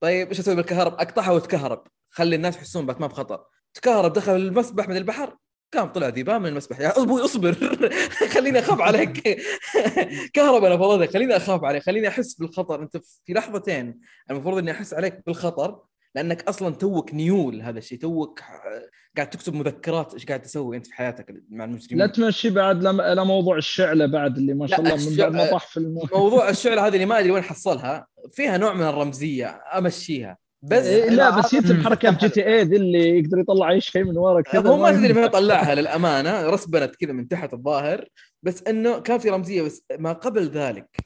[SPEAKER 1] طيب إيش أسوي بالكهرب؟ أقطعها وتكهرب. خلي الناس يحسون باتمان بخطر. تكهرب دخل المسبح من البحر. قام طلع ذيبان من المسبح. يا أبوي اصبر. (laughs) خليني أخاف عليك. (laughs) كهرباء أنا خليني أخاف عليك. خليني أحس بالخطر. أنت في لحظتين المفروض إني أحس عليك بالخطر لأنك أصلا توك نيول هذا الشيء. توك قاعد تكتب مذكرات إيش قاعد تسوي أنت في حياتك مع المجرمين
[SPEAKER 3] لا تمشي بعد إلى موضوع الشعلة بعد اللي ما شاء الله من بعد ما طاح في
[SPEAKER 1] الموضوع. موضوع الشعلة هذه اللي ما أدري وين حصلها. فيها نوع من الرمزية. أمشيها.
[SPEAKER 3] بس إيه لا بس يتم حركه GTA ذي اللي يقدر يطلع أي شيء من ورا
[SPEAKER 1] كذا هو ما تدري ما يطلعها للأمانة. رسبنت كذا من تحت الظاهر. بس إنه كان في رمزية بس ما قبل ذلك.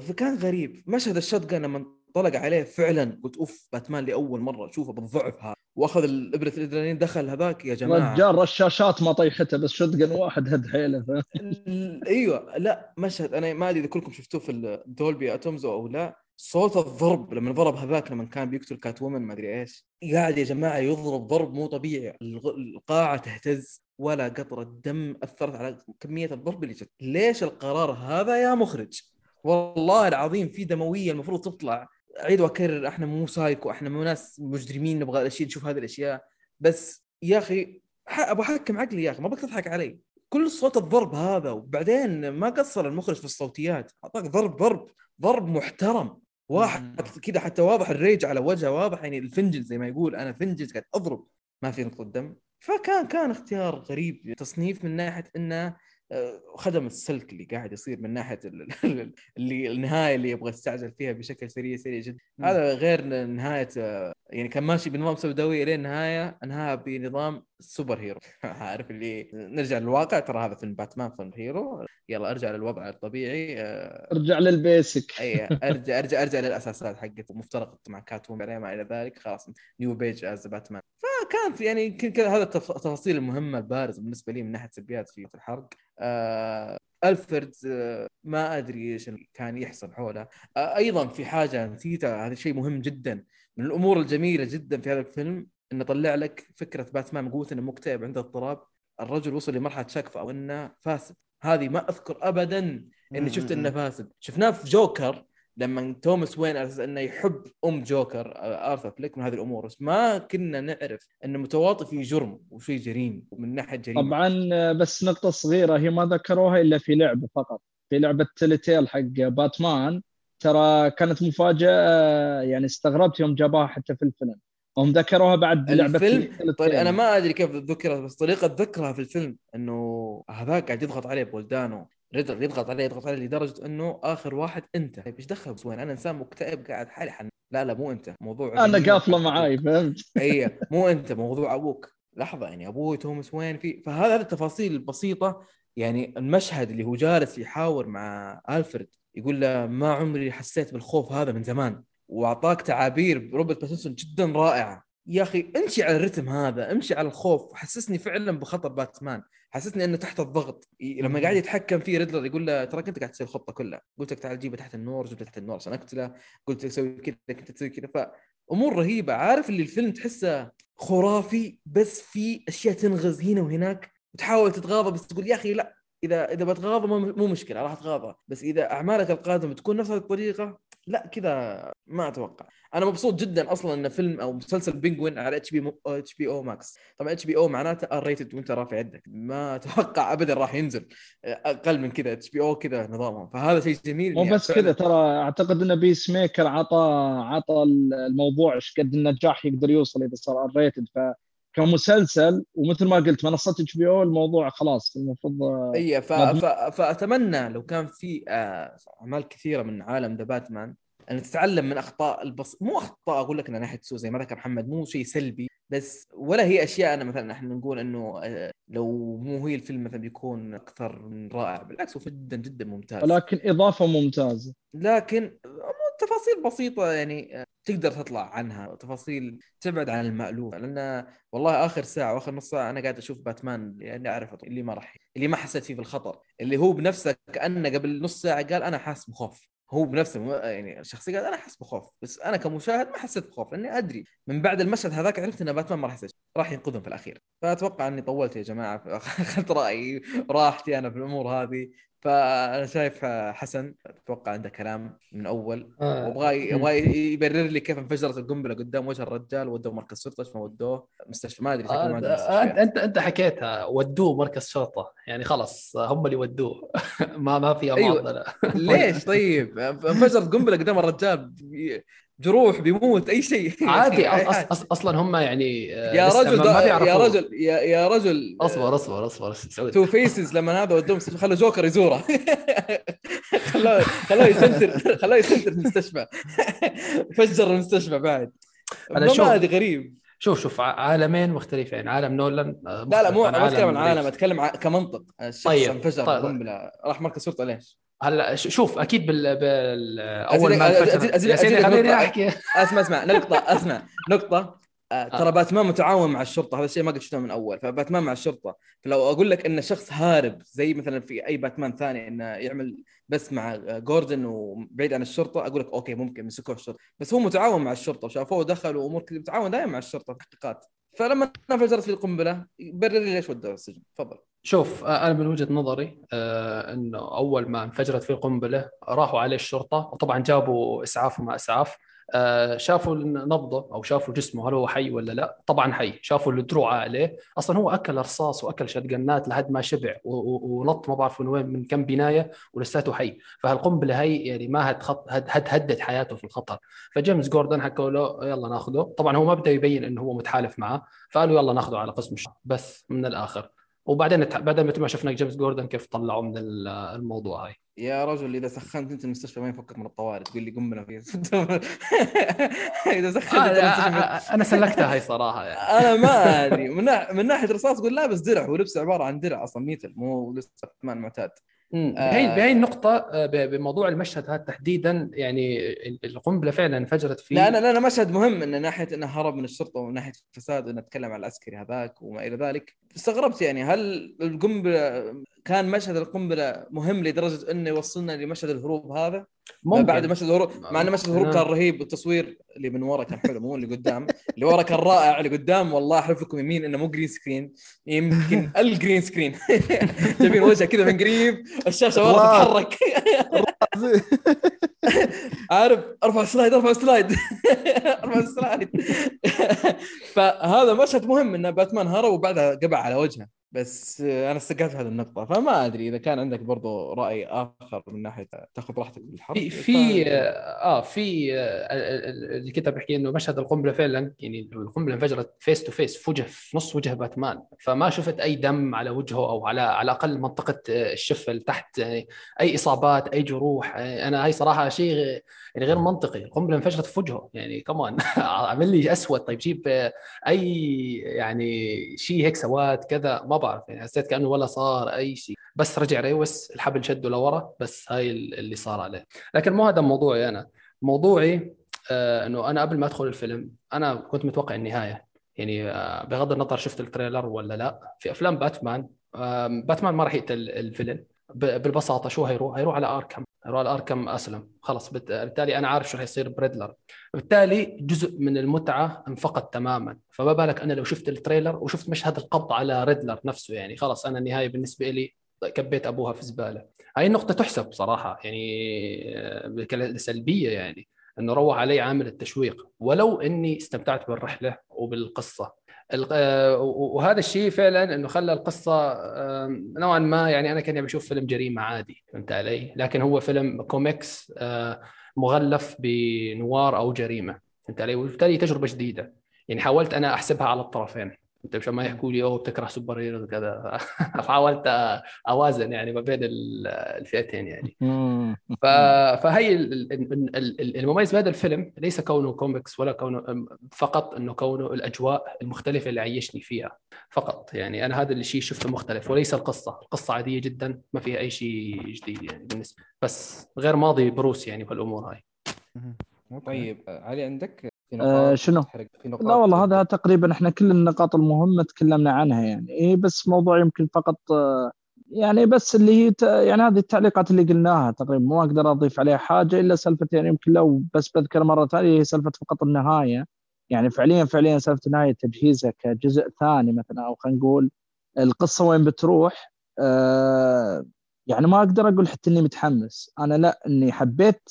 [SPEAKER 1] فكان غريب. مشهد ال shot لما طلق عليه فعلا قلت أوف باتمان لأول مرة أشوفه بالضعف هذا. وأخذ الابره الأدرينالين دخل هذاك يا جماعة.
[SPEAKER 3] رجال رشاشات ما طيحته بس shot واحد هد حيله
[SPEAKER 1] أيوه. لا مشهد أنا ما أدري إذا كلكم شفتوه في ال Dolby Atmos أو لا. صوت الضرب لما ضرب هذاك لما كان بيقتل Catwoman ما أدري إيش. قاعد يا جماعة يضرب ضرب مو طبيعي. القاعة تهتز ولا قطره دم أثرت على كمية الضرب اللي جت. ليش القرار هذا يا مخرج؟ والله العظيم في دموية المفروض تطلع. اعيد واكرر إحنا مو سايكو إحنا مو ناس مجرمين نبغى الأشياء نشوف هذه الأشياء. بس يا أخي أبغى احكم عقلي يا أخي ما بك تضحك علي كل صوت الضرب هذا وبعدين ما قصر المخرج في الصوتيات. أعطاك ضرب ضرب ضرب محترم. واحد كذا حتى واضح الريج على وجهه واضح يعني الفنجل زي ما يقول. أنا فنجل قاعد أضرب ما في نقطة دم. فكان كان اختيار غريب تصنيف من ناحية إنه خدم السلك اللي قاعد يصير من ناحية اللي النهاية اللي يبغى يستعجل فيها بشكل سريع سريع جدا. هذا غير نهاية يعني كان ماشي بنظام سوداوي الين النهايه أنهاها بنظام superhero. (laughs) عارف اللي نرجع للواقع ترى هذا فيلم باتمان فيلم hero. يلا أرجع للوضع الطبيعي.
[SPEAKER 3] ارجع لل basic. (laughs)
[SPEAKER 1] اي ارجع ارجع أرجع للأساسات حقته مفترق مع Catwoman ما إلى ذلك. خلاص new page as باتمان فكانت يعني يمكن هذا التفاصيل المهمه البارزه بالنسبة لي من ناحية سلبيات في الحرق. آه ألفرد آه ما أدري إيش كان يحصل حوله. آه أيضا في حاجة نسيتها هذا شيء مهم جدا. من الأمور الجميلة جدا في هذا الفيلم إنه طلع لك فكرة باتمان قوه إنه مكتئب عنده اضطراب الرجل وصل لمرحلة شك أو إنه فاسد. هذه ما أذكر ابدا إني شفت إنه فاسد. شفناه في جوكر. لما توماس وين على أساس إنه يحب أم جوكر آرثر فليك من هذه الأمور. بس ما كنا نعرف انه متواطئ في جرم وشيء جريم ومن ناحية جريمة.
[SPEAKER 3] طبعا بس نقطة صغيرة هي ما ذكروها إلا في لعبة فقط. في لعبة Telltale حق باتمان ترى كانت مفاجأة يعني استغربت يوم جابوها حتى في الفيلم. هم ذكروها بعد
[SPEAKER 1] لعبة الفيلم طيب أنا ما أدري كيف ذكرت بس طريقة ذكرها في الفيلم إنه هذاك قاعد يضغط عليه بول دانو. ريدلر يضغط عليه يضغط عليه لدرجة إنه آخر واحد أنت. طيب إيش دخل؟ وين؟ أنا إنسان مكتئب قاعد حالي حن لا لا مو أنت. موضوع
[SPEAKER 3] أنا قافله معاي فهمت؟
[SPEAKER 1] إي مو أنت موضوع أبوك. لحظة يعني أبوي توماس وين؟ في فهذا التفاصيل البسيطة. يعني المشهد اللي هو جالس يحاور مع الفريد يقول له ما عمري حسيت بالخوف هذا من زمان. وأعطاك تعابير روبرت باتنسون جدا رائعة. يا أخي امشي على الرتم هذا امشي على الخوف. حسسني فعلا بخطر باتمان. حسسني إنه تحت الضغط. لما قاعد يتحكم فيه ريدلر يقول له تراك انت قاعد تسوي الخطه كلها. قلت لك تعال جيبه تحت النور جبته تحت النور عشان أقتله. قلت لك سوي كذا كنت تسوي كذا. فأمور رهيبة. عارف اللي الفيلم تحسه خرافي بس في أشياء تنغز هنا وهناك وتحاول تتغاضى بس تقول يا أخي لا إذا إذا بتغاضى مو مشكلة راح أتغاضى. بس إذا أعمالك القادمة بتكون نفس الطريقة لا كذا ما أتوقع. أنا مبسوط جدا أصلا إن فيلم أو مسلسل Penguin على إتش بي HBO ماكس. طبعا إتش بي أو معناته R rated وأنت رافع يدك. ما أتوقع ابدا راح ينزل أقل من كذا. HBO كذا نظامهم. فهذا شيء جميل
[SPEAKER 3] مو بس كذا ترى أعتقد ان Peacemaker عطى عطى الموضوع إيش قد النجاح يقدر يوصل إذا صار R rated ف كمسلسل ومثل ما قلت منصة HBO الموضوع خلاص المفروض
[SPEAKER 1] إي ف... ف... فأتمنى لو كان في آه، أعمال كثيرة من عالم The Batman أن تتعلم من أخطاء البص مو أخطاء أقول لك انها ناحيه سوء زي ما ذكر محمد مو شيء سلبي بس ولا هي أشياء أنا مثلا إحنا نقول إنه آه، لو مو هي الفيلم مثلا بيكون أكثر من رائع بالعكس هو جدا جدا ممتاز.
[SPEAKER 3] ولكن إضافة ممتازة.
[SPEAKER 1] لكن تفاصيل بسيطة يعني آه، تقدر تطلع عنها تفاصيل تبعد عن المألوف. لأن والله آخر ساعة وآخر نص ساعة أنا قاعد أشوف باتمان يعني أعرف اللي ما راح اللي ما حسيت فيه بالخطر. اللي هو بنفسه كأنه قبل نص ساعة قال أنا حاسس بخوف. هو بنفسه يعني الشخصيه قال أنا احس بخوف. بس أنا كمشاهد ما حسيت بخوف. لأني أدري من بعد المشهد هذاك عرفت إن باتمان ما راح يسجل راح ينقذهم في الأخير. فأتوقع إني طولت يا جماعة. (laughs) أخذت رأيي. راحتي أنا في الأمور هذه. فأنا شايف حسن أتوقع عنده كلام من أول. آه. وأبغى يبغى يبرر لي كيف انفجرت القنبلة قدام وجه الرجال ودوه مركز شرطة إيش ما ودوه. مستشفى ما أدري
[SPEAKER 2] آه أنت أنت حكيتها ودوه مركز شرطة. يعني خلاص هم اللي ودوه. (laughs) ما ما في
[SPEAKER 1] أيوة. (laughs) ليش؟ طيب انفجرت قنبلة قدام الرجال جروح بيموت أي شيء. (laughs)
[SPEAKER 2] عادي أص أص (laughs) أصلا هم يعني
[SPEAKER 1] آه، يا رجل يا رجل يا, يا رجل
[SPEAKER 2] أصبر أصبر
[SPEAKER 1] أصبر Two-Face لما هذا ودوه خلوا جوكر يزوره. (laughs) خلوه خلوه يسنتر خلوه يسنتر المستشفى. فجر المستشفى بعد. أنا شوف غريب.
[SPEAKER 2] شوف شوف عالمين مختلفين. عالم نولان
[SPEAKER 1] آه، لا لا مو ما أتكلم عن عالم أتكلم كمنطق. الشخص طيب. انفجر طيب. راح مركز شرطة ليش؟
[SPEAKER 2] هلا شوف أكيد بال, بال... أول ما
[SPEAKER 1] خليني أحكي. (laughs) أسمع أسمع نقطة أسمع نقطة. آه، ترى باتمان ماتمان مع الشرطة هذا الشيء ما قد شفته من أول فباتمان مع الشرطة. فلو أقول لك ان شخص هارب زي مثلا في أي باتمان ثاني إنه يعمل بس مع جوردن وبعيد عن الشرطة أقول لك okay ممكن مسكوه الشرطة. بس هو متعاون مع الشرطة وشافوه ودخل وأمور كذا متعاون دائما مع الشرطة في التحقيقات فلما انفجرت في القنبلة برر لي ليش ودوه السجن. تفضل.
[SPEAKER 2] شوف أنا من وجهة نظري إنه أول ما انفجرت فيه القنبله راحوا عليه الشرطة وطبعا جابوا إسعاف وما إسعاف. شافوا نبضه أو شافوا جسمه هل هو حي ولا لا؟ طبعا حي. شافوا الدروع عليه. أصلا هو أكل رصاص وأكل شتقنات لحد ما شبع ونط ما بعرف من وين من كم بناية ولساته حي. فهالقنبلة هي يعني ما هتهدد حياته في الخطر. فجيمس جوردن حكوا له يلا ناخذه طبعا هو ما بدا يبين إنه هو متحالف معه فقالوا يلا ناخذه على قسم بس من الآخر. وبعدين بعدين مثل ما شفنا جيمس جوردن كيف طلعوا من الموضوع هاي.
[SPEAKER 1] يا رجل إذا سخنت أنت المستشفى ما يفكك من الطوارئ تقول لي قنبله في (laughs) إذا سخنت
[SPEAKER 2] آه أنا سلكتها هاي صراحة يعني. (laughs)
[SPEAKER 1] أنا ما (laughs) أدري. من, من ناحية رصاص تقول لابس درع هو لبس عبارة عن درع أصلا ميتل مو لسه معتاد.
[SPEAKER 2] بهي بهي النقطة بموضوع المشهد هذا تحديدا يعني القنبلة فعلا انفجرت فيه
[SPEAKER 1] لا لا لا مشهد مهم من ناحية إنه هرب من الشرطة ومن ناحية الفساد وإنه تكلم على العسكري هذاك وما إلى ذلك. استغربت يعني هل القنبلة كان مشهد القنبلة مهم لدرجة إنه يوصلنا لمشهد الهروب هذا. ممكن. بعد مشهد الهروب مع ان مشهد الهروب كان رهيب والتصوير اللي من ورا كان حلو مو اللي قدام. (laughs) اللي ورا كان رائع اللي قدام والله احلف لكم يمين إنه مو green screen يمكن (laughs) ال green screen (laughs) جايبين وجهه كذا من قريب الشاشة ورا تتحرك. عارف أرفع ال slide أرفع ال slide. أرفع ال slide. فهذا مشهد مهم ان باتمان هرب وبعدها قبع على وجهه. بس أنا استقعت هذه النقطة فما أدري إذا كان عندك برضو رأي آخر من ناحية تاخذ راحتك بالحرق
[SPEAKER 2] في في آه في آه، اللي كنت بحكي إنه مشهد القنبلة فعلا يعني القنبلة انفجرت face to face في وجه في نص وجه باتمان فما شفت أي دم على وجهه أو على على الاقل منطقة الشفة تحت يعني أي إصابات أي جروح أنا هاي صراحة شيء يعني غير منطقي القنبلة انفجرت في وجهه يعني كمان (laughs) عمل لي أسود طيب جيب أي يعني شيء هيك سواد كذا ما بعرف يعني حسيت كأنه ولا صار أي شيء. بس رجع reverse الحبل شده لورا بس هاي اللي صار عليه. لكن مو هذا موضوعي أنا. موضوعي آه إنه أنا قبل ما أدخل الفيلم أنا كنت متوقع النهاية. يعني آه بغض النظر شفت ال trailer ولا لا. في أفلام باتمان آه باتمان ما راح يقتل ال villain. بالبساطة شو هيروح؟ هيروح على Arkham. على Arkham Asylum. خلص بالتالي أنا عارف شو حيصير بريدلر. بالتالي جزء من المتعة انفقد تماما. فما بالك أنا لو شفت ال trailer وشفت مشهد القبض على ريدلر نفسه يعني خلص أنا النهاية بالنسبة لي كبيت أبوها في الزبالة. هاي النقطة تحسب صراحة يعني سلبية يعني إنه روح علي عامل التشويق. ولو إني استمتعت بالرحلة وبالقصة وهذا الشيء فعلا إنه خلى القصة نوعا ما يعني أنا كأني بشوف فيلم جريمة عادي فهمت علي؟ لكن هو فيلم كوميكس آه، مغلف ب noir أو جريمة فهمت علي؟ وبالتالي تجربة جديدة يعني حاولت أنا أحسبها على الطرفين انت مشان ما يحكوا لي أوه بتكره superheroes كذا (laughs) فحاولت أوازن يعني ما بين الفئتين يعني. ف... فهي المميز بهذا الفيلم ليس كونه كوميكس ولا كونه فقط إنه كونه الأجواء المختلفة اللي عيشني فيها فقط. يعني أنا هذا الشيء شفته مختلف وليس القصة. القصة عادية جدا ما فيها أي شيء جديد يعني بالنسبة بس غير ماضي بروس يعني في الأمور هاي
[SPEAKER 1] طيب علي عندك
[SPEAKER 3] آه شنو؟ في نقاط لا والله هذا تقريبا إحنا كل النقاط المهمة تكلمنا عنها يعني. إيه بس موضوع يمكن فقط آه يعني بس اللي هي يعني هذه التعليقات اللي قلناها تقريبا. ما أقدر أضيف عليها حاجة إلا سالفة يعني يمكن لو بس بذكر مرة ثانية هي سالفة فقط النهاية. يعني فعليا فعليا سالفة النهاية تجهيزها كجزء ثاني مثلا أو خلينا نقول القصة وين بتروح. آه يعني ما أقدر أقول حتى إني متحمس. أنا لا إني حبيت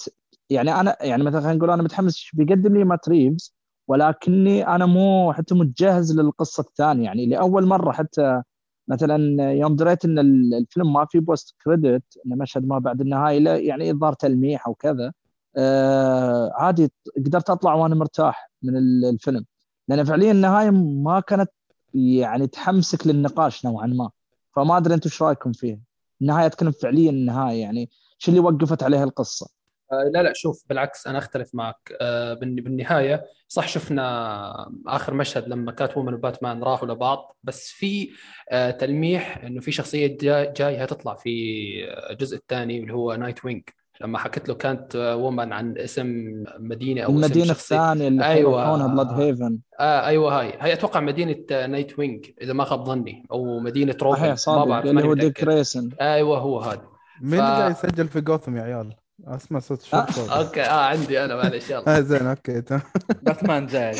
[SPEAKER 3] يعني أنا يعني مثلا خلينا نقول أنا متحمس بيقدم لي مات ريفز ولكني أنا مو حتى متجهز للقصة الثانية. يعني لأول مرة حتى مثلا يوم دريت إن الفيلم ما في post credit انه مشهد ما بعد النهاية لا يعني إظهار تلميح أو كذا آه عادي قدرت أطلع وأنا مرتاح من الفيلم. لأن فعليا النهاية ما كانت يعني تحمسك للنقاش نوعا ما. فما أدري أنتم إيش رأيكم فيها؟ النهاية كانت فعليا النهاية يعني شو اللي وقفت عليها
[SPEAKER 2] القصة؟ لا لا شوف بالعكس أنا أختلف معك. آه، بالنهاية صح شفنا آخر مشهد لما كات وومن وباتمان راحوا لبعض بس في آه، تلميح إنه في شخصية جاي, جاي هتطلع في الجزء الثاني اللي هو نايت وينج. لما حكت له Catwoman عن اسم مدينة أو
[SPEAKER 3] المدينة الثانية اللي أيوه. Bludhaven
[SPEAKER 2] آه أيوه هاي. هي أتوقع مدينة نايت وينج إذا ما خاب ظني أو مدينة روبن
[SPEAKER 3] ما بعرف اللي هو ديك جريسون
[SPEAKER 2] أيوه هو هذا.
[SPEAKER 4] مين ف... اللي قاعد يسجل في جوثم يا عيال؟ اسمع صوت شو
[SPEAKER 2] آه. أوكي. آه عندي أنا معلش يلا.
[SPEAKER 4] آه زين أوكي. (laughs) تمام.
[SPEAKER 1] باتمان جاي. (laughs) (laughs)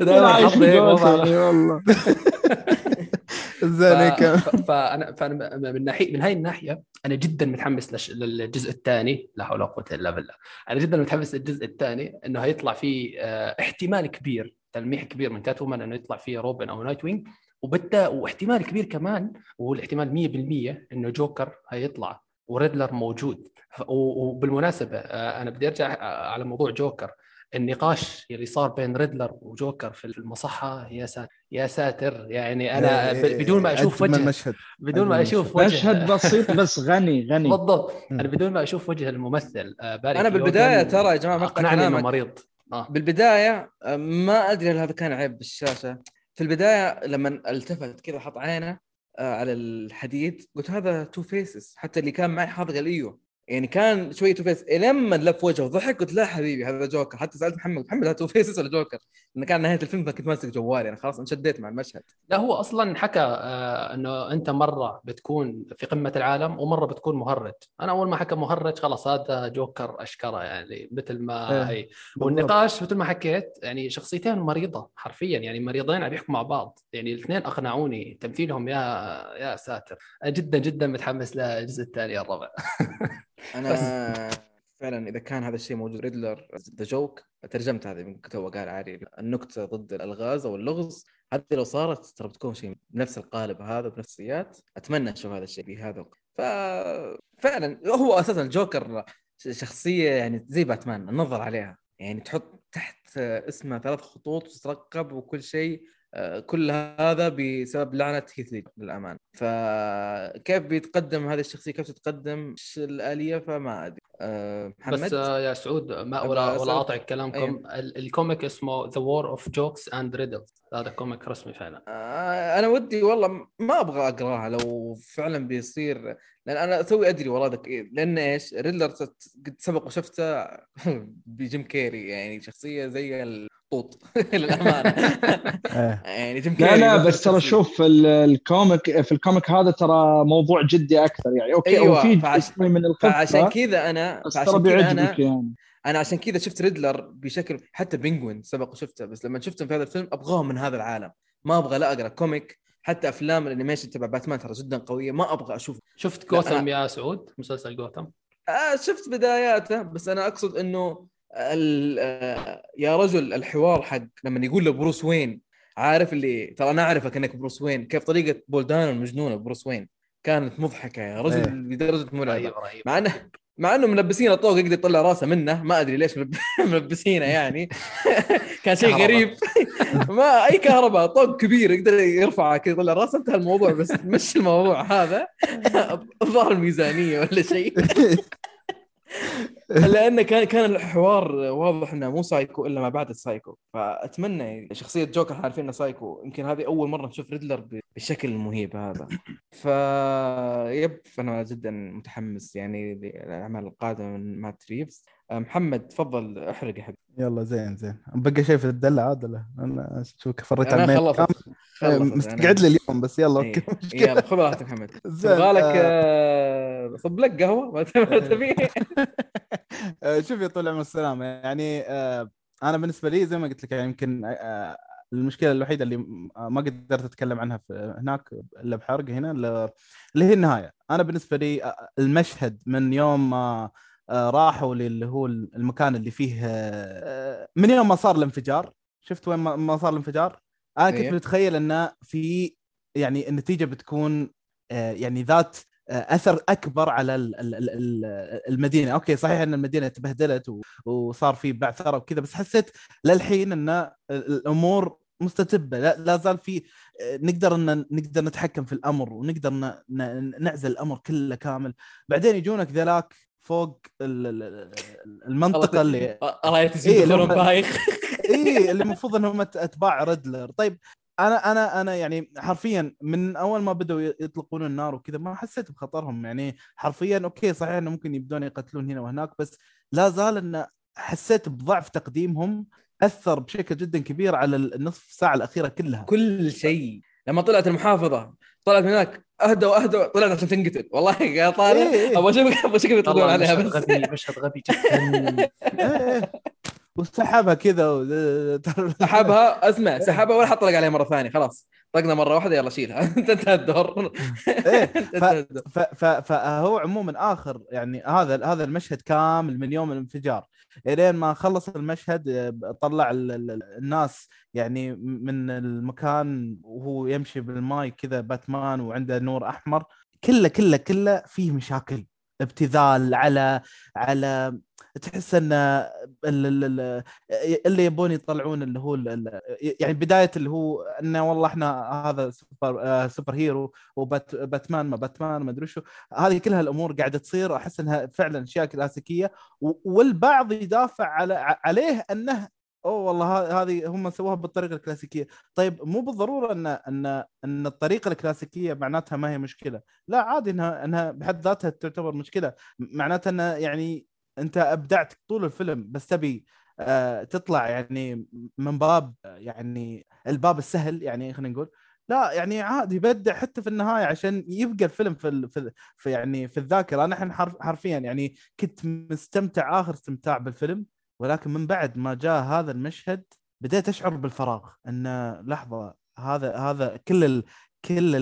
[SPEAKER 1] يا جماعة
[SPEAKER 3] والله.
[SPEAKER 2] زين فأنا فانا من ناحيه من هاي الناحية أنا جدا متحمس للجزء الثاني. لا حول ولا قوة إلا بالله. أنا جدا متحمس للجزء الثاني إنه هيطلع فيه آه، احتمال كبير تلميح كبير من كات إنه يطلع فيه روبن أو نايت وينج. وبدأ واحتمال كبير كمان وهو الاحتمال 100% إنه جوكر هيطلع وريدلر موجود. وبالمناسبة آه، أنا بدي أرجع آه، على موضوع جوكر. النقاش اللي صار بين ريدلر وجوكر في المصحة يا ساتر يا ساتر. يعني أنا بدون ما أشوف وجه
[SPEAKER 4] المشهد
[SPEAKER 2] بدون ما أشوف وجه
[SPEAKER 3] مشهد بسيط بس غني (laughs) غني.
[SPEAKER 2] بالضبط. أنا بدون ما أشوف وجه الممثل
[SPEAKER 1] آه، باري أنا بالبداية ترى يا جماعة
[SPEAKER 2] اقنعني إنه مريض.
[SPEAKER 1] آه. بالبداية ما أدري هل هذا كان عيب بالشاشة. في البداية لما التفت كذا حط عينه آه، على الحديد قلت هذا Two-Face حتى اللي كان معي حاضر قال إيوه. يعني كان شوية Two-Face لما لف وجهه وضحك قلت لا حبيبي هذا جوكر. حتى سألت محمد محمد هذا Two-Face ولا جوكر؟ لأنه كان نهاية الفيلم كنت ماسك جوالي. أنا خلاص انشديت مع المشهد.
[SPEAKER 2] لا هو أصلا حكى آه إنه أنت مرة بتكون في قمة العالم ومرة بتكون مهرج. أنا أول ما حكى مهرج خلاص هذا جوكر أشكره يعني مثل ما إيه، هي. والنقاش مثل ما حكيت يعني شخصيتين مريضة حرفيا يعني مريضين عم يحكوا مع بعض. يعني الاثنين أقنعوني تمثيلهم يا يا ساتر. جدا جدا متحمس للجزء الثاني الرابع (laughs)
[SPEAKER 1] أنا فعلا إذا كان هذا الشيء موجود ريدلر ذا جوك ترجمت هذه من تو قال عاري النكتة ضد الألغاز أو اللغز هذه لو صارت ترى بتكون شيء بنفس القالب هذا بنفسيات أتمنى أشوف هذا الشيء بهذا ففعلا هو أساسا الجوكر شخصية يعني زي باتمان النظر عليها. يعني تحط تحت اسمه ثلاث خطوط وتترقب وكل شيء. كل هذا بسبب لعنة هيث للأمانة. فكيف بيتقدم هذه الشخصية؟ كيف تتقدم؟ الآلية؟ فما أدري.
[SPEAKER 2] أه محمد؟ بس آه، يا سعود ما ولا ولا أقطع كلامكم. أيوه. ال comic اسمه The War of Jokes and Riddles هذا comic رسمي فعلا.
[SPEAKER 1] أه أنا ودي والله ما أبغى أقرأها لو فعلا بيصير. لأن أنا أسوي أدري والله ذك لأن إيش؟ ريدلر قد سبق وشفته (laughs) بجيم كيري. يعني شخصية زي الطوط. (laughs) للأمانة. (laughs)
[SPEAKER 3] إيه. يعني لا لا بس ترى شوف ال comic في ال comic هذا ترى موضوع جدي أكثر يعني. أوكي أيوة
[SPEAKER 1] في فعش... من القصة فعشان كذا أنا فعشان كذا أنا يعني. أنا عشان كذا شفت ريدلر بشكل حتى بينجوين سبق وشفته بس لما شفتهم في هذا الفيلم ابغاهم من هذا العالم. ما أبغى لا أقرأ comic حتى أفلام ال animation تبع باتمان ترى جدا قوية ما أبغى أشوف.
[SPEAKER 2] شفت جوثم يا سعود؟ مسلسل جوثم.
[SPEAKER 1] آه شفت بداياته بس أنا أقصد إنه يا رجل الحوار حق لما يقول لبروس وين عارف اللي ترى أنا أعرفك إنك بروس وين كيف طريقة بولدان المجنونة بروس وين كانت مضحكة يا رجل إيه. بدرجه مرعبه مع إنه مع إنه ملبسينه طوق يقدر يطلع راسه منه ما أدري ليش ملبسينه (laughs) يعني. (laughs) كان شيء غريب. ما أي كهرباء طوق كبير يقدر يرفعه كذا يطلع راسه انتهى الموضوع بس مش الموضوع هذا. (laughs) الظاهر الميزانيه ولا شيء. لأنه كان كان الحوار واضح إنه مو سايكو إلا ما بعد السايكو. فأتمنى شخصية جوكر عارفين إنه سايكو. يمكن هذه أول مرة نشوف ريدلر بالشكل المهيب هذا. ف yep أنا جدا متحمس يعني للاعمال القادمه من مات ريفز. محمد تفضل احرق حبيبي.
[SPEAKER 4] يلا زين زين. بقى شيء في الدلع عاد لا أنا شوف فريت
[SPEAKER 1] على الميل
[SPEAKER 4] مستقعد لي اليوم بس يلا
[SPEAKER 1] أوكي إيه. يلا خذ راحتك محمد. (laughs) تبغى لك آه، صب لك قهوة؟ ما تبي؟ (laughs)
[SPEAKER 4] آه، شوف يا طول العمر السلامه يعني آه، أنا بالنسبة لي زي ما قلت لك يعني يمكن المشكلة الوحيدة اللي ما قدرت أتكلم عنها في هناك إلا بحرق هنا اللي هي النهاية. أنا بالنسبة لي المشهد من يوم ما آه، راحوا للي هو المكان اللي فيه آه، من يوم ما صار الانفجار. شفت وين ما صار الانفجار؟ أنا كنت إيه. متخيل إنه في يعني النتيجة بتكون آه، يعني ذات أثر أكبر على المدينة. أوكي صحيح إن المدينة تبهدلت وصار في بعثره وكذا بس حسيت للحين إن الأمور مستتبة. لا, لا زال في نقدر ان نقدر نتحكم في الأمر ونقدر نعزل الأمر كله كامل. بعدين يجونك ذلاك فوق المنطقة اللي
[SPEAKER 1] right إيه بايخ. (laughs)
[SPEAKER 4] اي اللي المفروض إنهم أتباع ريدلر. طيب أنا أنا أنا يعني حرفيا من أول ما بدأوا يطلقون النار وكذا ما حسيت بخطرهم. يعني حرفيا أوكي صحيح إنه ممكن يبدون يقتلون هنا وهناك بس لا زال انه حسيت بضعف تقديمهم أثر بشكل جدا كبير على النصف ساعة الأخيرة كلها.
[SPEAKER 1] كل شيء. لما طلعت المحافظة طلعت من هناك أهدى وأهدى. طلعت عشان تنقتل. والله يا طالع إيه. أبغى أشوف أبغى أشوف يطلعون عليها
[SPEAKER 2] بس. غبي مشهد غبي جدا.
[SPEAKER 4] وسحبها كذا
[SPEAKER 1] سحبها. اسمع سحبها ولا حط لك عليها مرة ثانية. خلاص. طقنا مرة واحدة يلا شيلها. (laughs) انت انتهى الدور. (laughs)
[SPEAKER 4] فهو عموما آخر يعني هذا هذا المشهد كامل من يوم الانفجار. إلين ما خلص المشهد طلع الناس يعني من المكان وهو يمشي بالماي كذا باتمان وعنده نور أحمر. كله كله كله فيه مشاكل. ابتذال على على تحس إن اللي يبون يطلعون اللي هو يعني بداية اللي هو إنه والله إحنا هذا super superhero وباتمان ما باتمان ما أدري شو. هذه كلها الأمور قاعدة تصير. أحس إنها فعلا أشياء كلاسيكية. والبعض يدافع على عليه إنه أوه والله هذه هم سووها بالطريقة الكلاسيكية. طيب مو بالضرورة إن إن إن الطريقة الكلاسيكية معناتها ما هي مشكلة. لا عادي إنها إنها بحد ذاتها تعتبر مشكلة. معناتها انه يعني أنت أبدعت طول الفيلم بس تبي آه تطلع يعني من باب يعني الباب السهل يعني خلينا نقول. لا يعني عادي يبدع حتى في النهاية عشان يبقى الفيلم في في, في يعني في الذاكرة. أنا حرفيا يعني كنت مستمتع آخر استمتاع بالفيلم. ولكن من بعد ما جاء هذا المشهد بديت أشعر بالفراغ إن لحظة هذا هذا كل ال كل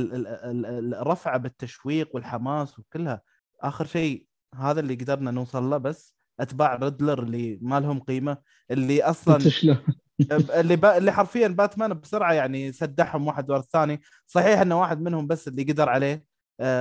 [SPEAKER 4] الرفعه بالتشويق والحماس وكلها. آخر شيء هذا اللي قدرنا نوصل له بس أتباع ريدلر اللي ما لهم قيمة اللي أصلا اللي ب... اللي حرفيا باتمان بسرعة يعني سدحهم واحد ورا الثاني. صحيح إنه واحد منهم بس اللي قدر عليه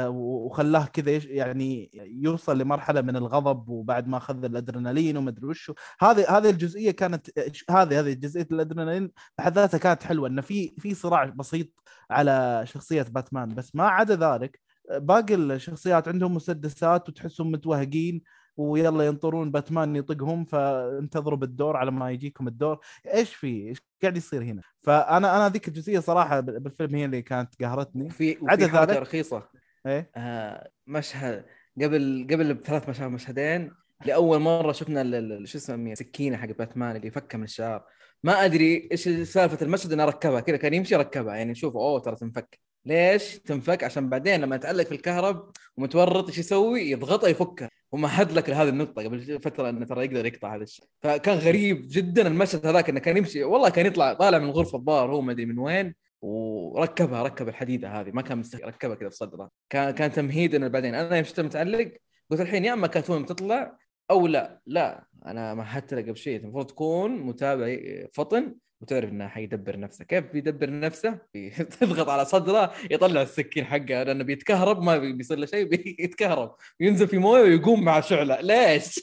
[SPEAKER 4] وخلاه كذا يعني يوصل لمرحلة من الغضب وبعد ما أخذ الأدرينالين وما أدري وشو. هذه هذه الجزئية كانت هذه هذه جزئية الأدرينالين بحد ذاتها كانت حلوة إنه في في صراع بسيط على شخصية باتمان. بس ما عدا ذلك باقي الشخصيات عندهم مسدسات وتحسهم متوهقين ويلا ينطرون باتمان يطقهم فانتظروا بالدور على ما يجيكم الدور. إيش في؟ إيش قاعد يصير هنا؟ فأنا أنا ذيك الجزئية صراحة بالفيلم هي اللي كانت قهرتني.
[SPEAKER 1] في عدا ذلك رخيصة. إيه؟ آه مشهد قبل قبل بثلاث مشاهد مشهدين لأول مرة شفنا شو اسمه سكينه حق باتمان اللي فكها من الشعر. ما أدري إيش سالفة المشهد إنه ركبها كذا كان يمشي ركبها يعني شوف أوه ترى تنفك. ليش تنفك؟ عشان بعدين لما يتعلق في الكهرب ومتورط إيش يسوي؟ يضغطها يفكها ومهد لك لهذه النقطة قبل فترة إنه ترى يقدر يقطع هذا الشيء. فكان غريب جدا المشهد هذاك إنه كان يمشي والله كان يطلع طالع من غرفة الظاهر هو ما أدري من وين وركبها ركب الحديدة هذه ما كان مستحيل ركبها كذا في صدره كان كان تمهيد انه بعدين. أنا يوم شفته متعلق قلت الحين يا أما كاتون تطلع أو لا. لا أنا مهدت له قبل شيء. المفروض تكون متابع فطن وتعرف إنه حيدبر نفسه. كيف بيدبر نفسه؟ (laughs) تضغط على صدره يطلع السكين حقه. لأنه بيتكهرب ما بيصير له شيء (laughs) بيتكهرب. ينزل في مويه ويقوم مع شعله. ليش؟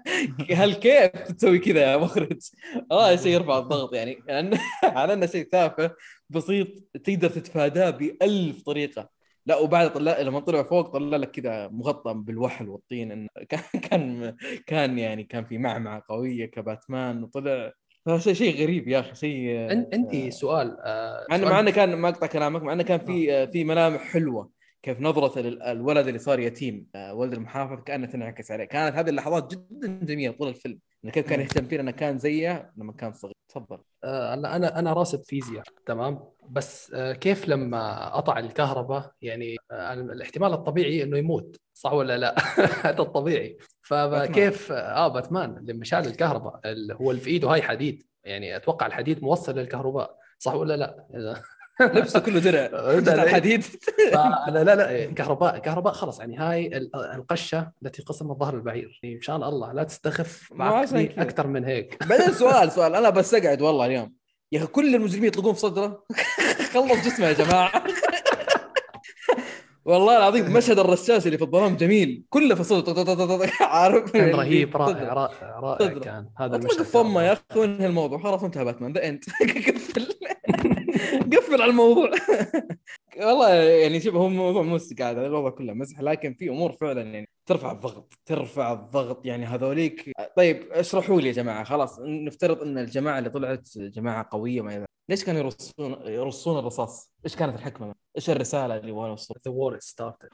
[SPEAKER 1] (laughs) هل كيف تسوي كذا يا مخرج؟ آه شيء يرفع الضغط يعني. على أنه شيء تافه بسيط تقدر تتفاداه بألف طريقة. لا وبعد طلع لما طلع فوق طلع لك كذا مغطى بالوحل والطين. إنه كان كان يعني كان في معمعة قوية كباتمان وطلع شيء غريب يا أخي شيء
[SPEAKER 2] عندي سؤال
[SPEAKER 1] آه مع انه مع انه كان ما اقطع كلامك مع انه كان في آه. في ملامح حلوة كيف نظرة الولد اللي صار يتيم آه ولد المحافظ كانها تنعكس عليه. كانت هذه اللحظات جدا جميلة طول الفيلم. إنه كيف كان يهتم فيه إنه كان زيه لما كان صغير. تفضل.
[SPEAKER 2] آه أنا أنا راسب فيزياء تمام؟ بس آه كيف لما قطع الكهرباء يعني آه الاحتمال الطبيعي إنه يموت صح ولا لا؟ (laughs) هذا الطبيعي. فكيف آه باتمان لما شال الكهرباء اللي هو اللي في إيده هاي حديد. يعني أتوقع الحديد موصل للكهرباء صح ولا لا؟ (laughs)
[SPEAKER 1] لبسه كله درع. (laughs) حديد (laughs)
[SPEAKER 2] لا لا لا كهرباء كهرباء خلاص يعني هاي القشة التي قسمت ظهر البعير. يعني مشان الله لا تستخف أكثر من هيك.
[SPEAKER 1] بعدين سؤال سؤال أنا بس أقعد والله اليوم. يا أخي كل المجرمين يطلقون في صدرة؟ خلص جسمه يا جماعة. والله العظيم مشهد الرشاش اللي في الظلام جميل. كله في صوت
[SPEAKER 2] عارف؟ كان رهيب رائع رائع رائع كان.
[SPEAKER 1] هذا المشهد فمه يا أخي وانهي الموضوع. خلاص انتهى باتمان. ذا انت (laughs) قفل. (laughs) قفل على الموضوع. (laughs) والله يعني شوف هو موضوع مو قاعد الموضوع كله مزح لكن في أمور فعلا يعني ترفع الضغط ترفع الضغط. يعني هذوليك طيب اشرحوا لي يا جماعة. خلاص نفترض إن الجماعة اللي طلعت جماعة قوية ما ليش كانوا يرصون يرصون الرصاص؟ إيش كانت الحكمة؟ إيش الرسالة اللي يبغون يوصلوا؟
[SPEAKER 2] the war started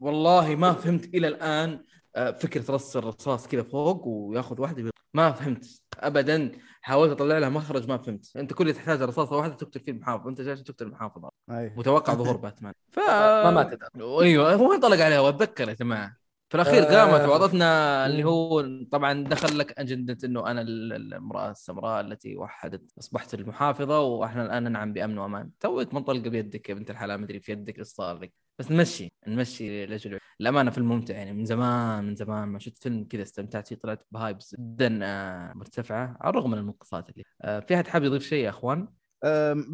[SPEAKER 1] والله ما فهمت إلى الآن آه، فكرة رص الرصاص كذا فوق وياخذ واحدة ما فهمت ابدا. حاولت أطلع لها مخرج ما فهمت. أنت كل اللي تحتاج رصاصة واحدة تقتل فيه المحافظ. أنت جالس تقتل المحافظ أيوه. متوقع ظهور (laughs) باتمان.
[SPEAKER 2] ف ما ماتت.
[SPEAKER 1] أيوه هو انطلق عليها؟ وأتذكر يا جماعة. في الأخير قامت آه. وعطتنا اللي هو طبعا دخل لك أجندة إنه أنا المرأة السمراء التي وحدت أصبحت المحافظة وإحنا الآن ننعم بأمن وأمان. توك منطلقه بيدك يا بنت الحلال مدري في يدك إيش صار لك. بس نمشي نمشي لأجل الأمانة فيلم ممتع يعني. من زمان من زمان ما شفت فيلم كذا استمتعت فيه طلعت بـ hypes جدا آه، مرتفعة على الرغم من المنقصات اللي آه، في أحد حاب يضيف شيء يا إخوان؟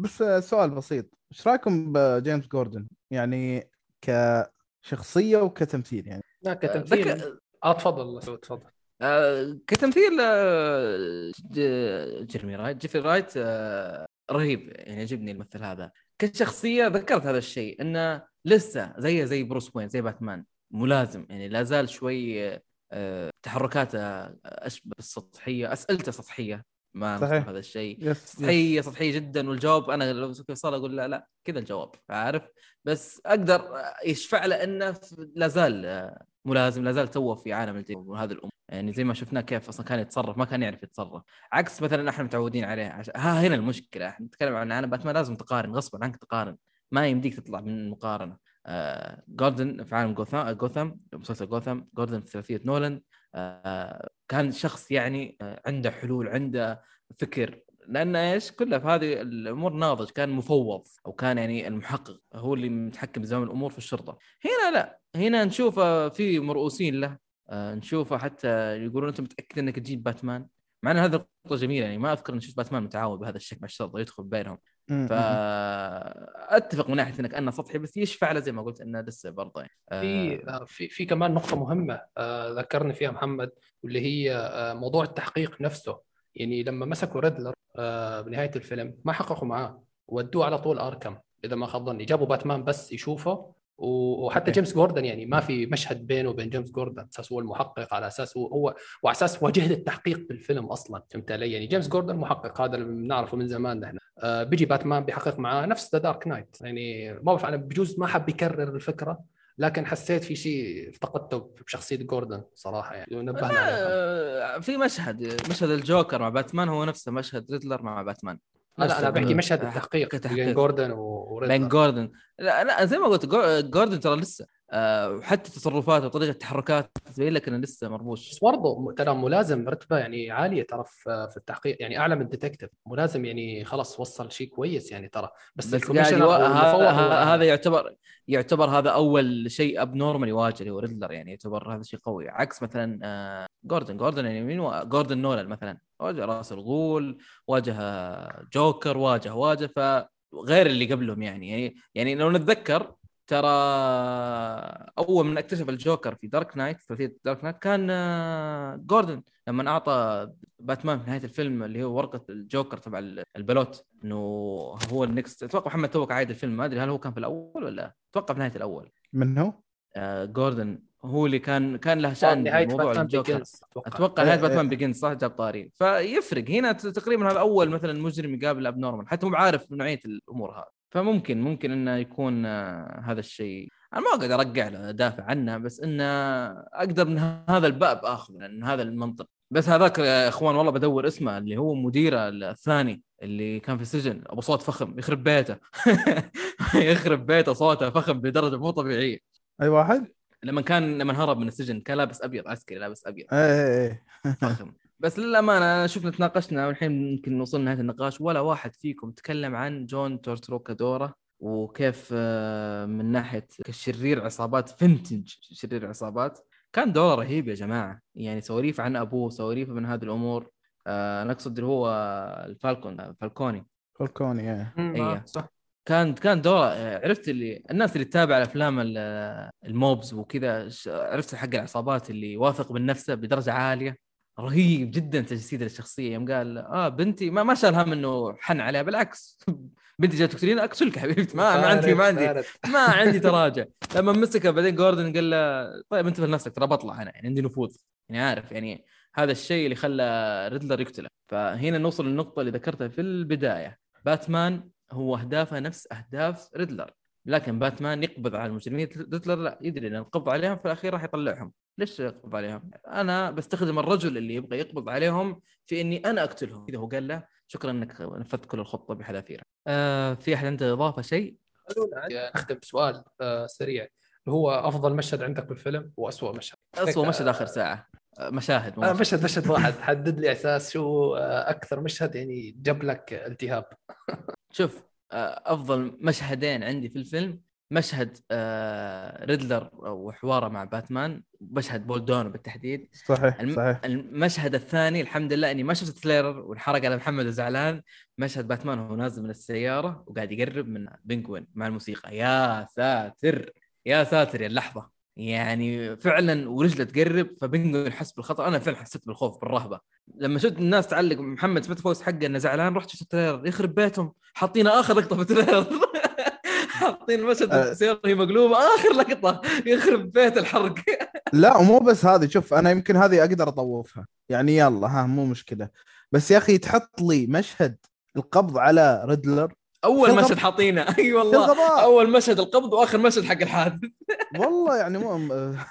[SPEAKER 4] بس سؤال بسيط. إيش رأيكم بجيمس جوردن؟ يعني كشخصية وكتمثيل يعني.
[SPEAKER 2] لا كتمثيل. ذك... آه تفضل تفضل.
[SPEAKER 1] آه كتمثيل آه جيرمي رايت جيفري رايت آه رهيب يعني عجبني الممثل هذا. كشخصية ذكرت هذا الشيء إنه لسه زيه زي بروس وين زي باتمان ملازم يعني لا زال شوي آه تحركاته أشبه بالسطحية أسئلته سطحية ما صحيح. هذا الشيء. سطحية سطحية جدا والجواب أنا لو صار أقول لا لا كذا الجواب عارف؟ بس أقدر يشفع له إنه لا زال ملازم لا زال توه في عالم الجيم وهذه الأمور. يعني زي ما شفناه كيف أصلا كان يتصرف ما كان يعرف يتصرف. عكس مثلا إحنا متعودين عليه. عش... ها هنا المشكلة. إحنا نتكلم عن عالم باتمان لازم تقارن غصبا عنك تقارن. ما يمديك تطلع من المقارنة. آه جوردن في عالم جوثام جوثام مسلسل جوثام جوردن في ثلاثية نولان. آه كان شخص يعني آه عنده حلول عنده فكر. لأن إيش؟ كلها في هذه الأمور ناضج كان مفوض أو كان يعني المحقق هو اللي متحكم بزمام الأمور في الشرطة. هنا لا هنا نشوفه في مرؤوسين له. آه نشوفه حتى يقولون أنت متأكد إنك تجيب باتمان؟ مع إن هذه نقطة جميلة يعني ما أذكر إن شفت باتمان متعاون بهذا الشكل مع الشرطة يدخل بينهم. فاتفق من ناحية إنك أنه سطحي بس يشفع له زي ما قلت إنه لسه برضه يعني.
[SPEAKER 2] في آه، في في كمان نقطة مهمة آه ذكرني فيها محمد واللي هي آه موضوع التحقيق نفسه. يعني لما مسكوا ريدلر آه بنهاية الفيلم ما حققوا معاه ودوه على طول أركم إذا ما خاب ظني. جابوا باتمان بس يشوفه وحتى جيمس جوردن يعني ما في مشهد بينه وبين جيمس جوردن أساس هو المحقق على أساس هو هو وعلى أساس واجهة التحقيق بالفيلم أصلا فهمت علي؟ يعني جيمس جوردن محقق هذا اللي بنعرفه من زمان نحن. آه بيجي باتمان بيحقق معاه نفس The Dark Knight يعني ما بعرف أنا بجوز ما حب يكرر الفكرة لكن حسيت في شيء افتقدته بشخصية جوردن صراحة يعني نبهنا
[SPEAKER 1] عليها في مشهد مشهد الجوكر مع باتمان هو نفسه مشهد ريدلر مع باتمان.
[SPEAKER 2] لا أنا بحكي مشهد التحقيق بين جوردن وريدلر.
[SPEAKER 1] بين جوردن. لا لا زي ما قلت جوردن ترى لسه وحتى آه، تصرفاته وطريقة تحركاته تبين لك إنه لسه مربوش
[SPEAKER 2] بس برضه ترى ملازم رتبة يعني عالية ترى في التحقيق يعني أعلى من detective ملازم يعني خلاص وصل شيء كويس يعني ترى.
[SPEAKER 1] بس, بس هذا يعتبر يعتبر هذا أول شيء abnormal يواجه اللي هو ريدلر يعني يعتبر هذا شيء قوي. عكس مثلا آه، جوردن جوردن يعني مين جوردن نولان مثلا. واجه رأس الغول واجه جوكر واجه واجه فغير اللي قبلهم يعني. يعني يعني لو نتذكر ترى أول من اكتشف الجوكر في دارك نايت ثلاثيه دارك نايت كان آه، جوردن لما أعطى باتمان في نهاية الفيلم اللي هو ورقة الجوكر تبع البلوت إنه هو النكست أتوقع محمد توك عايد الفيلم. ما أدري هل هو كان في الأول ولا أتوقع في نهاية الأول.
[SPEAKER 4] من هو؟
[SPEAKER 1] آه جوردن هو اللي كان كان له شأن نهاية موضوع الجوكر. أتوقع. نهاية Batman Begins صح جاب طاري فيفرق. هنا تقريبا هذا أول مثلا مجرم يقابل abnormal حتى مو عارف نوعية الأمور هذه. فممكن ممكن إنه يكون آه، هذا الشيء. أنا ما أقدر أرجع له أدافع عنه بس إنه أقدر من هذا الباب اخذ من هذا المنطق. بس هذاك يا إخوان والله بدور اسمه اللي هو مديره الثاني اللي كان في السجن أبو صوت فخم يخرب بيته. (laughs) يخرب بيته صوته فخم بدرجة مو طبيعية.
[SPEAKER 4] أي واحد؟
[SPEAKER 1] لما كان لما هرب من السجن كان لابس أبيض عسكري لابس أبيض.
[SPEAKER 4] إيه إيه,
[SPEAKER 1] إيه. فخم. بس للأمانة شفنا تناقشنا والحين يمكن نوصل نهايه النقاش. ولا واحد فيكم تكلم عن جون تورترو كدوره وكيف آه، من ناحية كشرير عصابات فنتج شرير عصابات كان دوره رهيب يا جماعة. يعني سواليف عن أبوه سواليف من هذه الأمور. آه، أنا أقصد اللي هو الفالكون فالكوني.
[SPEAKER 4] فالكوني
[SPEAKER 1] إيه, إيه. صح. كان كان دور عرفت اللي الناس اللي تتابع الأفلام الموبز وكذا عرفت حق العصابات اللي واثق من نفسه بدرجة عالية. رهيب جدا تجسيد الشخصية. يوم قال آه بنتي ما ما شال هم إنه حن عليها بالعكس. (laughs) بنتي جات تقتلين أقتلك حبيبتي. ما, ما عندي ما عندي (laughs) ما عندي (laughs) تراجع. لما مسكها بعدين جوردن قال له طيب انتبه لنفسك ترى بطلع أنا يعني عندي نفوذ يعني عارف يعني هذا الشيء اللي خلى ريدلر يقتله. فهنا نوصل للنقطة اللي ذكرتها في البداية. باتمان هو أهدافه نفس أهداف ريدلر. لكن باتمان يقبض على المجرمين. ريدلر لا يدري إن القبض عليهم في الأخير راح يطلعهم. ليش يقبض عليهم؟ أنا بستخدم الرجل اللي يبغى يقبض عليهم في إني أنا أقتلهم. إذا هو قال له شكرا إنك نفذت كل الخطة بحذافيرها. آه في أحد عنده إضافة شيء؟
[SPEAKER 2] نختم بسؤال آه سريع. هو أفضل مشهد عندك بالفيلم واسوء مشهد؟
[SPEAKER 1] اسوء مشهد آخر ساعة. مشاهد
[SPEAKER 2] آه مشهد مشهد. واحد. حدد لي أساس شو آه، أكثر مشهد يعني جاب لك التهاب. (laughs)
[SPEAKER 1] شوف آه، أفضل مشهدين عندي في الفيلم مشهد آه ريدلر وحواره مع باتمان مشهد بول دانو بالتحديد.
[SPEAKER 4] صحيح الم... صحيح.
[SPEAKER 1] المشهد الثاني الحمد لله إني ما شفت ال trailer وانحرق على محمد وزعلان مشهد باتمان وهو نازل من السيارة وقاعد يقرب من بينجوين مع الموسيقى. يا ساتر يا ساتر يا اللحظة. يعني فعلا ورجلة تقرب فبينجوين حس بالخطر أنا فعلا حسيت بالخوف بالرهبة. لما شفت الناس تعلق محمد سمعت فوز حقه إنه زعلان رحت شفت ال trailer يخرب بيتهم حاطين آخر لقطة في ال trailer حاطين مشهد. السياره هي مقلوبة. آخر لقطة يخرب بيت الحرق. (laughs)
[SPEAKER 4] لا ومو بس هذه شوف أنا يمكن هذه أقدر أطوفها. يعني يلا ها مو مشكلة. بس يا أخي تحط لي مشهد القبض على ريدلر.
[SPEAKER 1] أول مشهد حاطينه. (laughs) أي والله. أول مشهد القبض وآخر مشهد حق الحادث. (laughs)
[SPEAKER 4] والله يعني مو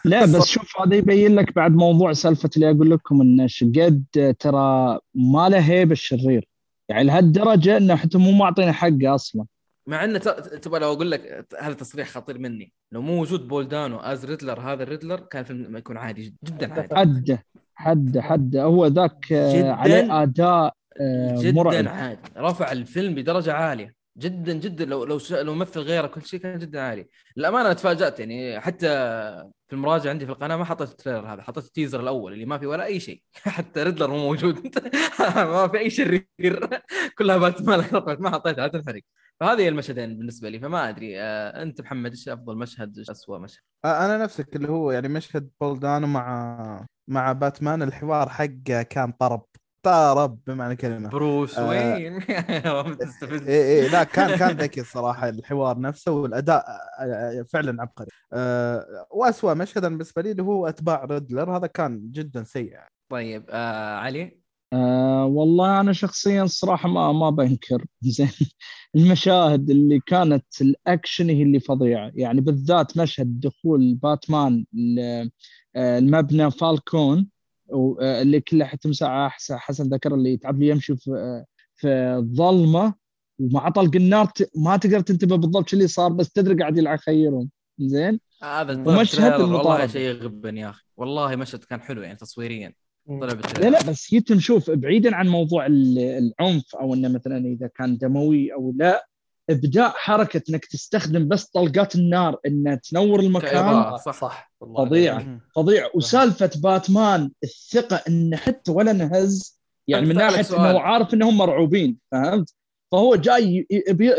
[SPEAKER 3] لا بس شوف هذا يبين لك بعد موضوع سالفة اللي أقول لكم انه قد ترى ما له هيبة الشرير. يعني لهالدرجة إنه حتى مو معطينا حقه أصلا.
[SPEAKER 1] مع إنه تبغى لو أقول لك هذا تصريح خطير مني. لو مو وجود بول دانو as ريدلر هذا الريدلر كان الفيلم يكون عادي جدا عادي.
[SPEAKER 3] حده حده حده هو ذاك عليه أداء
[SPEAKER 1] آه، جدا مرعب. عادي. رفع الفيلم بدرجة عالية. جدا جدا لو لو لو مثل غيره كل شيء كان جدا عالي. للأمانة تفاجأت يعني حتى في المراجعة عندي في القناة ما حطيت ال trailer هذا حطيت ال teaser الأول اللي ما في ولا أي شيء. (laughs) حتى ريدلر مو موجود. (laughs) ما في أي شرير. (laughs) كلها باتمان ما حطيتها لا تنحرق. فهذه المشهدين بالنسبة لي فما أدري آه أنت محمد إيش أفضل مشهد إيش اسوء مشهد؟
[SPEAKER 4] أنا نفسك اللي هو يعني مشهد بول دانو مع مع باتمان الحوار حقه كان طرب. طرب بمعنى الكلمة.
[SPEAKER 1] بروس آه وين؟ (laughs)
[SPEAKER 4] اي اي لا كان كان ذكي الصراحة الحوار نفسه والأداء آه، آه، فعلا عبقري. آه واسوء مشهد بالنسبة لي اللي هو أتباع ريدلر هذا كان جدا سيء.
[SPEAKER 1] طيب آه علي؟
[SPEAKER 3] آه والله أنا شخصيا الصراحه ما ما بنكر. (laughs) زين المشاهد اللي كانت الأكشن هي اللي فظيعه يعني بالذات مشهد دخول باتمان المبنى فالكون. اللي كله حتى مساعة حسن ذكر اللي تعب لي يمشي في في الظلمة ومع طلق النار ما تقدر تنتبه بالضبط اللي صار بس تدري قاعد يلعب خيرهم. زين؟
[SPEAKER 1] هذا ومشهد والله شيء يغبن يا أخي. والله مشهد كان حلو يعني تصويريا.
[SPEAKER 3] طلع لا لا بس جيت نشوف بعيدا عن موضوع العنف أو إنه مثلا إذا كان دموي أو لا إبداع حركة إنك تستخدم بس طلقات النار انها تنور المكان
[SPEAKER 1] صح صح
[SPEAKER 3] فظيع فظيع وسالفة باتمان الثقة انه حتى ولا نهز يعني من ناحية إنه عارف إنهم مرعوبين فهمت؟ فهو جاي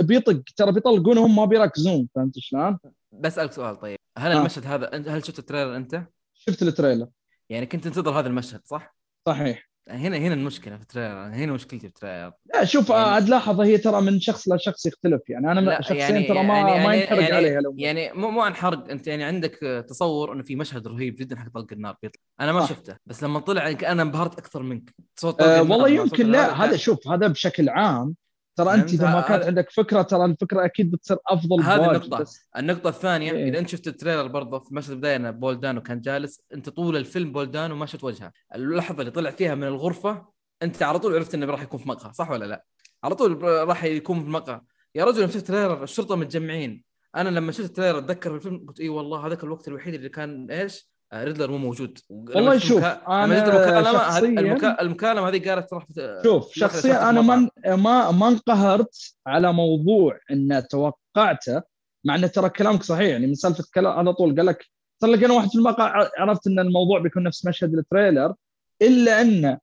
[SPEAKER 3] بيطق ترى بيطلقون وهم ما بيركزون فهمت شلون؟
[SPEAKER 1] بسألك سؤال طيب هل آه. المشهد هذا هل شفت ال trailer أنت؟
[SPEAKER 3] شفت التريلر
[SPEAKER 1] يعني كنت تنتظر هذا المشهد صح؟
[SPEAKER 3] صحيح
[SPEAKER 1] هنا هنا المشكلة في ال trailer هنا مشكلتي في ال trailer.
[SPEAKER 3] لا شوف يعني... عاد لاحظ هي ترى من شخص لشخص يختلف يعني أنا شخصيا يعني ترى ما يعني ما ينحرق
[SPEAKER 1] يعني
[SPEAKER 3] عليها
[SPEAKER 1] لو يعني مو مو انحرق أنت يعني عندك تصور إنه في مشهد رهيب جدا حق طلق النار بيطلع. أنا ما آه. شفته بس لما طلع أنا انبهرت أكثر منك.
[SPEAKER 3] صوت أه والله يمكن لا هذا شوف هذا بشكل عام ترى أنت إذا ما كانت عندك فكرة ترى الفكرة أكيد بتصير أفضل
[SPEAKER 1] هذه النقطة بس. النقطة الثانية إيه. إذا أنت شفت ال trailer برضه في مشهد البداية إن بول دانو كان جالس أنت طول الفيلم بول دانو ما شفت وجهه اللحظة اللي طلع فيها من الغرفة أنت على طول عرفت إنه راح يكون في مقهى صح ولا لا؟ على طول راح يكون في مقهى يا رجل لما شفت trailer الشرطة متجمعين أنا لما شفت ال trailer أتذكر في الفيلم قلت اي والله هذاك الوقت الوحيد اللي كان إيش؟ آه، ريدلر مو موجود.
[SPEAKER 3] والله شوف
[SPEAKER 1] أنا المكالمة هذه قالت راح
[SPEAKER 3] شوف شخصيا أنا ما ما ما انقهرت على موضوع إن توقعته مع إن ترى كلامك صحيح. يعني من سالفة كلام على طول قال لك صار لك أنا واحد في المقهى عرفت إن الموضوع بيكون نفس مشهد التريلر إلا إن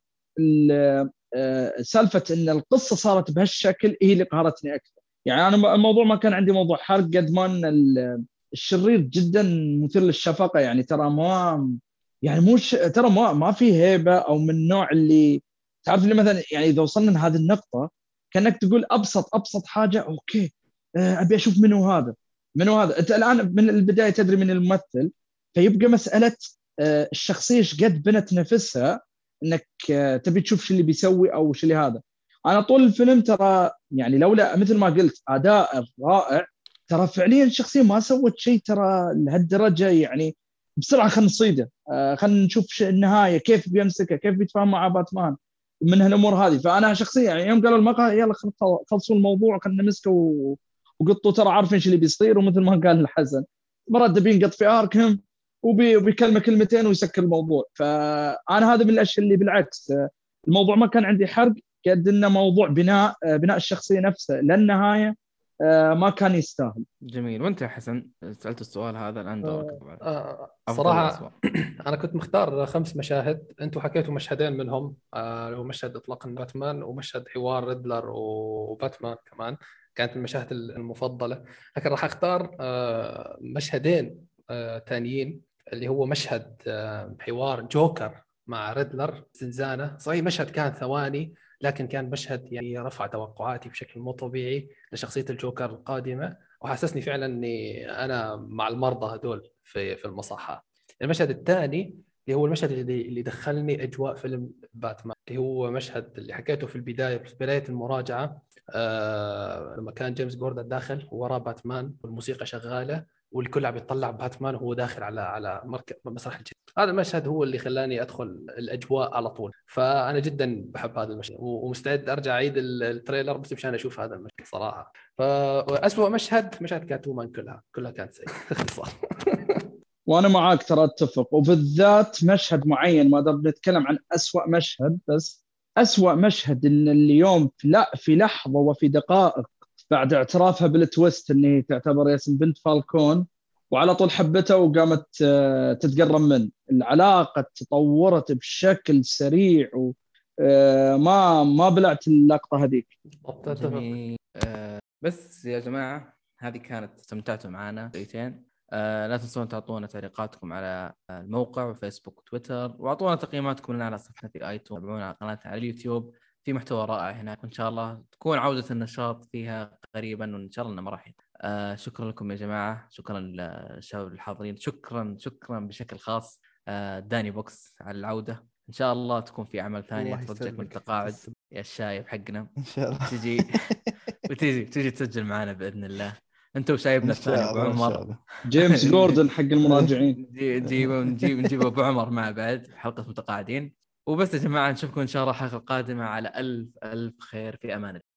[SPEAKER 3] آه، سالفة إن القصة صارت بهالشكل هي اللي قهرتني أكثر. يعني أنا الموضوع ما كان عندي موضوع حرق قد ما إن الشرير جدا مثير للشفقة. يعني ترى ما يعني مو ترى ما ما في هيبة أو من النوع اللي تعرف اللي مثلا يعني إذا وصلنا لهذه النقطة كأنك تقول أبسط أبسط حاجة okay آه، أبي أشوف منو هذا منو هذا. أنت الآن من البداية تدري من الممثل فيبقى مسألة آه، الشخصية إيش قد بنت نفسها إنك آه، تبي تشوف شو اللي بيسوي أو شو اللي هذا. أنا طول الفيلم ترى يعني لولا مثل ما قلت أداء رائع ترى فعليا الشخصيه ما سوت شيء ترى لهالدرجة يعني بسرعة خلينا نصيده. آه، خلينا نشوف النهاية كيف بيمسكه كيف بيتفاهم مع باتمان من هالأمور هذه. فأنا شخصيا يعني يوم قالوا المقهى يلا خلصوا الموضوع خلينا نمسكه و... وقطوا ترى عارفين إيش اللي بيصير ومثل ما قال الحسن. مرات بينقط في آركهم وبيكلمه كلمتين ويسكر الموضوع. فأنا هذا من الأشياء اللي بالعكس الموضوع ما كان عندي حرق قد إنه موضوع بناء بناء الشخصية نفسها. للنهاية آه، ما كان يستاهل.
[SPEAKER 1] جميل. وانت يا حسن سألت السؤال هذا الآن دورك
[SPEAKER 2] آه صراحة (clears throat) أنا كنت مختار خمس مشاهد. أنتم حكيتوا مشهدين منهم آه اللي هو مشهد إطلاق باتمان ومشهد حوار ريدلر وباتمان كمان كانت المشاهد المفضلة. لكن راح أختار آه مشهدين آه ثانيين اللي هو مشهد آه حوار جوكر مع ريدلر زنزانة. صحيح مشهد كان ثواني لكن كان مشهد يعني رفع توقعاتي بشكل مو طبيعي لشخصية الجوكر القادمة وحسسني فعلا إني أنا مع المرضى هذول في في المصحة. المشهد الثاني اللي هو المشهد اللي دخلني أجواء فيلم باتمان اللي هو مشهد اللي حكيته في البداية في بداية المراجعة آه لما كان جيمس جوردن داخل وراه باتمان والموسيقى شغالة والكل عم يطلع باتمان وهو داخل على على مركب مسرح الجيش هذا المشهد هو اللي خلاني أدخل الأجواء على طول. فأنا جدا بحب هذا المشهد ومستعد أرجع أعيد ال trailer بس مشان أشوف هذا المشهد صراحة. فاسوء مشهد مشهد كات وومان كلها كلها كانت سيئة. (laughs) باختصار. (laughs)
[SPEAKER 3] وأنا معاك ترى أتفق. وبالذات مشهد معين ما دام بنتكلم عن أسوأ مشهد بس أسوأ مشهد إن اليوم في لا في لحظة وفي دقائق بعد اعترافها بال twist إني تعتبر ياسم بنت فالكون وعلى طول حبته وقامت آه، تتقرب منه. العلاقة تطورت بشكل سريع وما آه، ما بلعت اللقطة هذيك.
[SPEAKER 1] آه، بس يا جماعة هذه كانت استمتعتوا معنا دقيقتين. آه لا تنسون تعطونا تعليقاتكم على الموقع وفيسبوك وتويتر وأعطونا تقييماتكم لنا على صفحتنا في ايتون تابعونا على قناتنا على اليوتيوب. في محتوى رائع هناك وإن شاء الله تكون عودة النشاط فيها قريبا وإن شاء الله إنه ما راح آه شكرا لكم يا جماعة شكرا للشباب الحاضرين شكرا شكرا بشكل خاص آه داني بوكس على العودة. إن شاء الله تكون في عمل ثاني ترجعك من التقاعد يا الشايب حقنا
[SPEAKER 4] إن شاء الله.
[SPEAKER 1] تجي (laughs) وتجي تجي تسجل معنا بإذن الله. انت وشايبنا الثاني أبو عمر. (laughs)
[SPEAKER 3] جيمس جوردن حق المراجعين.
[SPEAKER 1] نجيب نجيب نجيب أبو عمر مع بعد حلقة متقاعدين. وبس يا جماعة نشوفكم إن شاء الله الحلقة القادمة على ألف ألف خير. في أمان الله.